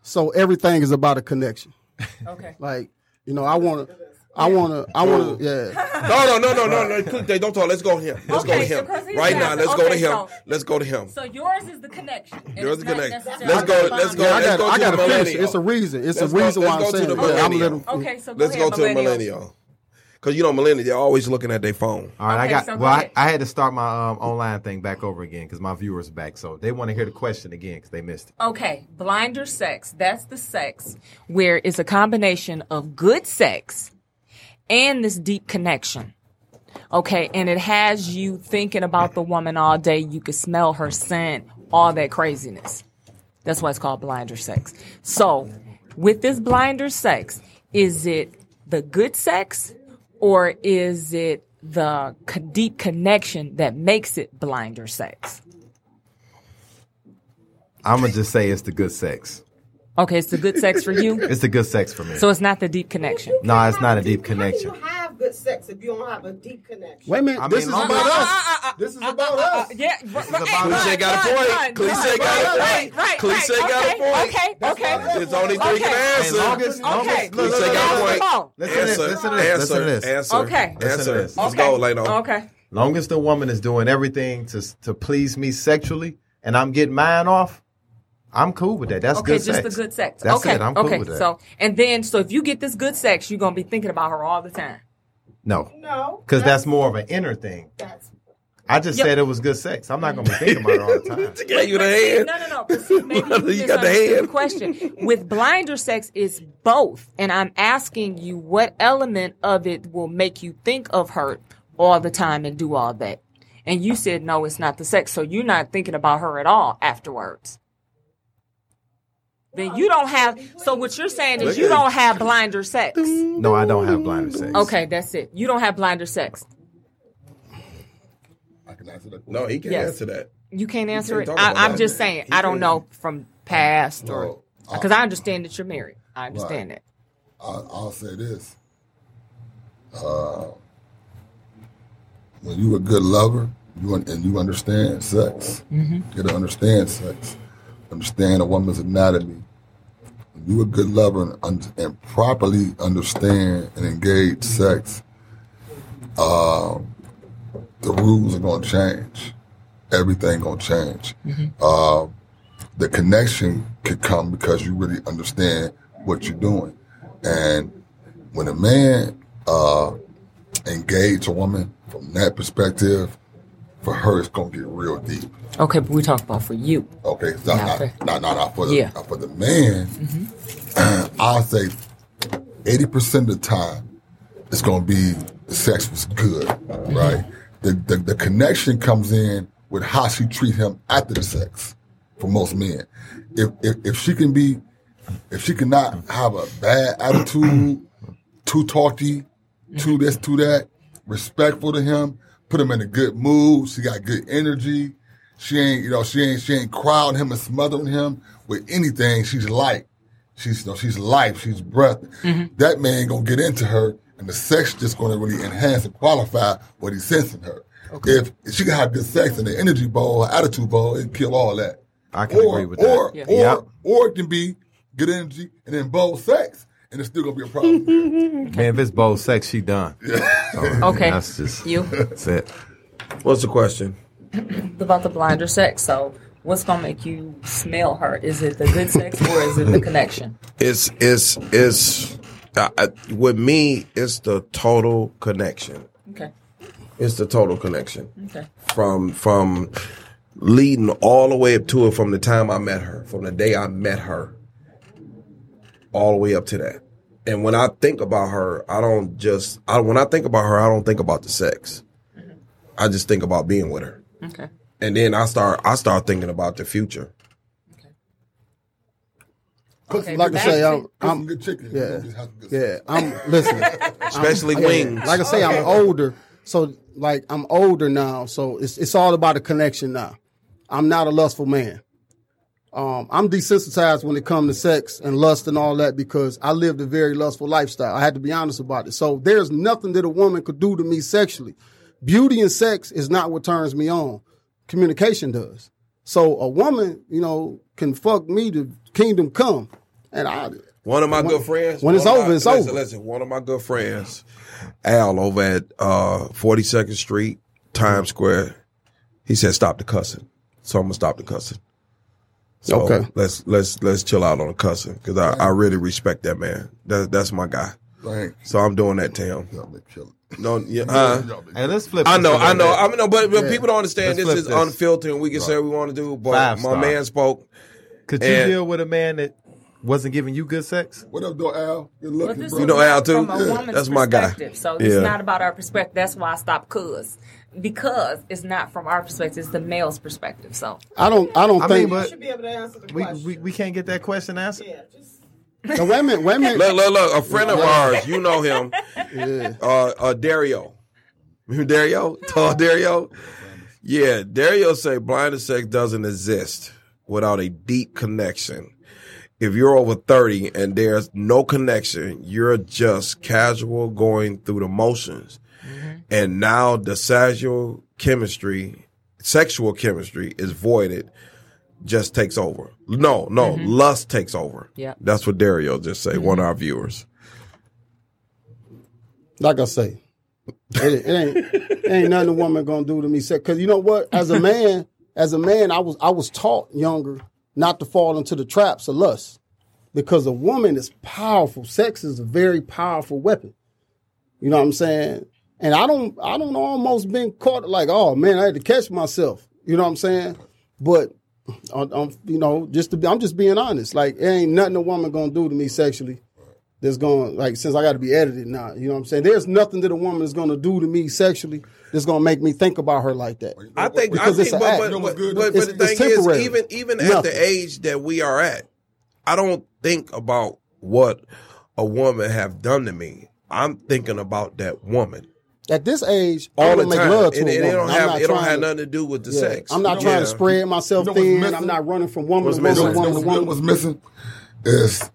so everything is about a connection. Okay. Like you know, I want to, I want to, I want to, yeah. No, no, no, no, no, no. Quick, don't talk. Let's go to him. Let's Okay, go to him he's right now. Let's go to him. so- Let's go to him. So yours is the connection. Yours is not connection. Let's go. Let's go. Yeah, I Let's got, go I to got the to finish. It's a reason. It's Let's a reason let's why I'm saying the it. Yeah, I'm millennial. little. Okay, so go Let's go ahead, to the millennial. Millennial. Because you know, millennial, they're always looking at their phone. All right, I got. so go well, I. I had to start my um, online thing back over again because my viewers back, so they want to hear the question again because they missed it. Okay, blinder sex. That's the sex where it's a combination of good sex and this deep connection. Okay, and it has you thinking about the woman all day. You can smell her scent, all that craziness. That's why it's called blinder sex. So, with this blinder sex, is it the good sex or is it the deep connection that makes it blinder sex? I'm gonna just say it's the good sex. Okay, it's the good sex for you. It's the good sex for me. So it's not the deep connection. no, it's not a deep connection. How can you have good sex if you don't have a deep connection? Wait a minute. I this mean, is uh, uh, uh, about uh, us. This is about us. Yeah, right, right, about us. Cliche got a point. Cliche got a point. right, Cliche got a Okay, point. Okay, okay. There's only three Okay. can Hey, answer. longest, Okay. longest, look, look, Cliche got a point. Listen to this, Answer, listen to this, answer, this. answer, Okay. Answer. this. Let's go, Leno. Okay. Long as the woman is doing everything to to please me sexually, and I'm getting mine off, I'm cool with that. That's good. Okay, good just sex. the good sex. That's okay, it. I'm cool okay. with that. So, and then, so if you get this good sex, you're gonna be thinking about her all the time. no, No. because that's more of an inner thing. That's I just Yep. said it was good sex. I'm not gonna be thinking about it all the time. She gave you the But hand. No, no, no. But see, maybe you, You got the misunderstood hand. question. With blinder sex, it's both, and I'm asking you what element of it will make you think of her all the time and do all that. And you said no, it's not the sex, so you're not thinking about her at all afterwards. Then you don't have. So what you're saying is you don't have blinder sex. No, I don't have blinder sex. Okay, that's it. You don't have blinder sex. I can answer that. No, he can't Yes. answer that. You can't answer can't it. I, I'm that. just saying. He I don't can't. know from past or No, I- because I understand that you're married. I understand that. I, I'll say this. Uh, when you a good lover, you and you understand sex, you gotta understand sex, understand a woman's anatomy. You a good lover and, and properly understand and engage sex, uh, the rules are gonna change. Everything gonna change. Uh, the connection could come because you really understand what you're doing. And when a man uh, engage a woman from that perspective, for her it's gonna get real deep. Okay, but we talk about for you. Okay, it's not, Not not, for- not, not, for the Yeah. not for the man. Mm-hmm. I'll say eighty percent of the time it's gonna be the sex was good, mm-hmm. right? The, the the connection comes in with how she treat him after the sex. For most men, if if, if she can be, if she cannot have a bad attitude, too talky, too mm-hmm. this, too that, respectful to him, put him in a good mood. She got good energy. She ain't, you know, she ain't, she ain't crowding him and smothering him with anything. She's light. She's, you know, she's life. She's breath. Mm-hmm. That man gonna get into her, and the sex just gonna really enhance and qualify what he's sensing her. If, if she can have good sex and the energy ball, attitude ball, it kill all that. I can or, agree with that. or, Yeah. Or, Yep. or it can be good energy and then bold sex. And it's still gonna be a problem. here. Man, if it's both sex, she done. Okay. That's just You that's it. What's the question? about the blinder sex. So, what's gonna make you smell her? Is it the good sex or is it the connection? It's it's it's uh, uh, with me. It's the total connection. Okay. It's the total connection Okay. from from leading all the way up to it from the time I met her, from the day I met her, all the way up to that. And when I think about her, I don't just I when I think about her, I don't think about the sex. I just think about being with her. Okay. And then I start I start thinking about the future. Okay, like I say, I'm, I'm good chicken. yeah. You know, just have some good yeah, I'm listen. Especially Yeah, wings. Like I say, I'm older, so like I'm older now, so it's it's all about a connection now. I'm not a lustful man. Um, I'm desensitized when it comes to sex and lust and all that because I lived a very lustful lifestyle. I had to be honest about it. So there's nothing that a woman could do to me sexually. Beauty and sex is not what turns me on. Communication does. So a woman, you know, can fuck me to kingdom come, and I One of my good friends. when it's over, my- it's listen, over. Listen, one of my good friends, Al, over at uh, 42nd Street, Times Square, he said, "Stop the cussing." So I'm gonna stop the cussing. So Okay. let's let's let's chill out on the cussing because I, I really respect that man. That, that's my guy. Thanks. So I'm doing that to him. Y'all been killing. No, yeah, huh? Hey, let's flip. I know, I know. I know, but, but people don't understand Let's this is this. unfiltered and we can say what we want to do. But Five my star. man spoke. Could you and- deal with a man that wasn't giving you good sex? What up, though, Al? Good But looking, this bro. You know Al too? From a Yeah. That's my guy. perspective. So Yeah. it's not about our perspective. That's why I stopped cuz. Because it's not from our perspective, it's the male's perspective. So I don't I don't I think mean, You but should be able to answer the we, question. we we can't get that question answered. yeah, just the women women Look, look, look! A friend of ours, you know him, uh, uh, Dario. Remember Dario? Tall Dario? Yeah, Dario say blind sex doesn't exist without a deep connection. If you're over 30 and there's no connection, you're just casual going through the motions. And now the sexual chemistry, sexual chemistry is voided, just takes over. No, no, mm-hmm. lust takes over. Yeah. That's what Dario just say, one of our mm-hmm. viewers. like I say, it, it ain't it ain't nothing a woman gonna do to me. Because you know what? As a man, as a man, I was I was taught younger not to fall into the traps of lust. Because a woman is powerful. Sex is a very powerful weapon. You know what I'm saying? And I don't I don't almost been caught like, oh man, I had to catch myself. You know what I'm saying? But I'm, I'm- you know, just to be, I'm just being honest. Like, it ain't nothing a woman gonna do to me sexually that's gonna like since I got to be edited now. You know what I'm saying? There's nothing that a woman is going to do to me sexually that's going to make me think about her like that. I think, Because I it's think, an but, act. but, You know what's but, good? but, It's- but the it's thing is, temporary. even even at the age that we are at, I don't think about what a woman have done to me. I'm thinking about that woman At this age, all want the to make time, love to and, a and woman. it don't I'm have it don't have to- nothing to do with the yeah. sex. I'm not You trying know? to spread myself You know thin. I'm not running from woman What's to missing? woman, You woman to what's, woman. what's missing is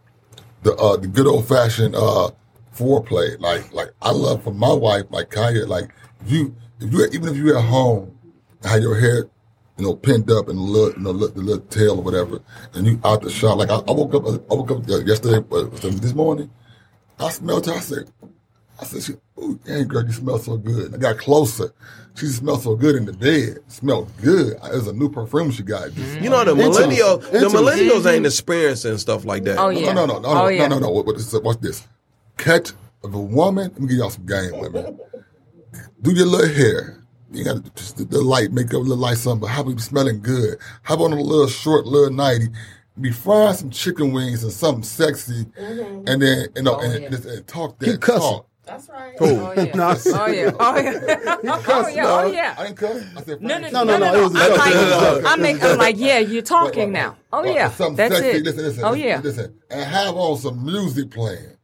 the uh, the good old fashioned uh, foreplay. Like like I love for my wife, like Kaya. Like if you if you even if you at home, have your hair you know pinned up and the little you know look, the little tail or whatever, and you out the shot. Like I, I woke up I woke up yesterday this morning. I smelled her. I said. I said, she, ooh, dang girl, you smell so good. I got closer. She smelled so good in the bed. Smelled good. It was a new perfume she got. Just- You know the Intimacy. millennial, the millennials ain't mm-hmm. experiencing stuff like that. Oh, yeah. No, no, no, no, Oh, no, yeah. no, no, no. What, what is, what's this? Catch of a woman. Let me give y'all some game, women. Do your little hair. You got just the, the light, make up a little light something, but how about be smelling good? How about on a little short, little nighty? Be frying some chicken wings and something sexy, mm-hmm. and then you know, Oh, and, yeah. and, and talk He that cussing. talk. That's right. Oh yeah. No, oh yeah. Oh yeah. oh yeah. Oh yeah. I didn't cuss. I said, No, no, frying no, no, no, no, no. it was a I'm like, It was. I'm, make, I'm like, yeah, you're Right, talking right, now. Oh yeah, something that's sexy. it. Listen, listen, oh listen, yeah. listen, and have on some music playing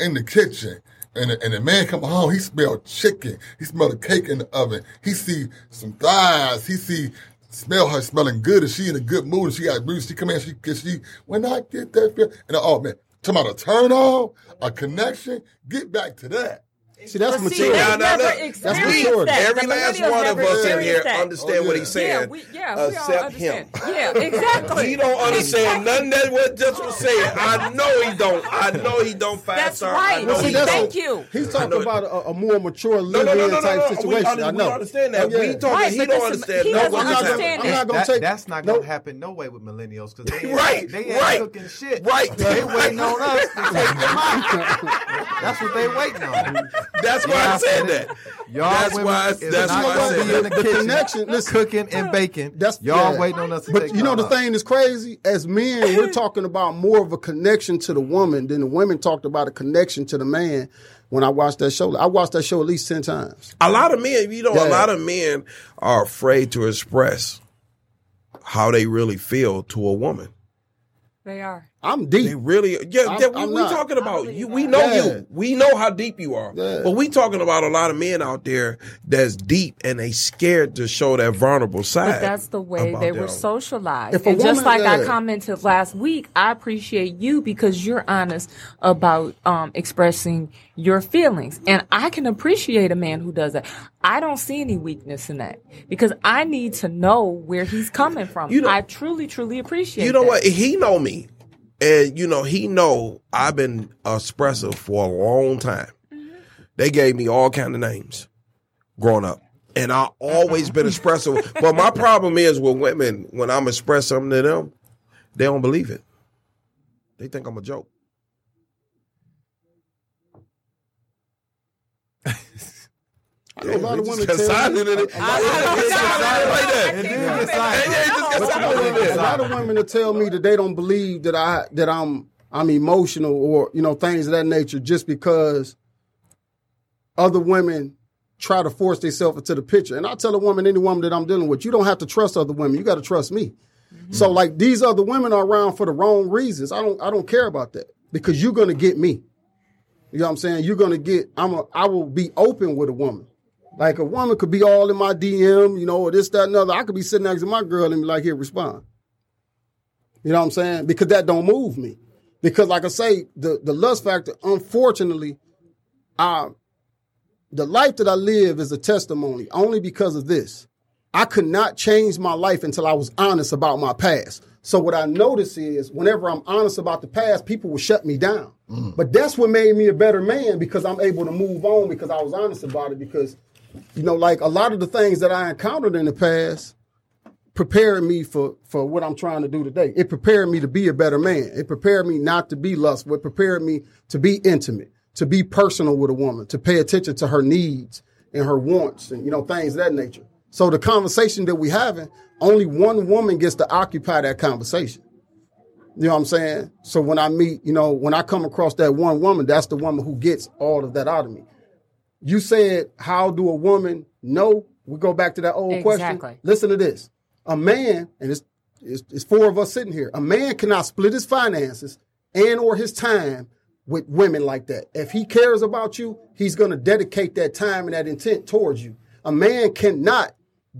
in the kitchen. And the, and the man come home, he smell chicken. He smell the cake in the oven. He see some thighs. He see smell her smelling good, and she in a good mood. And she got bruised. She come in, she cause she when I get that feel, and oh man, talking about a turn on, a connection. Get back to that. See, that's But see, mature. they Now, now, look, that's we, maturity. that. every The last one of us in here that. understand what he's Yeah, saying. we, yeah, we all except him. understand. Yeah, exactly. He don't understand nothing that what just was saying. I know he don't. I know he don't five That's star. right. I know Well, he see, don't. thank you. He's talking about a, a more mature No, no, no, no, no, type no. We, situation. under- I we understand that. Oh, yeah. We talking. Right, he don't understand. he no, doesn't I'm not gonna- understand I'm not gonna That- take. that's not gonna happen no way with millennials because they ain't, Right, they ain't right, cooking shit. right. They waiting on us to take them out. That's what they waiting on. That's why I said that. Y'all That's women why. I- is That's why I said be in that. the, The connection, listen. cooking and baking. That's y'all yeah. waiting on us to But take you know the out. thing is crazy. As men, we're talking about more of a connection to the woman than the women talked about a connection to the man. When I watched that show, I watched that show at least ten times. A lot of men, you know, Yeah. a lot of men are afraid to express how they really feel to a woman. They are. I'm deep. They deep. really, yeah. I'm- yeah we, I'm we not. talking about you. We know Yeah. you. We know how deep you are. Yeah. But we talking about a lot of men out there that's deep and they scared to show that vulnerable side. But that's the way they were them. socialized. If a and just woman- like I commented last week, I appreciate you because you're honest about um, expressing your feelings. And I can appreciate a man who does that. I don't see any weakness in that because I need to know where he's coming from. You know- I truly, truly appreciate You know that. what? He know me, and you know he know I've been expressive for a long time. They gave me all kind of names growing up, and I always been expressive. but my problem is with women when I'm express something to them, they don't believe it. They think I'm a joke. A lot of women tell me, in it. a lot of- It just got silent like that. Get silent. Yeah, it just got But you silent know, like a lot of women that tell me that they don't believe that I that I'm I'm emotional or you know things of that nature just because other women try to force themselves into the picture. And I tell a woman, any woman that I'm dealing with, you don't have to trust other women. You got to trust me. So like these other women are around for the wrong reasons. I don't I don't care about that because you're gonna get me. You know what I'm saying? You're gonna get. I'm a. I will be open with a woman. Like a woman could be all in my DM, you know, or this, that, and other. I could be sitting next to my girl and be like, here, respond. You know what I'm saying? Because that don't move me. Because like I say, the, the lust factor, unfortunately, I, the life that I live is a testimony only because of this. I could not change my life until I was honest about my past. So what I notice is whenever I'm honest about the past, people will shut me down. Mm. But that's what made me a better man because I'm able to move on because I was honest about it because you know, like a lot of the things that I encountered in the past prepared me for for what I'm trying to do today. It prepared me to be a better man. It prepared me not to be lustful. It prepared me to be intimate, to be personal with a woman, to pay attention to her needs and her wants and you know things of that nature. So the conversation that we having, only one woman gets to occupy that conversation. You know what I'm saying? So when I meet, you know, when I come across that one woman, that's the woman who gets all of that out of me. You said, how do a woman know? We go back to that old Exactly. question. Listen to this. A man, and it's, it's, it's four of us sitting here, a man cannot split his finances and or his time with women like that. If he cares about you, he's going to dedicate that time and that intent towards you. A man cannot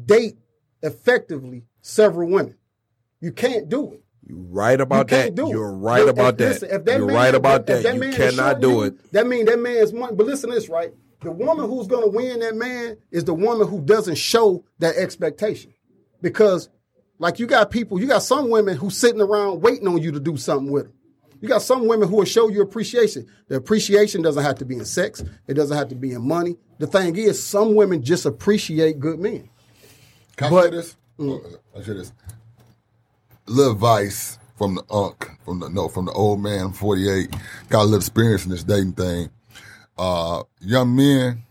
date effectively several women. You can't do it. You're right about You can't that. do it. You're right If- about if- that. listen, if that You're man- right about if that. You man is cannot shorting do you, it. That mean that man's money. But listen to this, right? The woman who's going to win that man is the woman who doesn't show that expectation. Because, like, you got people, you got some women who sitting around waiting on you to do something with them. You got some women who will show you appreciation. The appreciation doesn't have to be in sex. It doesn't have to be in money. The thing is, some women just appreciate good men. Can I But- say this? Oh, I say this. Little advice from the unk, from the no, from the old man, 48. Got a little experience in this dating thing. Uh, young men,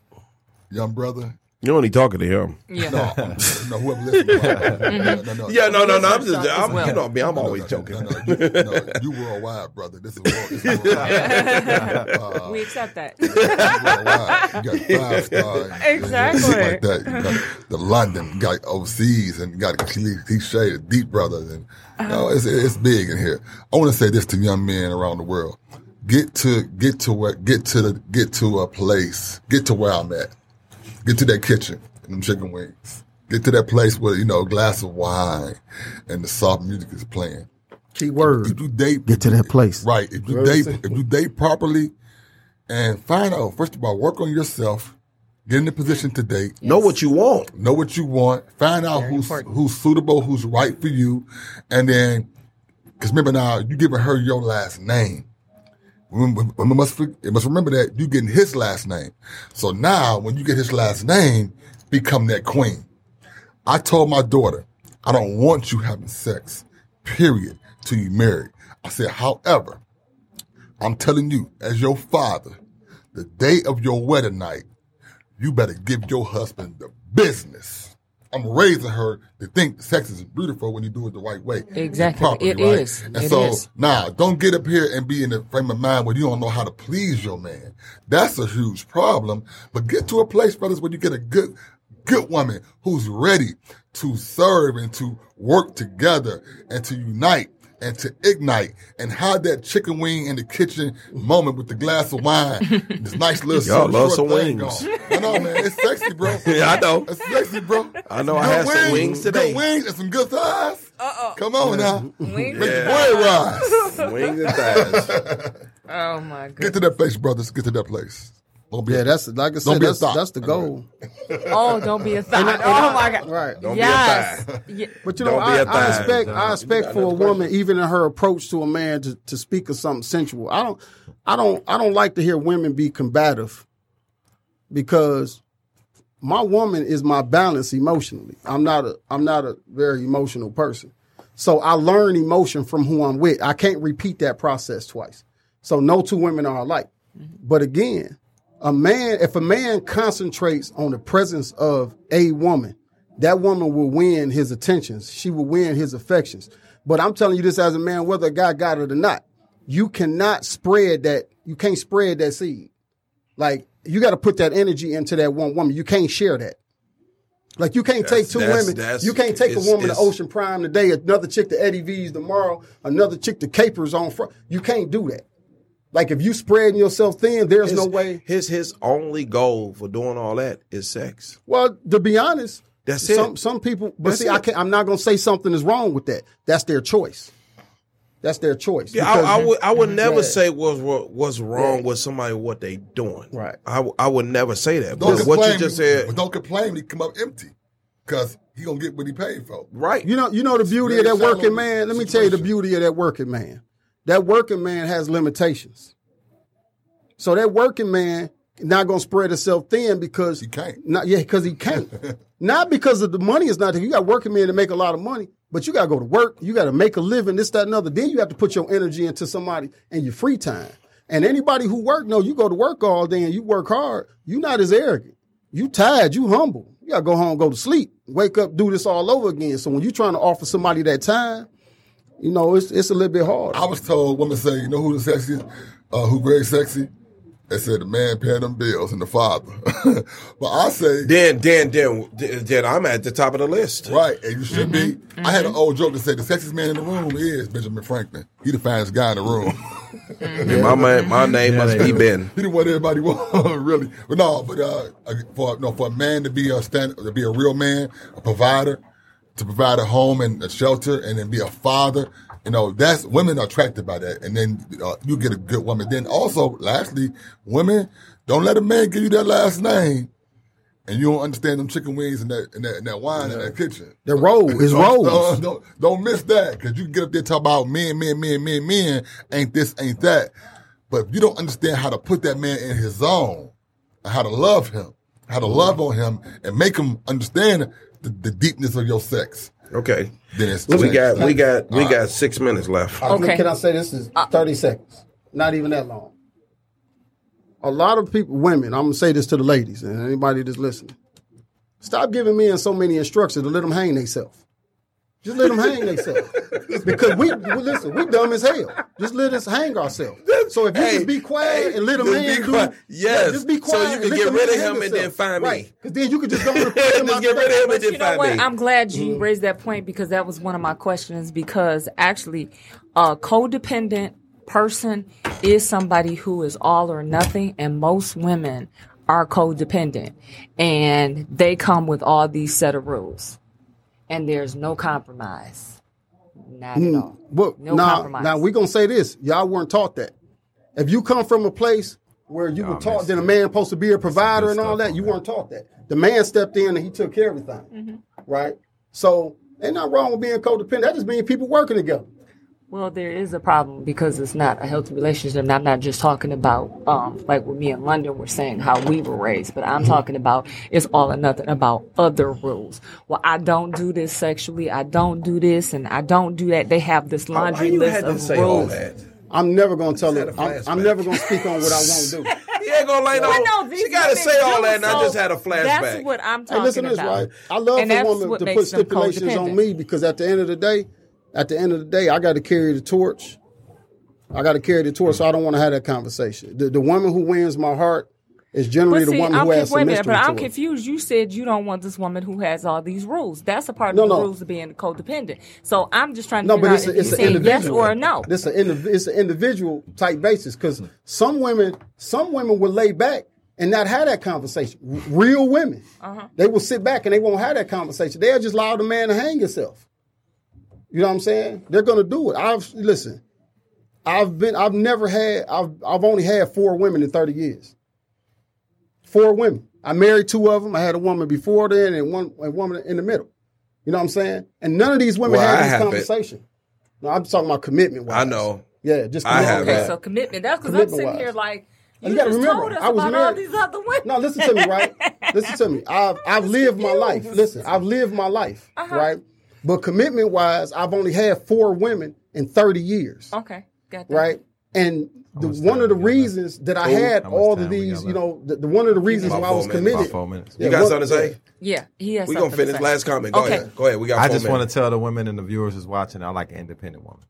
young brother. You're only talking to him. Yeah. No, um, no, whoever listens. no, no, no. Yeah, no, no, no. I'm just, I'm, well. you know me. I'm No, no, always no, joking. No, no, you, no, you worldwide, brother. This is world. This is worldwide. Uh, we accept that. you. You got five star. Exactly. and Like that. You got the London, you got overseas, and you got cliche, the deep brothers, and you know, it's it's big in here. I want to say this to young men around the world: get to get to where get to the get to a place, get to where I'm at, get to that kitchen and them chicken wings. Get to that place where you know a glass of wine and the soft music is playing. Key word. If you date, Get to that place. Right. If you What date, if you date properly, and find out. First of all, work on yourself. Get in the position to date. Know what you want. Know what you want. Find out who's who's suitable, who's right for you, and then because remember now you giving her your last name. Women must they must remember that you getting his last name. So now when you get his last name, become that queen. I told my daughter, I don't want you having sex, period, till you married. I said, however, I'm telling you, as your father, the day of your wedding night, you better give your husband the business. I'm raising her to think sex is beautiful when you do it the right way. Exactly. Properly, It right? is. And It so is. now don't get up here and be in the frame of mind where you don't know how to please your man. That's a huge problem. But get to a place, brothers, where you get a good, good woman who's ready to serve and to work together and to unite and to ignite and have that chicken wing in the kitchen moment with the glass of wine, this nice little Y'all love some wings. going. I know, man. It's sexy, bro. Yeah, I know. It's sexy, bro. I know I had some wings today. Good wings and some good thighs. Uh-oh. Come on now. Wings? Make the boy rise. Wings and thighs. Oh my God. Get to that place, brothers. Get to that place. Don't be Yeah, that's like I Don't said. be a That's, that's the goal. Oh, don't be a thought. Oh my god. Right. Don't yes. be a thigh. Yeah. But you know, Don't be I, a I thigh. expect I You expect for a question? woman, even in her approach to a man, to, to speak of something sensual. I don't I don't I don't like to hear women be combative because my woman is my balance emotionally. I'm not a I'm not a very emotional person. So I learn emotion from who I'm with. I can't repeat that process twice. So no two women are alike. Mm-hmm. But again, a man, if a man concentrates on the presence of a woman, that woman will win his attentions. She will win his affections. But I'm telling you this as a man, whether a guy got it or not, you cannot spread that. You can't spread that seed. Like you got to put that energy into that one woman. You can't share that. Like you can't take two that's- women. that's- You can't take a woman to Ocean Prime today, another chick to Eddie V's tomorrow, another chick to Capers on front. You can't do that. Like if you spreading yourself thin, there's His, no way. His his only goal for doing all that is sex. Well, to be honest, That's it. some some people. But That's see, I can't, I'm not going to say something is wrong with that. That's their choice. That's their choice. Yeah, I, I would I would never Yeah. say what's what's wrong with somebody what they doing. Right. I, I would never say that. Don't But what complain, you just said, But don't complain when he come up empty. Because he going to get what he paid for. right? You know, you know the beauty of that working shallow man. Let me tell you the beauty of that working man. That working man has limitations. So that working man not gonna spread himself thin because He can't. Not yeah, because he can't. not because of the money is not there. You got working men to make a lot of money, but you gotta go to work. You gotta make a living. This, that, and other. Then you have to put your energy into somebody and your free time. And anybody who work, no, you go to work all day and you work hard. You not as arrogant. You tired. You humble. You gotta go home, go to sleep, wake up, do this all over again. So when you're trying to offer somebody that time, you know it's it's a little bit hard. I was told women say, you know who the sexiest, uh, who very sexy? They said the man paying them bills and the father. but I say, Then then then then I'm at the top of the list. right, and you should be. Mm-hmm. I had an old joke that said the sexiest man in the room is Benjamin Franklin. He the finest guy in the room. Yeah, my man, my name Yeah, must they be do. Ben. he the one everybody want, really. But no, but uh, for no for a man to be a stand, to be a real man, a provider, to provide a home and a shelter, and then be a father. You know, that's women are attracted by that, and then uh, you get a good woman. Then also, lastly, women don't let a man give you that last name, and you don't understand them chicken wings and that and that, and that wine in that kitchen. the roll is Don't, don't, don't, don't miss that because you can get up there and talk about men, men, men, men, men, ain't this, ain't that. But if you don't understand how to put that man in his zone, how to love him, how to love on him, and make him understand the, the deepness of your sex, Okay, then it's we changed. got we got we got six minutes left. Okay. Can I say this is uh, 30 seconds? Not even that long. A lot of people, women, I'm going to say this to the ladies and anybody that's listening. Stop giving men so many instructions to let them hang themselves. Just let them hang themselves. because we, we- listen, we dumb as hell. Just let us hang ourselves. So if you Hey, just be quiet hey, and let them hang, man do. Yes. just be quiet. So you can get rid of him and then find me. Right. Because then you could just go to the Just get rid of him and then you know find what? me. I'm glad you Mm-hmm. raised that point because that was one of my questions. Because actually, a codependent person is somebody who is all or nothing, and most women are codependent, and they come with all these set of rules, and there's no compromise. Not Hmm. at all. Well, No now, compromise. now we're gonna say this. Y'all weren't taught that. If you come from a place where you Y'all were taught that a it. man supposed to be a provider and all that. You that. weren't taught that. The man stepped in and he took care of everything, Mm-hmm. right? So ain't nothing wrong with being codependent. That just means people working together. Well, there is a problem because it's not a healthy relationship. And I'm not just talking about, um, like with me in London, we're saying how we were raised, but I'm talking about it's all or nothing about other rules. Well, I don't do this sexually. I don't do this and I don't do that. They have this laundry you list of say all rules. that? I'm never gonna tell had it. a I'm, I'm never gonna speak on what I won't do. He ain't gonna lay no. I know these she got to say all that, and I just had a flashback. That's what I'm Hey, talking listen to this, about. right? I love And for that's women to put stipulations on me because at the end of the day, at the end of the day, I got to carry the torch. I got to carry the torch, so I don't want to have that conversation. The, the woman who wins my heart is generally But the woman I'm, who has conf- some wait a minute, mystery but I'm confused. You said you don't want this woman who has all these rules. That's a part No, of the no. rules of being codependent. So I'm just trying to No, figure but it's, a, it's an individual. yes or no. This an indiv- it's an individual type basis because some women, some women will lay back and not have that conversation. Real women, Uh-huh. they will sit back and they won't have that conversation. They'll just allow the man to hang himself. You know what I'm saying? They're gonna do it. I've listen. I've been. I've never had. I've. I've only had four women in 30 years. Four women. I married two of them. I had a woman before then and one a woman in the middle. You know what I'm saying? And none of these women Well, I had this haven't. conversation. No, I'm talking about commitment. I know. Yeah, just I commitment. haven't. Okay, Yeah. so commitment. That's because I'm sitting Commitment-wise. here like you, you gotta just remember, told us I was about all married- these other women. No, listen to me, right? listen to me. I've I've lived my life. Listen, I've lived my life, Uh-huh. right? But commitment wise, I've only had four women in 30 years, Okay, got that. right? And the, one of the we left? reasons that I had How all of these, you know, the, the one of the reasons About why I was four minutes. committed. About four minutes. You Yeah, got what- something to say? Yeah, he has. We gonna finish last comment. Go Okay. ahead. Go ahead. We got. I four just want to tell the women and the viewers who's watching, I like an independent woman.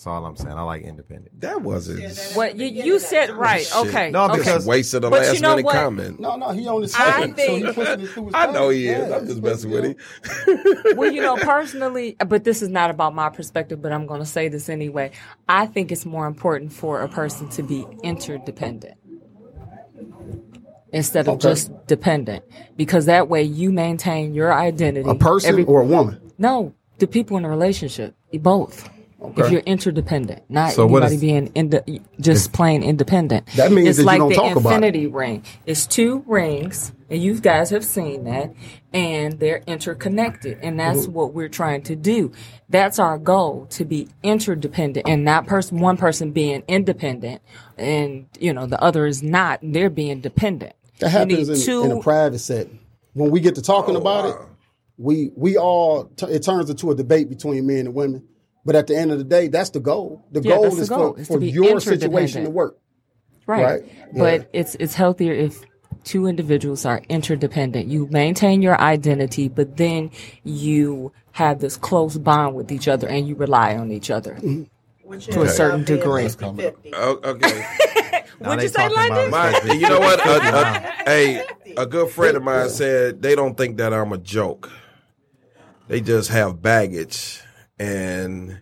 That's all I'm saying. I like independent. That wasn't. What you, you said right? Shit. Okay, No, okay. because- wasted the But last you know minute what? comment. No, no, he only his I second, so he think- it his I know he is. Yeah, I'm just messing with him. well, you know, personally, but this is not about my perspective, but I'm going to say this anyway. I think it's more important for a person to be interdependent instead of Okay. just dependent, because that way you maintain your identity. A person Every- or a woman? no, the people in a relationship, both. If you're interdependent, not So anybody is- being inde- just plain independent. That means it's that you like don't the talk about it. infinity ring. It's two rings, and you guys have seen that, and they're interconnected, and that's Mm-hmm. what we're trying to do. That's our goal to be interdependent, and not person one person being independent, and you know the other is not. and They're being dependent. That happens need in, two- in a private setting. When we get to talking about it, we we all t- it turns into a debate between men and women. But at the end of the day, that's the goal. The Yeah, goal that's the is goal, for, is to for your situation to work. Right. Right? But Yeah. it's it's healthier if two individuals are interdependent. You maintain your identity, but then you have this close bond with each other and you rely on each other. Mm-hmm. Which To a certain degree. Oh, okay. Now What'd they you say, talking London? about My, you know what? A, a, Wow. hey, a good friend of mine said they don't think that I'm a joke. They just have baggage and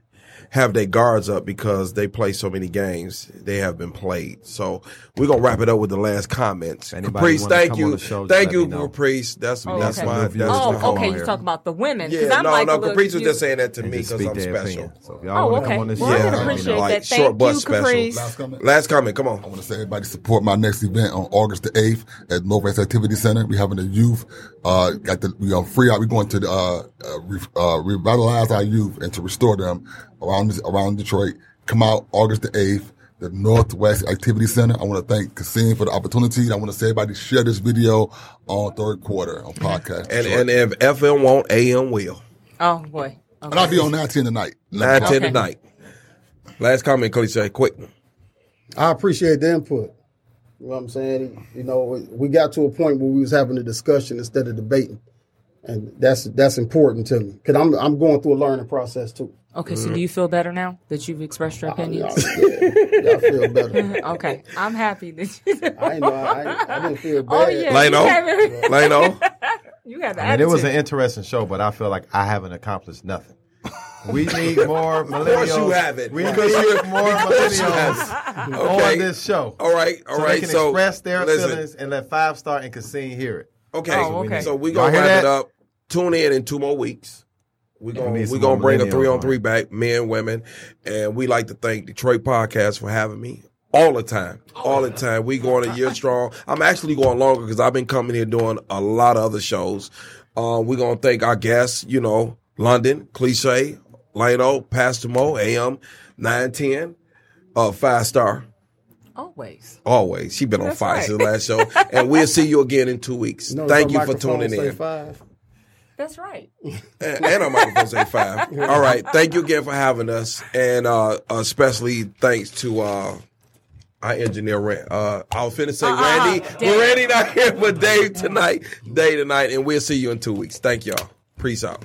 have their guards up because they play so many games. They have been played. So we're gonna wrap it up with the last comments. Anybody Caprice, wanna thank you, show, thank you, me. Caprice. That's Oh, that's okay. my that's Oh, my okay. on You here. talk about the women. Yeah, I'm no, like no. Caprice was just saying that to me because I'm special. opinion. So if y'all Oh, wanna okay. come on this Well, I show, can let appreciate. Like that. Thank short bus you, special. Caprice. Last comment. Last comment. Come on. I want to say everybody support my next event on August the eighth at Northwest Activity Center. We're having a youth, uh, got the, we are free out. We're going to, the. uh, uh, re, uh, revitalize our youth and to restore them around, around Detroit. Come out August the eighth, the Northwest Activity Center. I want to thank Kasim for the opportunity. I want to say everybody share this video on third quarter on podcast. And Detroit. and if FM won't, AM will. Oh boy. and I'll be on 19 tonight. Nine ten Okay. tonight. Last comment, Cliche. Quick. I appreciate the input. You know what I'm saying? You know, we got to a point where we was having a discussion instead of debating, and that's that's important to me because I'm I'm going through a learning process too. Okay, so mm-hmm. do you feel better now that you've expressed your Yeah, opinions? yeah, yeah, I feel better. okay, I'm happy that you. I ain't know. I, ain't- I didn't feel oh, bad. Oh yeah, Lano? you have, it- Lano. you have the I mean, it was an interesting show, but I feel like I haven't accomplished nothing. We need more millennials. course you haven't. We Because need you- more because you millennials Okay. on this show. All right, all so right. they can so express their listen. feelings and let Five Star and Cassine hear it. Okay. Oh, okay. So we Y'all gonna hear wrap it up. Tune in in two more weeks. We're gonna we need we gonna bring a three on on three back, men, women, and we like to thank Detroit Podcast for having me. all the time, all the time. We going a year strong. I'm actually going longer because I've been coming here doing a lot of other shows. Uh, we're gonna thank our guests, you know, London, Cliche, Lano, Pastor Mo, AM nine ten, uh, five star. Always. Always, she been on That's fire right. since the last show, and we'll see you again in two weeks. know, Thank you for tuning in. Five. That's right. and, and our microphone say five. All right. Thank you again for having us, and uh, especially thanks to uh, our engineer. Ran- Uh, I was finna say Randy, but Dave. Randy not here, but Dave tonight, Dave tonight, and we'll see you in two weeks. Thank y'all. Peace out.